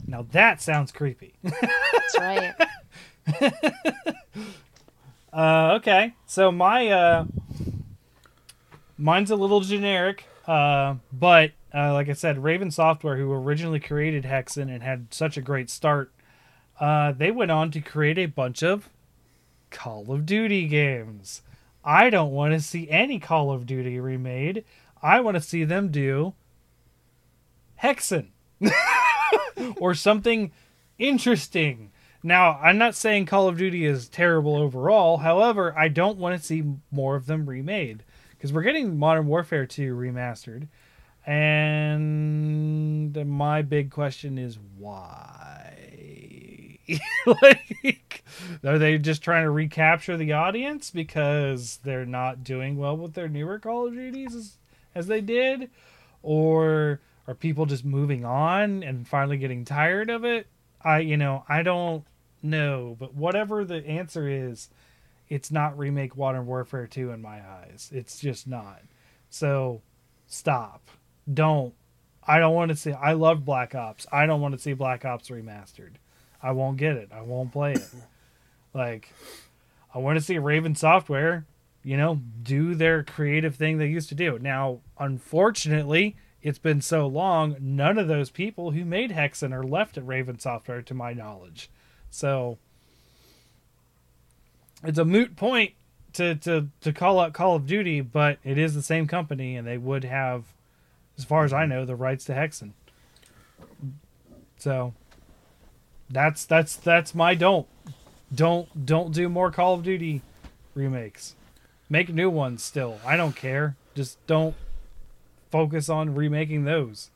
Now that sounds creepy. That's right. Uh, okay, so my uh, mine's a little generic, uh, but uh, like I said, Raven Software, who originally created Hexen and had such a great start, uh, they went on to create a bunch of Call of Duty games. I don't want to see any Call of Duty remade. I want to see them do Hexen or something interesting. Now, I'm not saying Call of Duty is terrible overall. However, I don't want to see more of them remade because we're getting Modern Warfare 2 remastered. And my big question is why? like, are they just trying to recapture the audience because they're not doing well with their newer Call of Duties as, as they did? Or are people just moving on and finally getting tired of it? I, you know, I don't know, but whatever the answer is, it's not remake Modern Warfare 2 in my eyes. It's just not. So stop. Don't. I don't want to see. I love Black Ops. I don't want to see Black Ops remastered. I won't get it. I won't play it. like, I want to see Raven Software, you know, do their creative thing they used to do. Now, unfortunately, it's been so long, none of those people who made Hexen are left at Raven Software, to my knowledge. So, it's a moot point to, to, to call out Call of Duty, but it is the same company, and they would have, as far as I mm-hmm. know, the rights to Hexen. So, that's that's that's my don't don't don't do more Call of Duty remakes. Make new ones still. I don't care. Just don't focus on remaking those.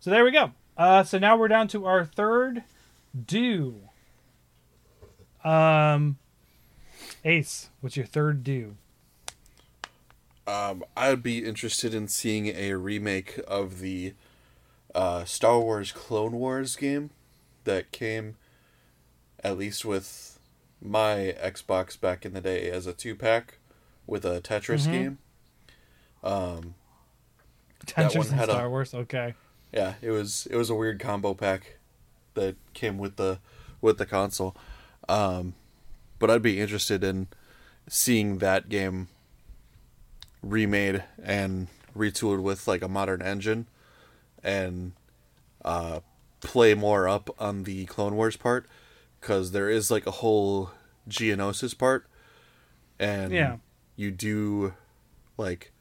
So there we go. Uh, so now we're down to our third do. Um, Ace, what's your third do? Um, I'd be interested in seeing a remake of the uh, Star Wars Clone Wars game that came, at least with my Xbox back in the day, as a two pack with a Tetris Mhm. game. Um, Tetris one and had a- Star Wars. Okay. yeah, it was it was a weird combo pack that came with the with the console. Um, but I'd be interested in seeing that game remade and retooled with like a modern engine and uh, play more up on the Clone Wars part because there is like a whole Geonosis part and Yeah. you do like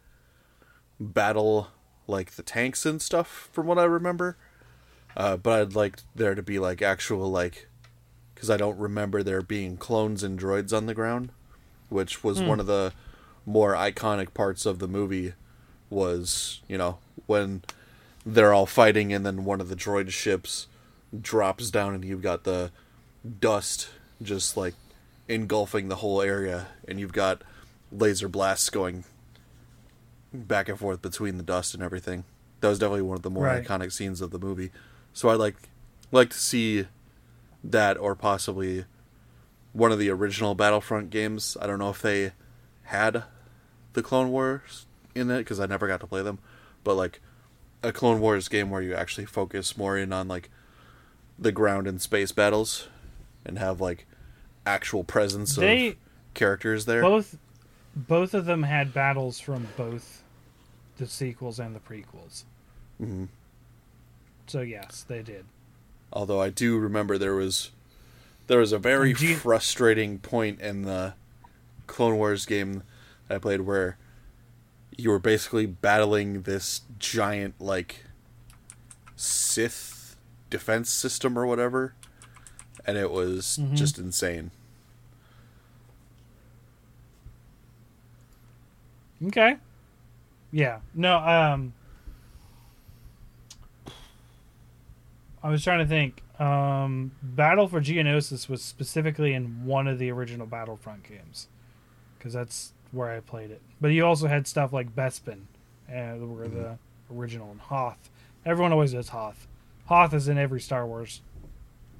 battle like the tanks and stuff from what I remember. Uh, but I'd like there to be like actual like because I don't remember there being clones and droids on the ground, which was one of the more iconic parts of the movie. Was you know when they're all fighting and then one of the droid ships drops down and you've got the dust just like engulfing the whole area and you've got laser blasts going back and forth between the dust and everything. That was definitely one of the more Right. iconic scenes of the movie. So I'd like like to see that or possibly one of the original Battlefront games. I don't know if they had the Clone Wars in it because I never got to play them, but like a Clone Wars game where you actually focus more in on like the ground and space battles and have like actual presence They- of characters there. Both both of them had battles from both the sequels and the prequels. Mhm. So yes, they did. Although I do remember there was there was a very you- frustrating point in the Clone Wars game I played where you were basically battling this giant like Sith defense system or whatever, and it was Mhm. just insane. Okay. Yeah. No, um I was trying to think. Um Battle for Geonosis was specifically in one of the original Battlefront games. Cuz that's where I played it. But you also had stuff like Bespin, uh, were the original and Hoth. Everyone always does Hoth. Hoth is in every Star Wars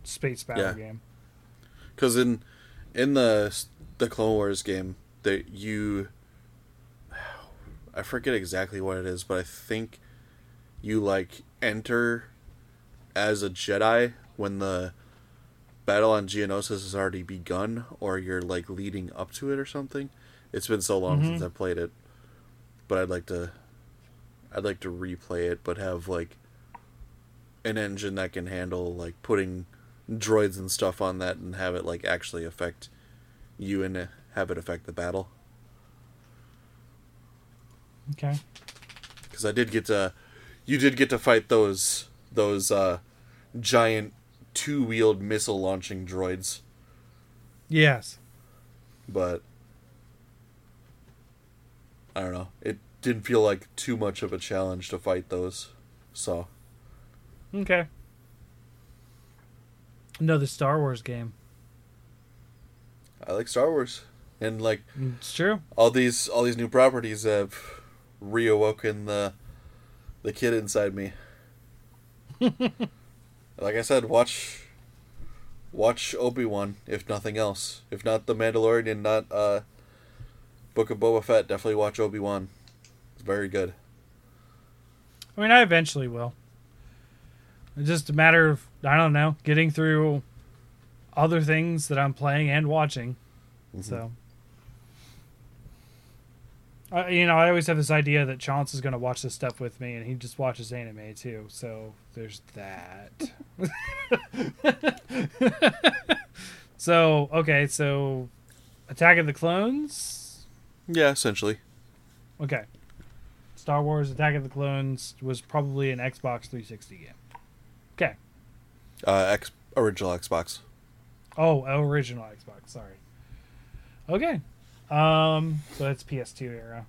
space battle Yeah. game. Because in in the the Clone Wars game, that you, I forget exactly what it is, but I think you like enter as a Jedi when the battle on Geonosis has already begun, or you're like leading up to it or something. It's been so long since Mhm. I played it, but I'd like to, I'd like to replay it, but have like an engine that can handle like putting droids and stuff on that and have it like actually affect you and have it affect the battle. Okay. Because I did get to, you did get to fight those those uh, giant two wheeled missile launching droids, Yes. but I don't know. It didn't feel like too much of a challenge to fight those. So Okay. Another Star Wars game. I like Star Wars, and like It's true. all these all these new properties have reawoken the the kid inside me. like I said, watch watch Obi Wan if nothing else. If not the Mandalorian, not uh, Book of Boba Fett, definitely watch Obi Wan. It's very good. I mean, I eventually will. It's just a matter of I don't know, getting through other things that I'm playing and watching. Mm-hmm. So, I, you know, I always have this idea that Chance is going to watch this stuff with me, and he just watches anime too. So there's that. so okay, so Attack of the Clones. Yeah, essentially. Okay. Star Wars Attack of the Clones was probably an Xbox 360 game. Okay. Uh, X original Xbox. Oh, original Xbox. Sorry. Okay. Um. So that's PS2 era.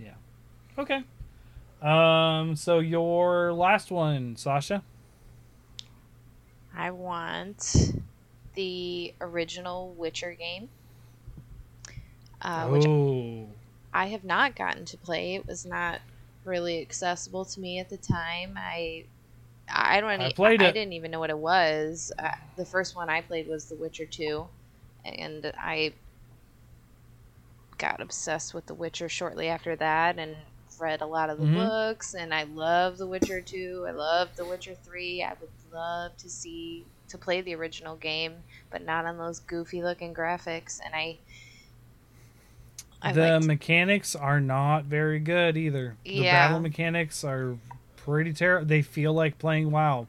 Yeah. Okay. Um. So your last one, Sasha. I want the original Witcher game. Uh, which oh. I have not gotten to play. It was not really accessible to me at the time. I I don't. I I, played I it. didn't even know what it was. Uh, the first one I played was The Witcher Two, and I got obsessed with The Witcher shortly after that, and read a lot of the Mhm. books. And I love The Witcher Two. I love The Witcher Three. I would love to see to play the original game, but not on those goofy looking graphics. And I. I the liked- mechanics are not very good either. The battle mechanics are pretty terrible. They feel like playing WoW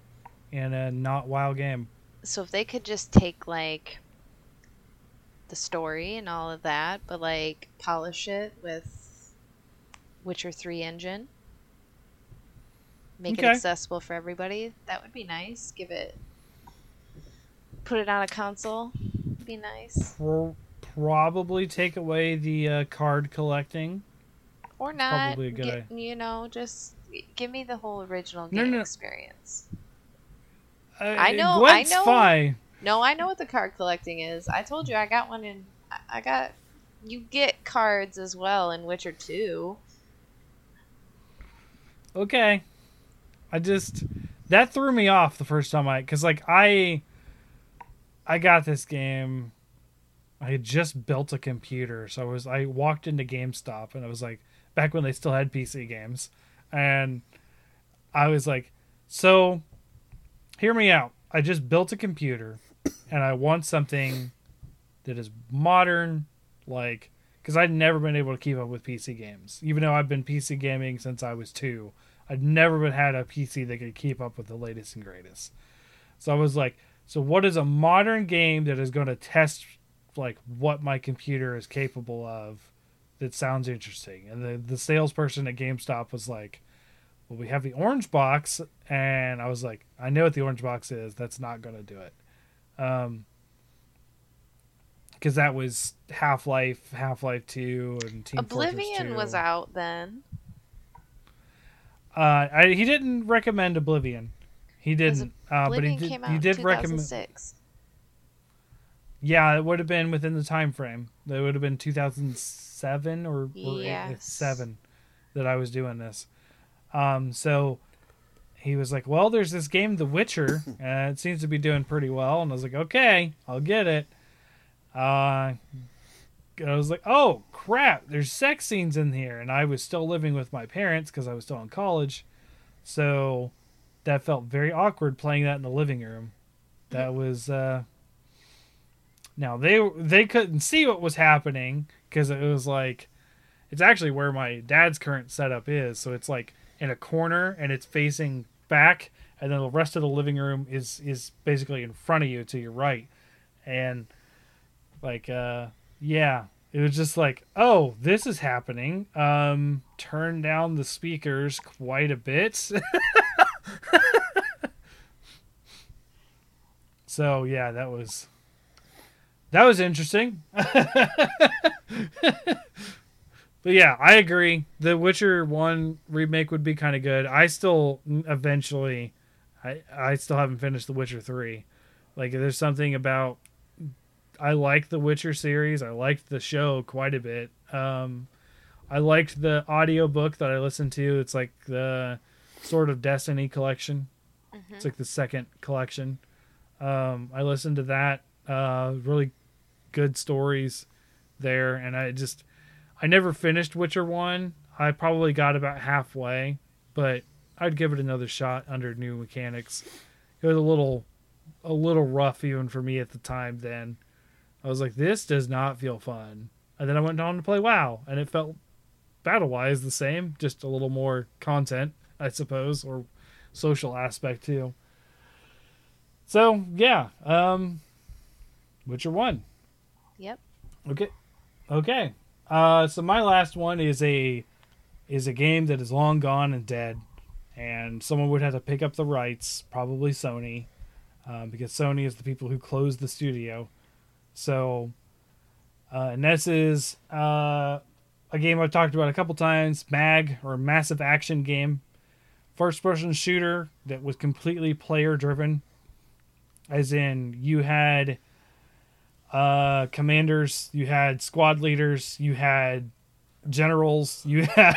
in a not WoW game. so if they could just take like the story and all of that but like polish it with witcher 3 engine make Okay. it accessible for everybody that would be nice give it put it on a console be nice Pro- probably take away the uh, card collecting. or not probably a good get- you know just give me the whole original game no. experience Uh, I know- Gwent's I know. fine. No, I know what the card collecting is. I told you I got one in. I- I got. You get cards as well in Witcher 2. okay i just that threw me off the first time i because like i i got this game i had just built a computer so i was i walked into gamestop and i was like back when they still had pc games and i was like so hear me out i just built a computer and i want something that is modern like because i'd never been able to keep up with pc games even though i've been pc gaming since i was two I'd never been had a PC that could keep up with the latest and greatest. So I was like, so what is a modern game that is going to test like what my computer is capable of that sounds interesting? And the the salesperson at GameStop was like, well, we have the orange box, and I was like, I know what the orange box is. That's not going to do it. Um, because that was Half Life, Half Life Two, and Team Oblivion 2. was out then. Uh, I, he didn't recommend Oblivion. He didn't. Uh, but he Oblivion did. came out He did recommend. 2006. Yeah, it would have been within the time frame. It would have been 2007 or, or eight- seven that I was doing this. Um, so he was like, "Well, there's this game, The Witcher, and it seems to be doing pretty well." And I was like, "Okay, I'll get it." Uh, I was like, "Oh crap! There's sex scenes in here," and I was still living with my parents because I was still in college, so that felt very awkward playing that in the living room. That was uh, now they they couldn't see what was happening because it was like it's actually where my dad's current setup is. So it's like in a corner and it's facing back, and then the rest of the living room is is basically in front of you to your right, and Like, uh, yeah, it was just like, oh, this is happening. Um, turn down the speakers quite a bit. so yeah, that was that was interesting. But yeah, I agree. The Witcher One remake would be kind of good. I still eventually, I I still haven't finished The Witcher Three. Like, there's something about I like the Witcher series. I liked the show quite a bit. Um, I liked the audio book that I listened to. It's like the Sword of Destiny collection. It's like the second collection. Um, I listened to that. Uh, really good stories there, and I just I never finished Witcher One. I probably got about halfway, but I'd give it another shot under new mechanics. It was a little a little rough even for me at the time then. I was like, this does not feel fun. And then I went on to play WoW, and it felt battle wise the same, just a little more content, I suppose, or social aspect too. So yeah, um Witcher one. Yep. Okay. Okay. Uh so my last one is a is a game that is long gone and dead. And someone would have to pick up the rights, probably Sony, um, because Sony is the people who closed the studio. So, uh, and this is uh, a game I've talked about a couple times MAG, or Massive Action Game. First person shooter that was completely player driven. As in, you had uh, commanders, you had squad leaders, you had generals, you had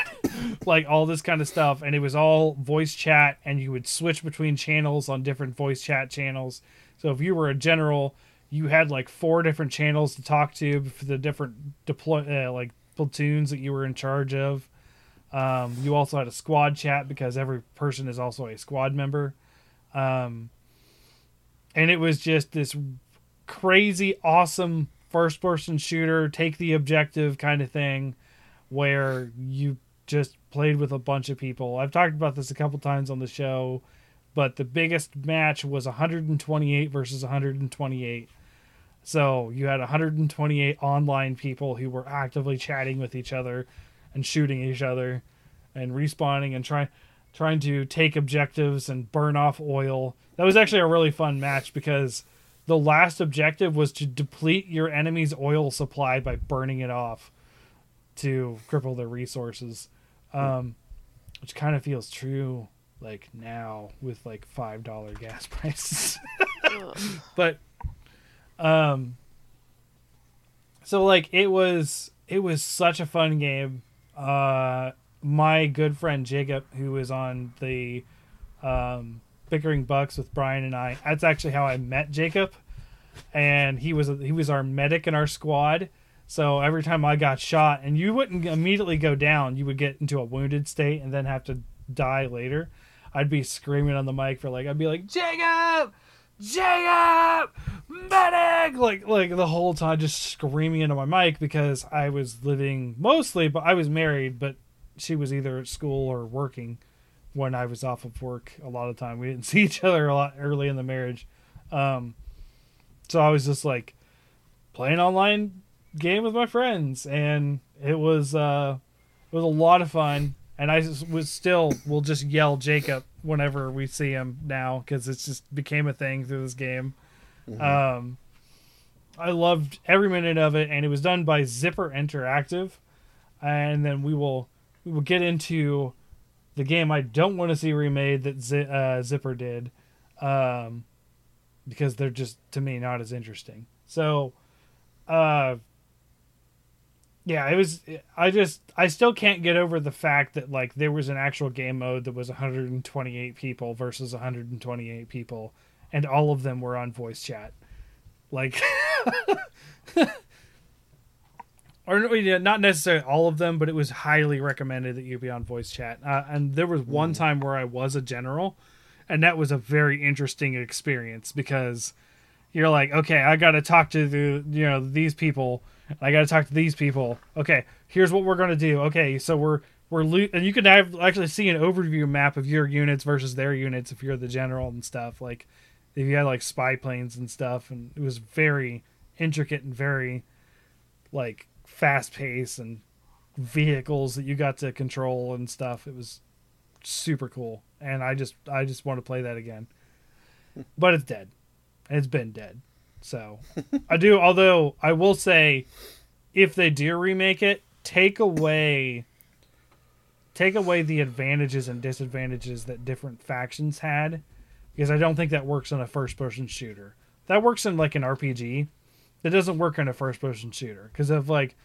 like all this kind of stuff, and it was all voice chat, and you would switch between channels on different voice chat channels. So if you were a general, you had like four different channels to talk to for the different deploy uh, like platoons that you were in charge of. Um, you also had a squad chat because every person is also a squad member. Um, and it was just this crazy, awesome first person shooter, take the objective kind of thing where you just played with a bunch of people. I've talked about this a couple times on the show, but the biggest match was 128 versus 128. So you had 128 online people who were actively chatting with each other and shooting each other and respawning and trying trying to take objectives and burn off oil. That was actually a really fun match because the last objective was to deplete your enemy's oil supply by burning it off to cripple their resources. Um, which kind of feels true like now with like five dollar gas prices. But um so like it was it was such a fun game uh my good friend jacob who was on the um bickering bucks with brian and i. That's actually how i met jacob. And he was he was our medic in our squad. So every time i got shot and you wouldn't immediately go down. You would get into a wounded state and then have to die later. I'd be screaming on the mic for like i'd be like jacob! Jacob, medic! Like like the whole time, just screaming into my mic because I was living mostly, but I was married, but she was either at school or working when I was off of work. A lot of time, we didn't see each other a lot early in the marriage, um, so I was just like playing online game with my friends, and it was uh, it was a lot of fun. And I just was still will just yell Jacob whenever we see him now because it's just became a thing through this game. Um, I loved every minute of it, and it was done by Zipper Interactive. And then we will we will get into the game I don't want to see remade that Z- uh, Zipper did, um, because they're just to me not as interesting. So, uh, yeah, it was. I just I still can't get over the fact that like there was an actual game mode that was 128 people versus 128 people, and all of them were on voice chat, like. Or yeah, not necessarily all of them, but it was highly recommended that you be on voice chat. Uh, and there was one time where I was a general, and that was a very interesting experience because you're like, okay, I got to talk to the you know these people, and I got to talk to these people. Okay, here's what we're gonna do. Okay, so we're we're lo- and you can have, actually see an overview map of your units versus their units if you're the general and stuff. Like if you had like spy planes and stuff, and it was very intricate and very like fast pace and vehicles that you got to control and stuff. It was super cool, and I just I just want to play that again. But it's dead. It's been dead. So I do. Although I will say, if they do remake it, take away take away the advantages and disadvantages that different factions had, because I don't think that works in a first person shooter. That works in like an RPG. That doesn't work in a first person shooter because of like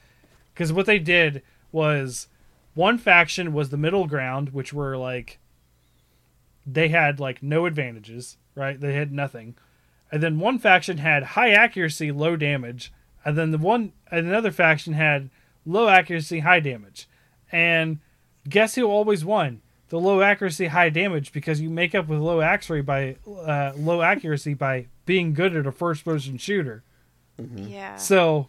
because what they did was one faction was the middle ground, which were like they had like no advantages, right? They had nothing. And then one faction had high accuracy, low damage, and then the one and another faction had low accuracy, high damage. And guess who always won? The low accuracy, high damage because you make up with low accuracy by uh, low accuracy by being good at a first person shooter. Yeah. So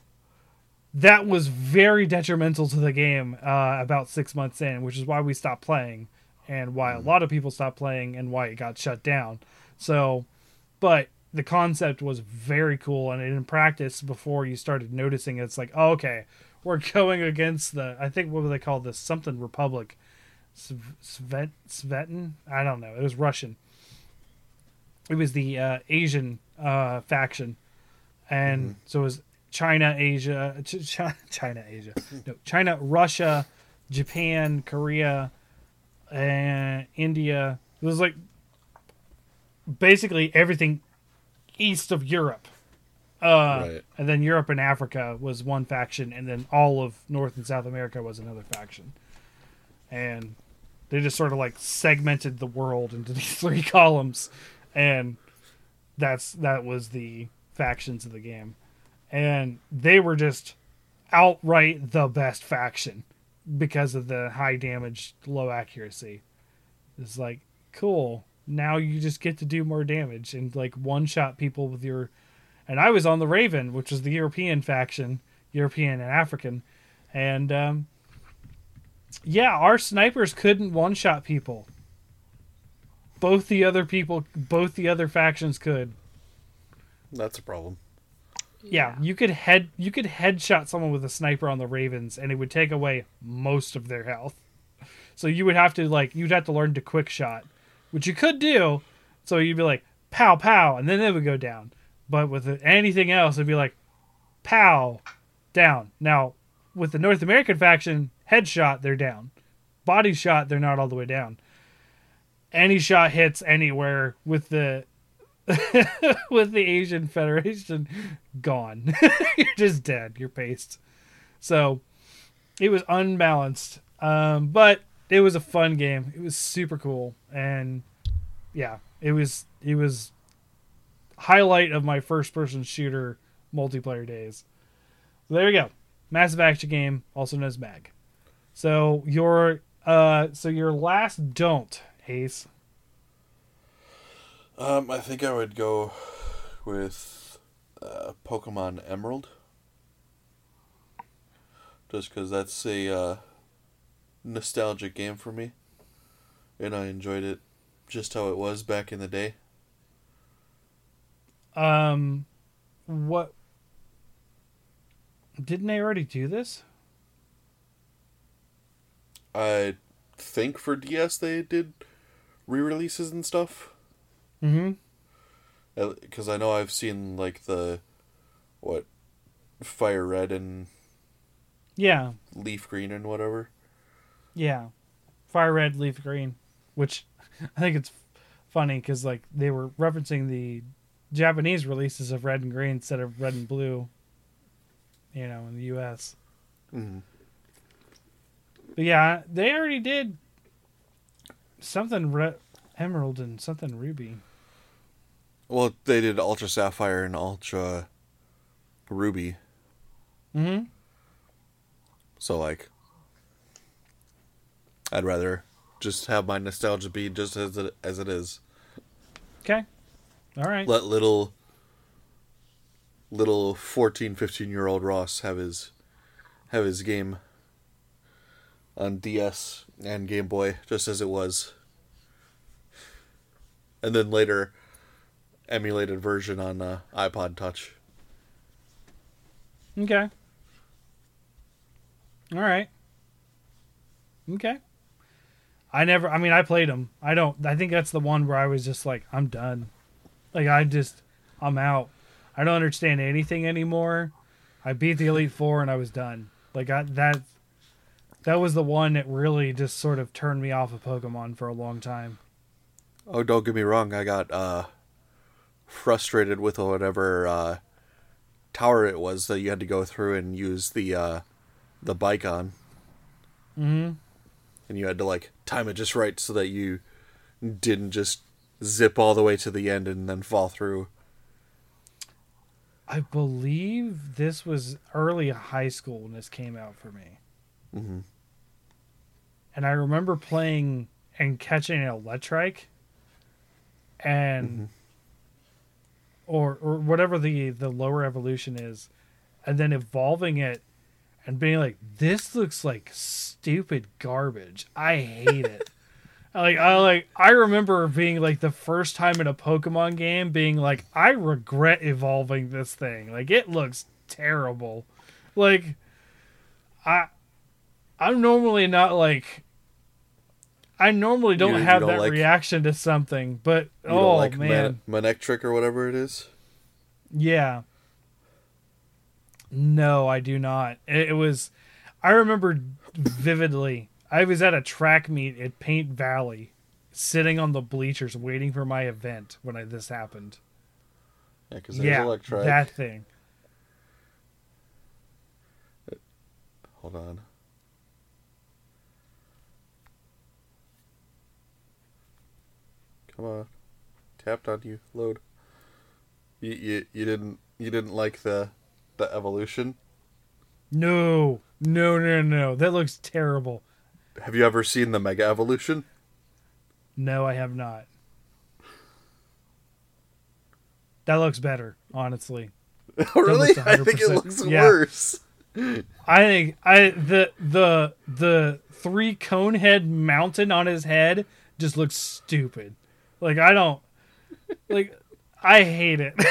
that was very detrimental to the game uh, about six months in, which is why we stopped playing and why a lot of people stopped playing and why it got shut down. So, but the concept was very cool, and in practice, before you started noticing, it's like, oh, okay, we're going against the. I think what do they call this? Something Republic, Svet Svetin. I don't know. It was Russian. It was the uh, Asian uh, faction, and so it was China, Asia, Ch- Ch- China, Asia, no, China, Russia, Japan, Korea, and India. It was like basically everything east of Europe. Uh, Right. And then Europe and Africa was one faction, and then all of North and South America was another faction. And they just sort of like segmented the world into these three columns, and that's that was the factions of the game, and they were just outright the best faction because of the high damage, low accuracy. It's like cool. Now you just get to do more damage and like one shot people with your. And I was on the Raven, which was the European faction, European and African, and um, yeah, our snipers couldn't one shot people. Both the other people, both the other factions could. That's a problem. Yeah, you could head you could headshot someone with a sniper on the Ravens, and it would take away most of their health. So you would have to like you'd have to learn to quick shot, which you could do. So you'd be like pow pow, and then it would go down. But with anything else, it'd be like pow down. Now with the North American faction, headshot they're down, body shot they're not all the way down. Any shot hits anywhere with the with the Asian Federation gone. You're just dead. You're paced. So it was unbalanced. Um, but it was a fun game. It was super cool. And yeah, it was it was highlight of my first person shooter multiplayer days. So there you go. Massive action game, also known as MAG. So your uh so your last don't, Ace. Um, I think I would go with uh, Pokemon Emerald. Just because that's a uh, nostalgic game for me. And I enjoyed it just how it was back in the day. Um, what? Didn't they already do this? I think for DS they did re releases and stuff. Mm-hmm. Because I know I've seen, like, the. What? Fire Red and Yeah, Leaf Green and whatever. yeah. Fire red, leaf green, which I think it's funny because like they were referencing the Japanese releases of red and green instead of red and blue. You know, in the U.S. Mm-hmm. But yeah, they already did something red, emerald and something ruby. Well, they did Ultra Sapphire and Ultra Ruby. Mm-hmm. So like, I'd rather just have my nostalgia be just as it as it is. Okay. All right. Let little little 14, 15 year old Ross have his have his game on DS and Game Boy just as it was. And then later emulated version on uh, iPod Touch. Okay. All right. Okay. I never. I mean, I played them. I don't. I think that's the one where I was just like, I'm done. Like I just, I'm out. I don't understand anything anymore. I beat the Elite Four and I was done. Like I, that. That was the one that really just sort of turned me off of Pokemon for a long time. Oh, don't get me wrong. I got uh, frustrated with whatever uh, tower it was that you had to go through and use the uh, the bike on, Mm-hmm. and you had to like time it just right so that you didn't just zip all the way to the end and then fall through. I believe this was early high school when this came out for me. Mm-hmm. and I remember playing and catching an Electrike, and Mm-hmm. or or whatever the the lower evolution is, and then evolving it, and being like, "This looks like stupid garbage. I hate it." like I like I remember being like the first time in a Pokemon game being like, "I regret evolving this thing. Like it looks terrible." Like I I'm normally not like I normally don't You- you have don't that like- reaction to something, but You oh like man, Man- Manectric or whatever it is. yeah. No, I do not. It, it was I remember vividly. I was at a track meet at Paint Valley, sitting on the bleachers waiting for my event when I, this happened. Yeah, because yeah, Electrike. that thing. Hold on. Come on. Tapped on you. Load. You, you you didn't you didn't like the the evolution? No, no, no, no. That looks terrible. Have you ever seen the Mega Evolution? No, I have not. That looks better, honestly. Oh, really? I think it looks yeah. worse. I think I the the the three cone head mountain on his head just looks stupid. Like I don't like I hate it.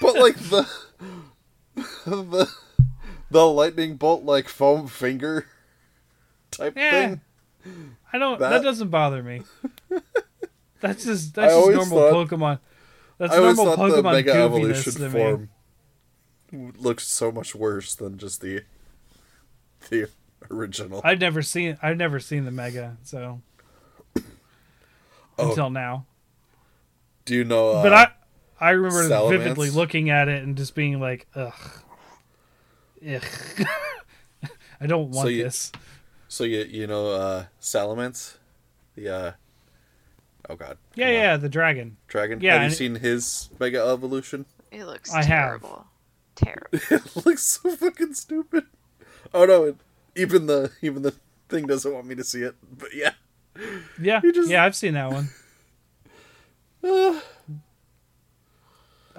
But like the the the lightning bolt like foam finger type Yeah. thing. I don't that, That- doesn't bother me. That's just I that's just normal thought- Pokemon. That's I always normal thought the Pokemon Mega goofiness Evolution me. form looks so much worse than just the the original. I've never seen I've never seen the Mega, so Oh. until now. Do you know? Uh, but I I remember Salamence? vividly looking at it and just being like, ugh, ugh. I don't want you- this. So you you know uh, Salamence, the uh, oh god, Yeah, come on, yeah, the dragon. dragon. Yeah, have you and- seen his Mega Evolution? It looks I have. terrible. Terrible. it looks so fucking stupid. Oh no, it, even the even the thing doesn't want me to see it. But yeah, Yeah, just- yeah, I've seen that one.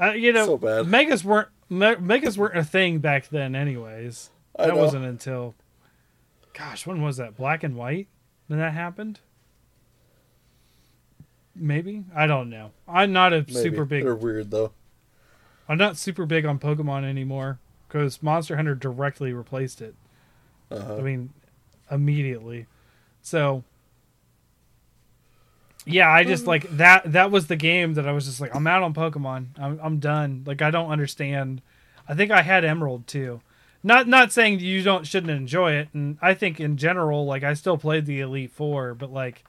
Uh, you know, So bad. megas weren't me- megas weren't a thing back then, anyways. I That know. wasn't until, gosh, when was that? Black and white when that happened? Maybe I don't know. I'm not a maybe. super big. They're weird though. I'm not super big on Pokemon anymore because Monster Hunter directly replaced it. Uh-huh. I mean, immediately. So, yeah, I just um, like that. That was the game that I was just like, I'm out on Pokemon. I'm I'm done. Like I don't understand. I think I had Emerald too. Not not saying you don't shouldn't enjoy it, and I think in general, like I still played the Elite Four, but like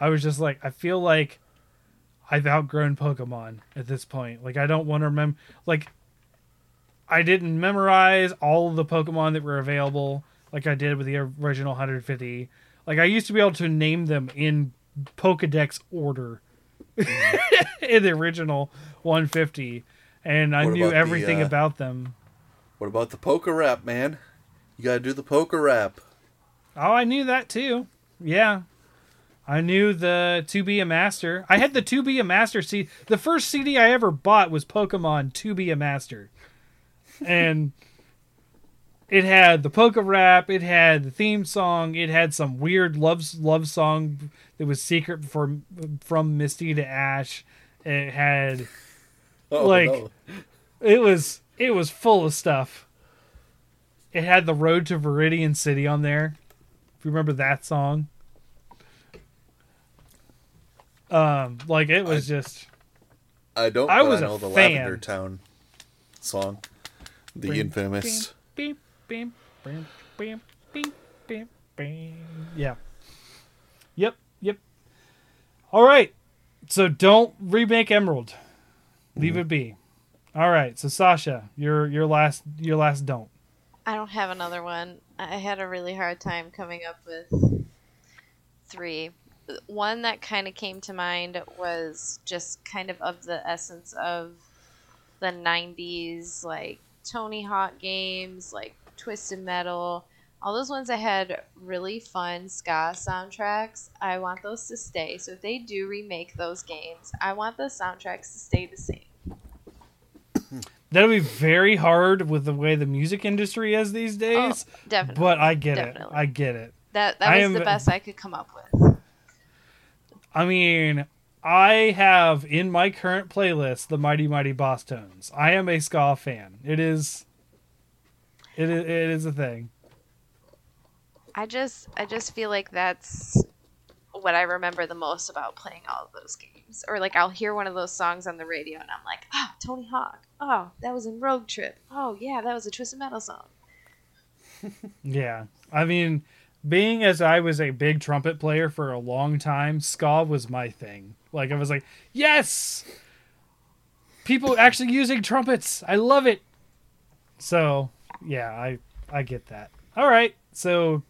I was just like I feel like I've outgrown Pokemon at this point. Like I don't want to remember. Like I didn't memorize all of the Pokemon that were available like I did with the original 150. Like I used to be able to name them in Pokedex order in the original 150, and I What knew about the, everything uh, about them. What about the Poke Rap, man? You gotta do the Poke Rap. Oh, I knew that too. Yeah. I knew the To Be a Master. I had the To Be a Master CD. The first CD I ever bought was Pokemon To Be a Master. And it had the Poke Rap, it had the theme song, it had some weird love love song that was secret from from Misty to Ash. It had Oh, Like- no. it was it was full of stuff. it had the Road to Viridian City on there. If you remember that song. Um, like it was just I don't. I was I a know the fan. Lavender Town song, the Bing, infamous. Beep, beep, beep, beep, beep, beep, beep. Yeah. Yep, yep. All right. So don't remake Emerald. Leave mm-hmm. it be. All right. So Sasha, your your last your last don't. I don't have another one. I had a really hard time coming up with three. One that kind of came to mind was just kind of of the essence of the 90s, like Tony Hawk games, like Twisted Metal. All those ones that had really fun ska soundtracks, I want those to stay. So if they do remake those games, I want the soundtracks to stay the same. Hmm. That'll be very hard with the way the music industry is these oh, days. Oh, definitely. but I get definitely. it. I get it. That that was am- the best I could come up with. I mean, I have in my current playlist the Mighty Mighty Bosstones. I am a ska fan. It is. It is, it is a thing. I just I just feel like that's what I remember the most about playing all of those games. Or like I'll hear one of those songs on the radio and I'm like, oh, Tony Hawk. Oh, that was in Rogue Trip. Oh yeah, that was a Twisted Metal song. Yeah. I mean, being as I was a big trumpet player for a long time, ska was my thing. Like I was like, yes, people actually using trumpets. I love it. So yeah, I I get that. All right, so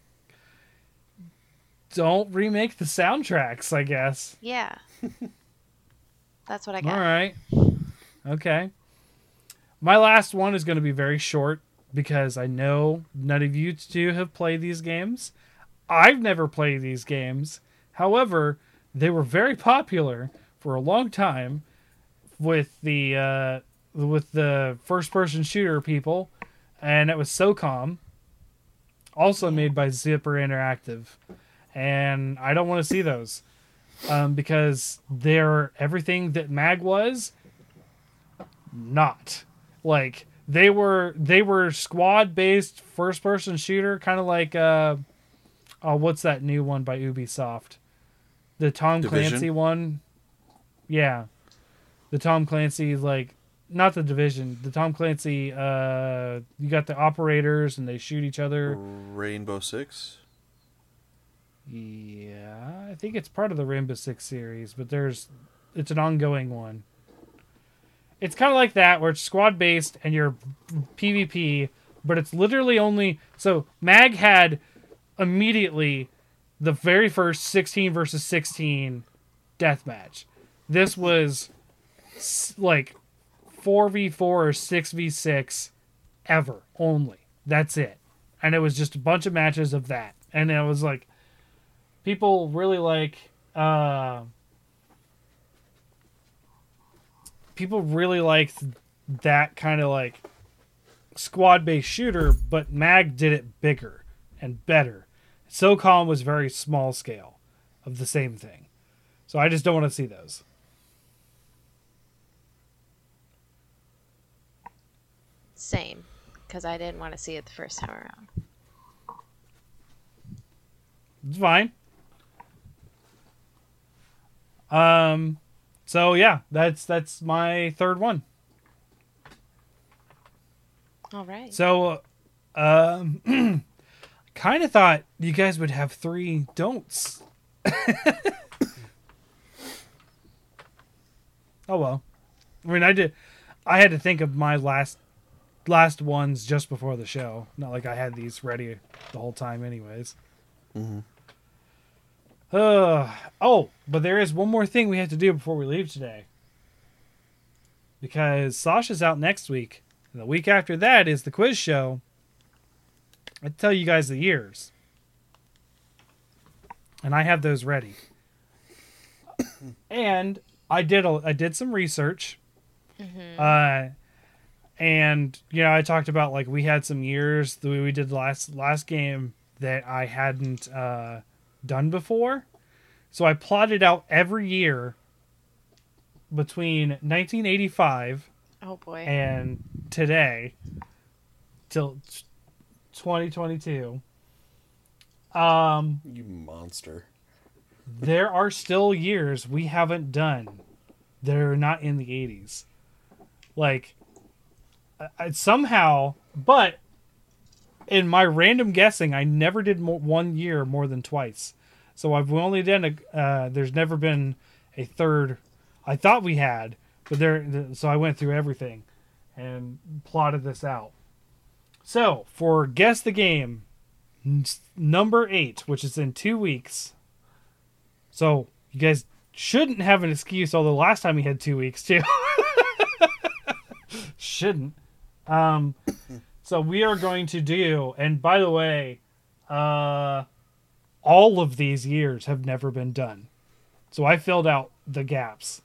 don't remake the soundtracks. I guess. Yeah. that's what I got. All right. Okay. My last one is going to be very short because I know none of you two have played these games. I've never played these games. However, they were very popular for a long time with the uh, with the first person shooter people, and it was SOCOM, also made by Zipper Interactive, and I don't want to see those. Um, because they're everything that Mag was not. Like they were they were squad based first person shooter kind of like uh oh what's that new one by Ubisoft? The Tom Division? Clancy one? Yeah. The Tom Clancy like not the division the Tom Clancy uh you got the operators and they shoot each other. Rainbow Six. Yeah I think it's part of the Rainbow Six series but there's it's an ongoing one it's kind of like that where it's squad based and you're PvP, but it's literally only so Mag had immediately the very first 16 versus 16 death match. This was like 4v4 or 6v6 ever only. That's it. And it was just a bunch of matches of that. And it was like people really like uh people really liked that kind of like squad based shooter, but Mag did it bigger and better. SOCOM was very small scale of the same thing. So I just don't want to see those. Same. Because I didn't want to see it the first time around. It's fine. Um so yeah, that's that's my third one. All right. So um kind of thought you guys would have three don'ts. oh well. I mean, I did I had to think of my last last ones just before the show. Not like I had these ready the whole time anyways. Uh, oh, but there is one more thing we have to do before we leave today. Because Sasha's out next week. And the week after that is the quiz show. I tell you guys the years. And I have those ready. and I did a, I did some research. Uh and you know, I talked about like we had some years that we did last last game that I hadn't uh done before. So I plotted out every year between 1985 oh boy. and today till 2022. Um, You monster. there are still years we haven't done that are not in the 80s. Like, I, I- somehow, but in my random guessing, I never did mo- one year more than twice. So I've only done a. Uh, there's never been a third. I thought we had, but there. So I went through everything and plotted this out. So for guess the game, number eight, which is in two weeks. So you guys shouldn't have an excuse. Although last time we had two weeks too. shouldn't. Um, so we are going to do. And by the way, uh, all of these years have never been done. So I filled out the gaps.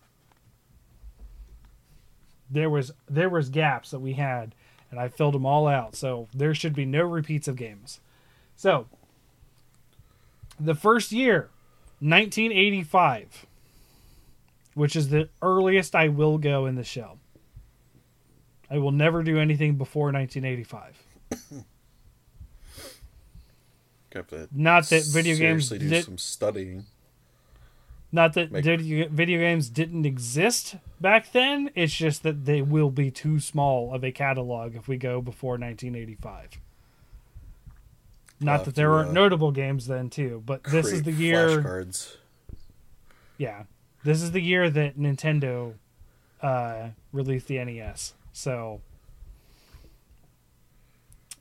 There was there was gaps that we had, and I filled them all out. So there should be no repeats of games. So the first year, 1985, which is the earliest I will go in the show. I will never do anything before 1985. Not that video games do did, some studying. not that make- video, video games didn't exist back then. It's just that they will be too small of a catalog if we go before 1985. Not that there to, weren't uh, notable games then too, but this is the year. Flashcards. Yeah, this is the year that Nintendo uh, released the NES. So,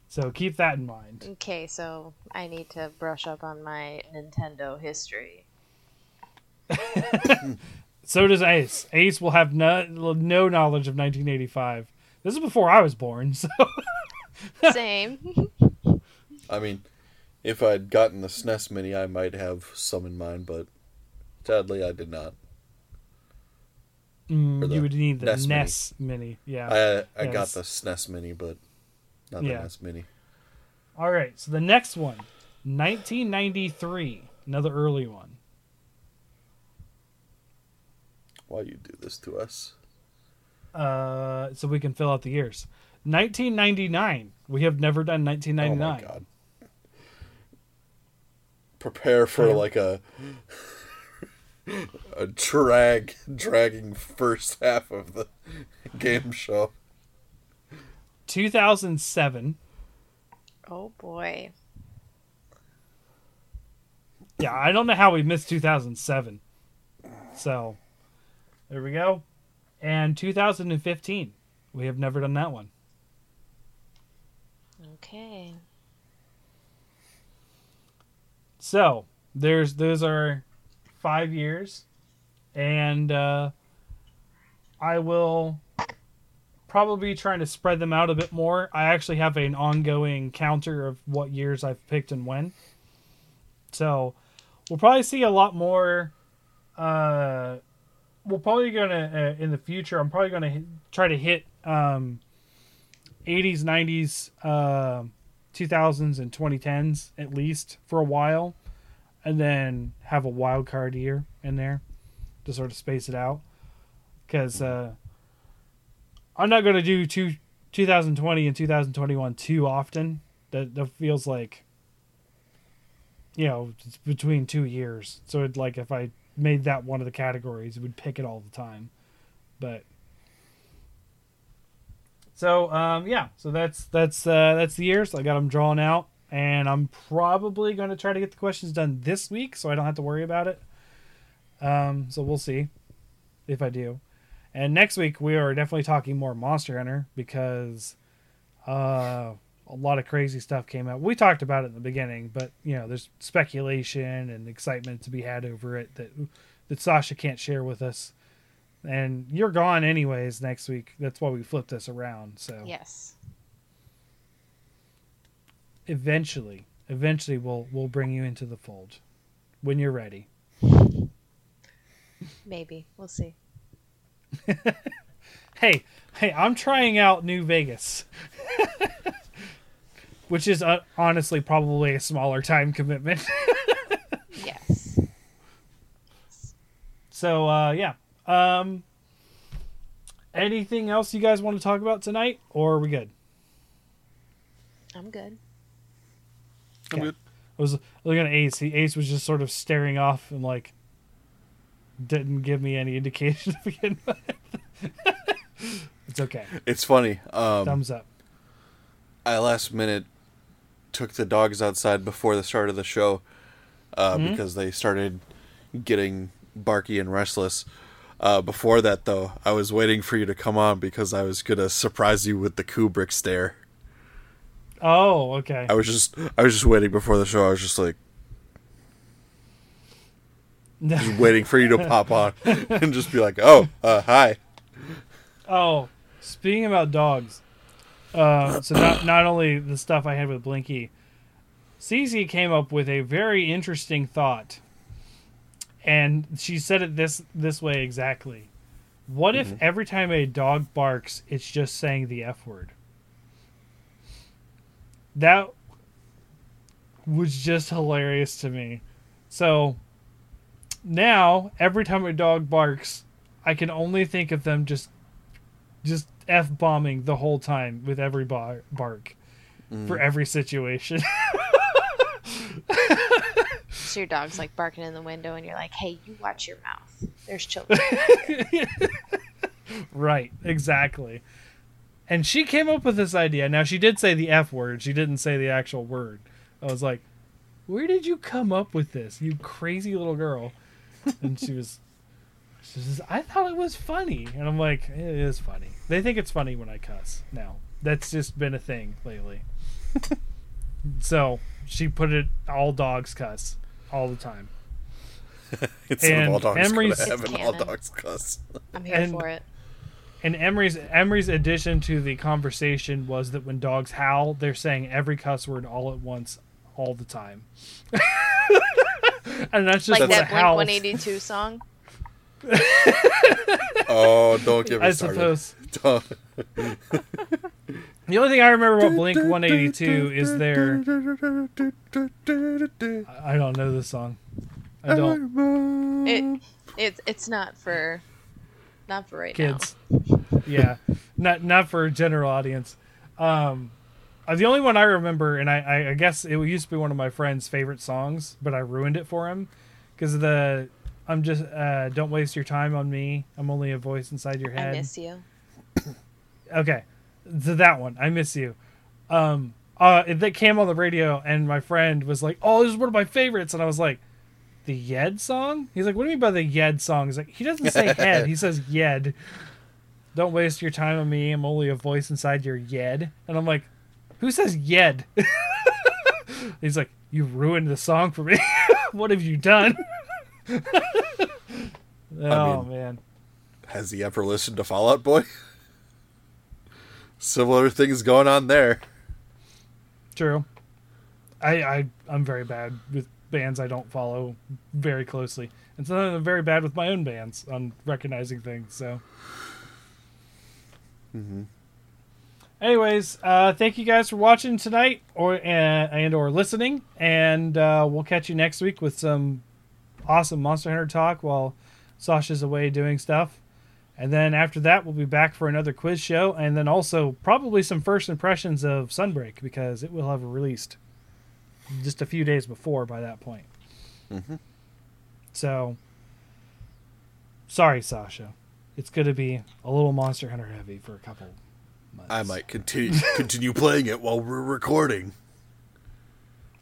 so keep that in mind. Okay, so I need to brush up on my Nintendo history. So does Ace. Ace will have no no knowledge of 1985. This is before I was born, so Same. I mean, if I'd gotten the SNES Mini, I might have some in mind, but sadly, I did not. Mm, the you would need the NES NES, Mini. Mini. Yeah. I I got the SNES Mini, but not the Yeah. NES Mini. All right. So the next one, 1993, another early one. Why you do this to us? Uh, so we can fill out the years. 1999. We have never done Oh 1999. my god! Prepare for like a a drag dragging first half of the game show. 2007. oh boy. Yeah, I don't know how we missed 2007. So, there we go. And 2015. We have never done that one. Okay. So, there's those are 5 years and uh I will probably be trying to spread them out a bit more. I actually have an ongoing counter of what years I've picked and when. So, we'll probably see a lot more uh we're probably gonna uh, in the future i'm probably gonna try to hit um 80s 90s uh 2000s and 2010s at least for a while and then have a wild card year in there to sort of space it out. Because uh i'm not going to do two 2020 and 2021 too often. That, that feels like you know it's between two years. So it like if i made that one of the categories it would pick it all the time. But so um yeah. So that's that's uh that's the years i got them drawn out and i'm probably going to try to get the questions done this week so i don't have to worry about it um so we'll see if i do and next week we are definitely talking more monster hunter because uh a lot of crazy stuff came out. We talked about it in the beginning, but you know, there's speculation and excitement to be had over it that that Sasha can't share with us. And you're gone anyways next week. That's why we flipped this around. So Yes. Eventually, eventually we'll we'll bring you into the fold when you're ready. Maybe. We'll see. Hey, hey, I'm trying out New Vegas. Which is uh, honestly probably a smaller time commitment. Yes. So uh, yeah. Um, anything else you guys want to talk about tonight, or are we good? I'm good. Okay. I was looking at Ace. He, Ace was just sort of staring off and like didn't give me any indication to begin with. it's okay. It's funny. Um, Thumbs up. I last minute took the dogs outside before the start of the show uh, Mm-hmm. because they started getting barky and restless. Uh, before that, though, I was waiting for you to come on because I was gonna surprise you with the Kubrick stare. Oh, okay. I was just, I was just waiting before the show. I was just like, just waiting for you to pop on and just be like, "Oh, uh, hi." Oh, speaking about dogs, uh, so not not only the stuff I had with Blinky, Cece came up with a very interesting thought, and she said it this this way exactly. What if every time a dog barks, it's just saying the f word? That was just hilarious to me. So now, every time a dog barks, I can only think of them just just f bombing the whole time with every bar- bark mm. for every situation. So your dog's like barking in the window, and you're like, "Hey, you watch your mouth. There's children." right, exactly. And she came up with this idea. Now she did say the f word. She didn't say the actual word. I was like, "Where did you come up with this, you crazy little girl?" And she was she says, "I thought it was funny." And I'm like, "It is funny." They think it's funny when I cuss. Now, that's just been a thing lately. so, she put it all dogs cuss all the time. Instead And of all dogs Emery's- go to It's heaven, all dogs cuss. I'm here And- for it. And Emery's Emery's addition to the conversation was that when dogs howl, they're saying every cuss word all at once, all the time. and that's just Like that Blink 182 song. Oh, don't get me I started. suppose. The only thing I remember about Blink 182 is their. I don't know this song. I don't. It it's it's not for not for right kids. yeah, not not for a general audience. Um, uh, the only one I remember, and I, I, guess it used to be one of my friend's favorite songs, but I ruined it for him because the I'm just uh, don't waste your time on me. I'm only a voice inside your now. I head. miss you. Okay, so that one, I miss you. Um, uh, it- that came on the radio, and my friend was like, "Oh, this is one of my favorites," and I was like, "The Yed song?" He's like, "What do you mean by the Yed song?" He's like, "He doesn't say head, he says Yed." Don't waste your time on me. I'm only a voice inside your Yed, and I'm like, "Who says Yed?" He's like, "You ruined the song for me. what have you done?" oh mean- man. Has he ever listened to Fall Out Boy? Similar things going on there. True. I, I I'm very bad with bands I don't follow very closely, and sometimes I'm very bad with my own bands on recognizing things. So, mm-hmm. anyways, uh, thank you guys for watching tonight, or and, and or listening, and uh, we'll catch you next week with some awesome Monster Hunter talk while Sasha's away doing stuff. And then after that, we'll be back for another quiz show, and then also probably some first impressions of Sunbreak because it will have released just a few days before by that point. Mhm. So, sorry, Sasha. It's going to be a little Monster Hunter heavy for a couple months. I might continue continue playing it while we're recording.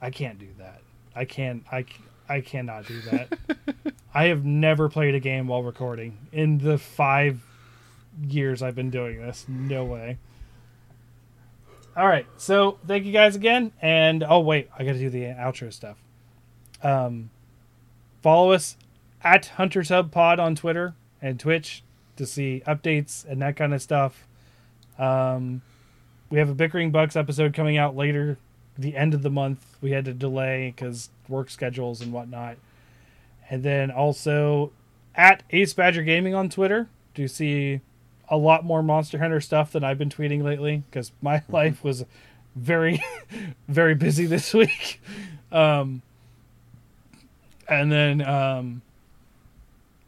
I can't do that. I can't. I I cannot do that. I have never played a game while recording in the five years I've been doing this. No way. All right. So thank you guys again. And oh wait, I got to do the outro stuff. Um, follow us at Hunters Hub Pod on Twitter and Twitch to see updates and that kind of stuff. Um, we have a Bickering Bucks episode coming out later the end of the month. We had to delay because work schedules and whatnot. And then also at Ace Badger Gaming on Twitter to see a lot more Monster Hunter stuff than I've been tweeting lately because my life was very, very busy this week. Um, and then, um,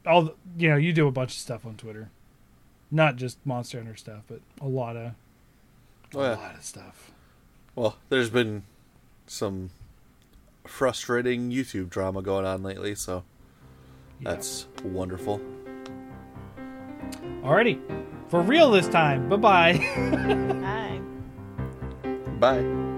all you know, you do a bunch of stuff on Twitter, not just Monster Hunter stuff, but a lot of, a Oh, yeah. lot of stuff. Well, there's been some frustrating YouTube drama going on lately, so Yeah. that's wonderful. Alrighty. For real this time. Bye bye. Bye. Bye.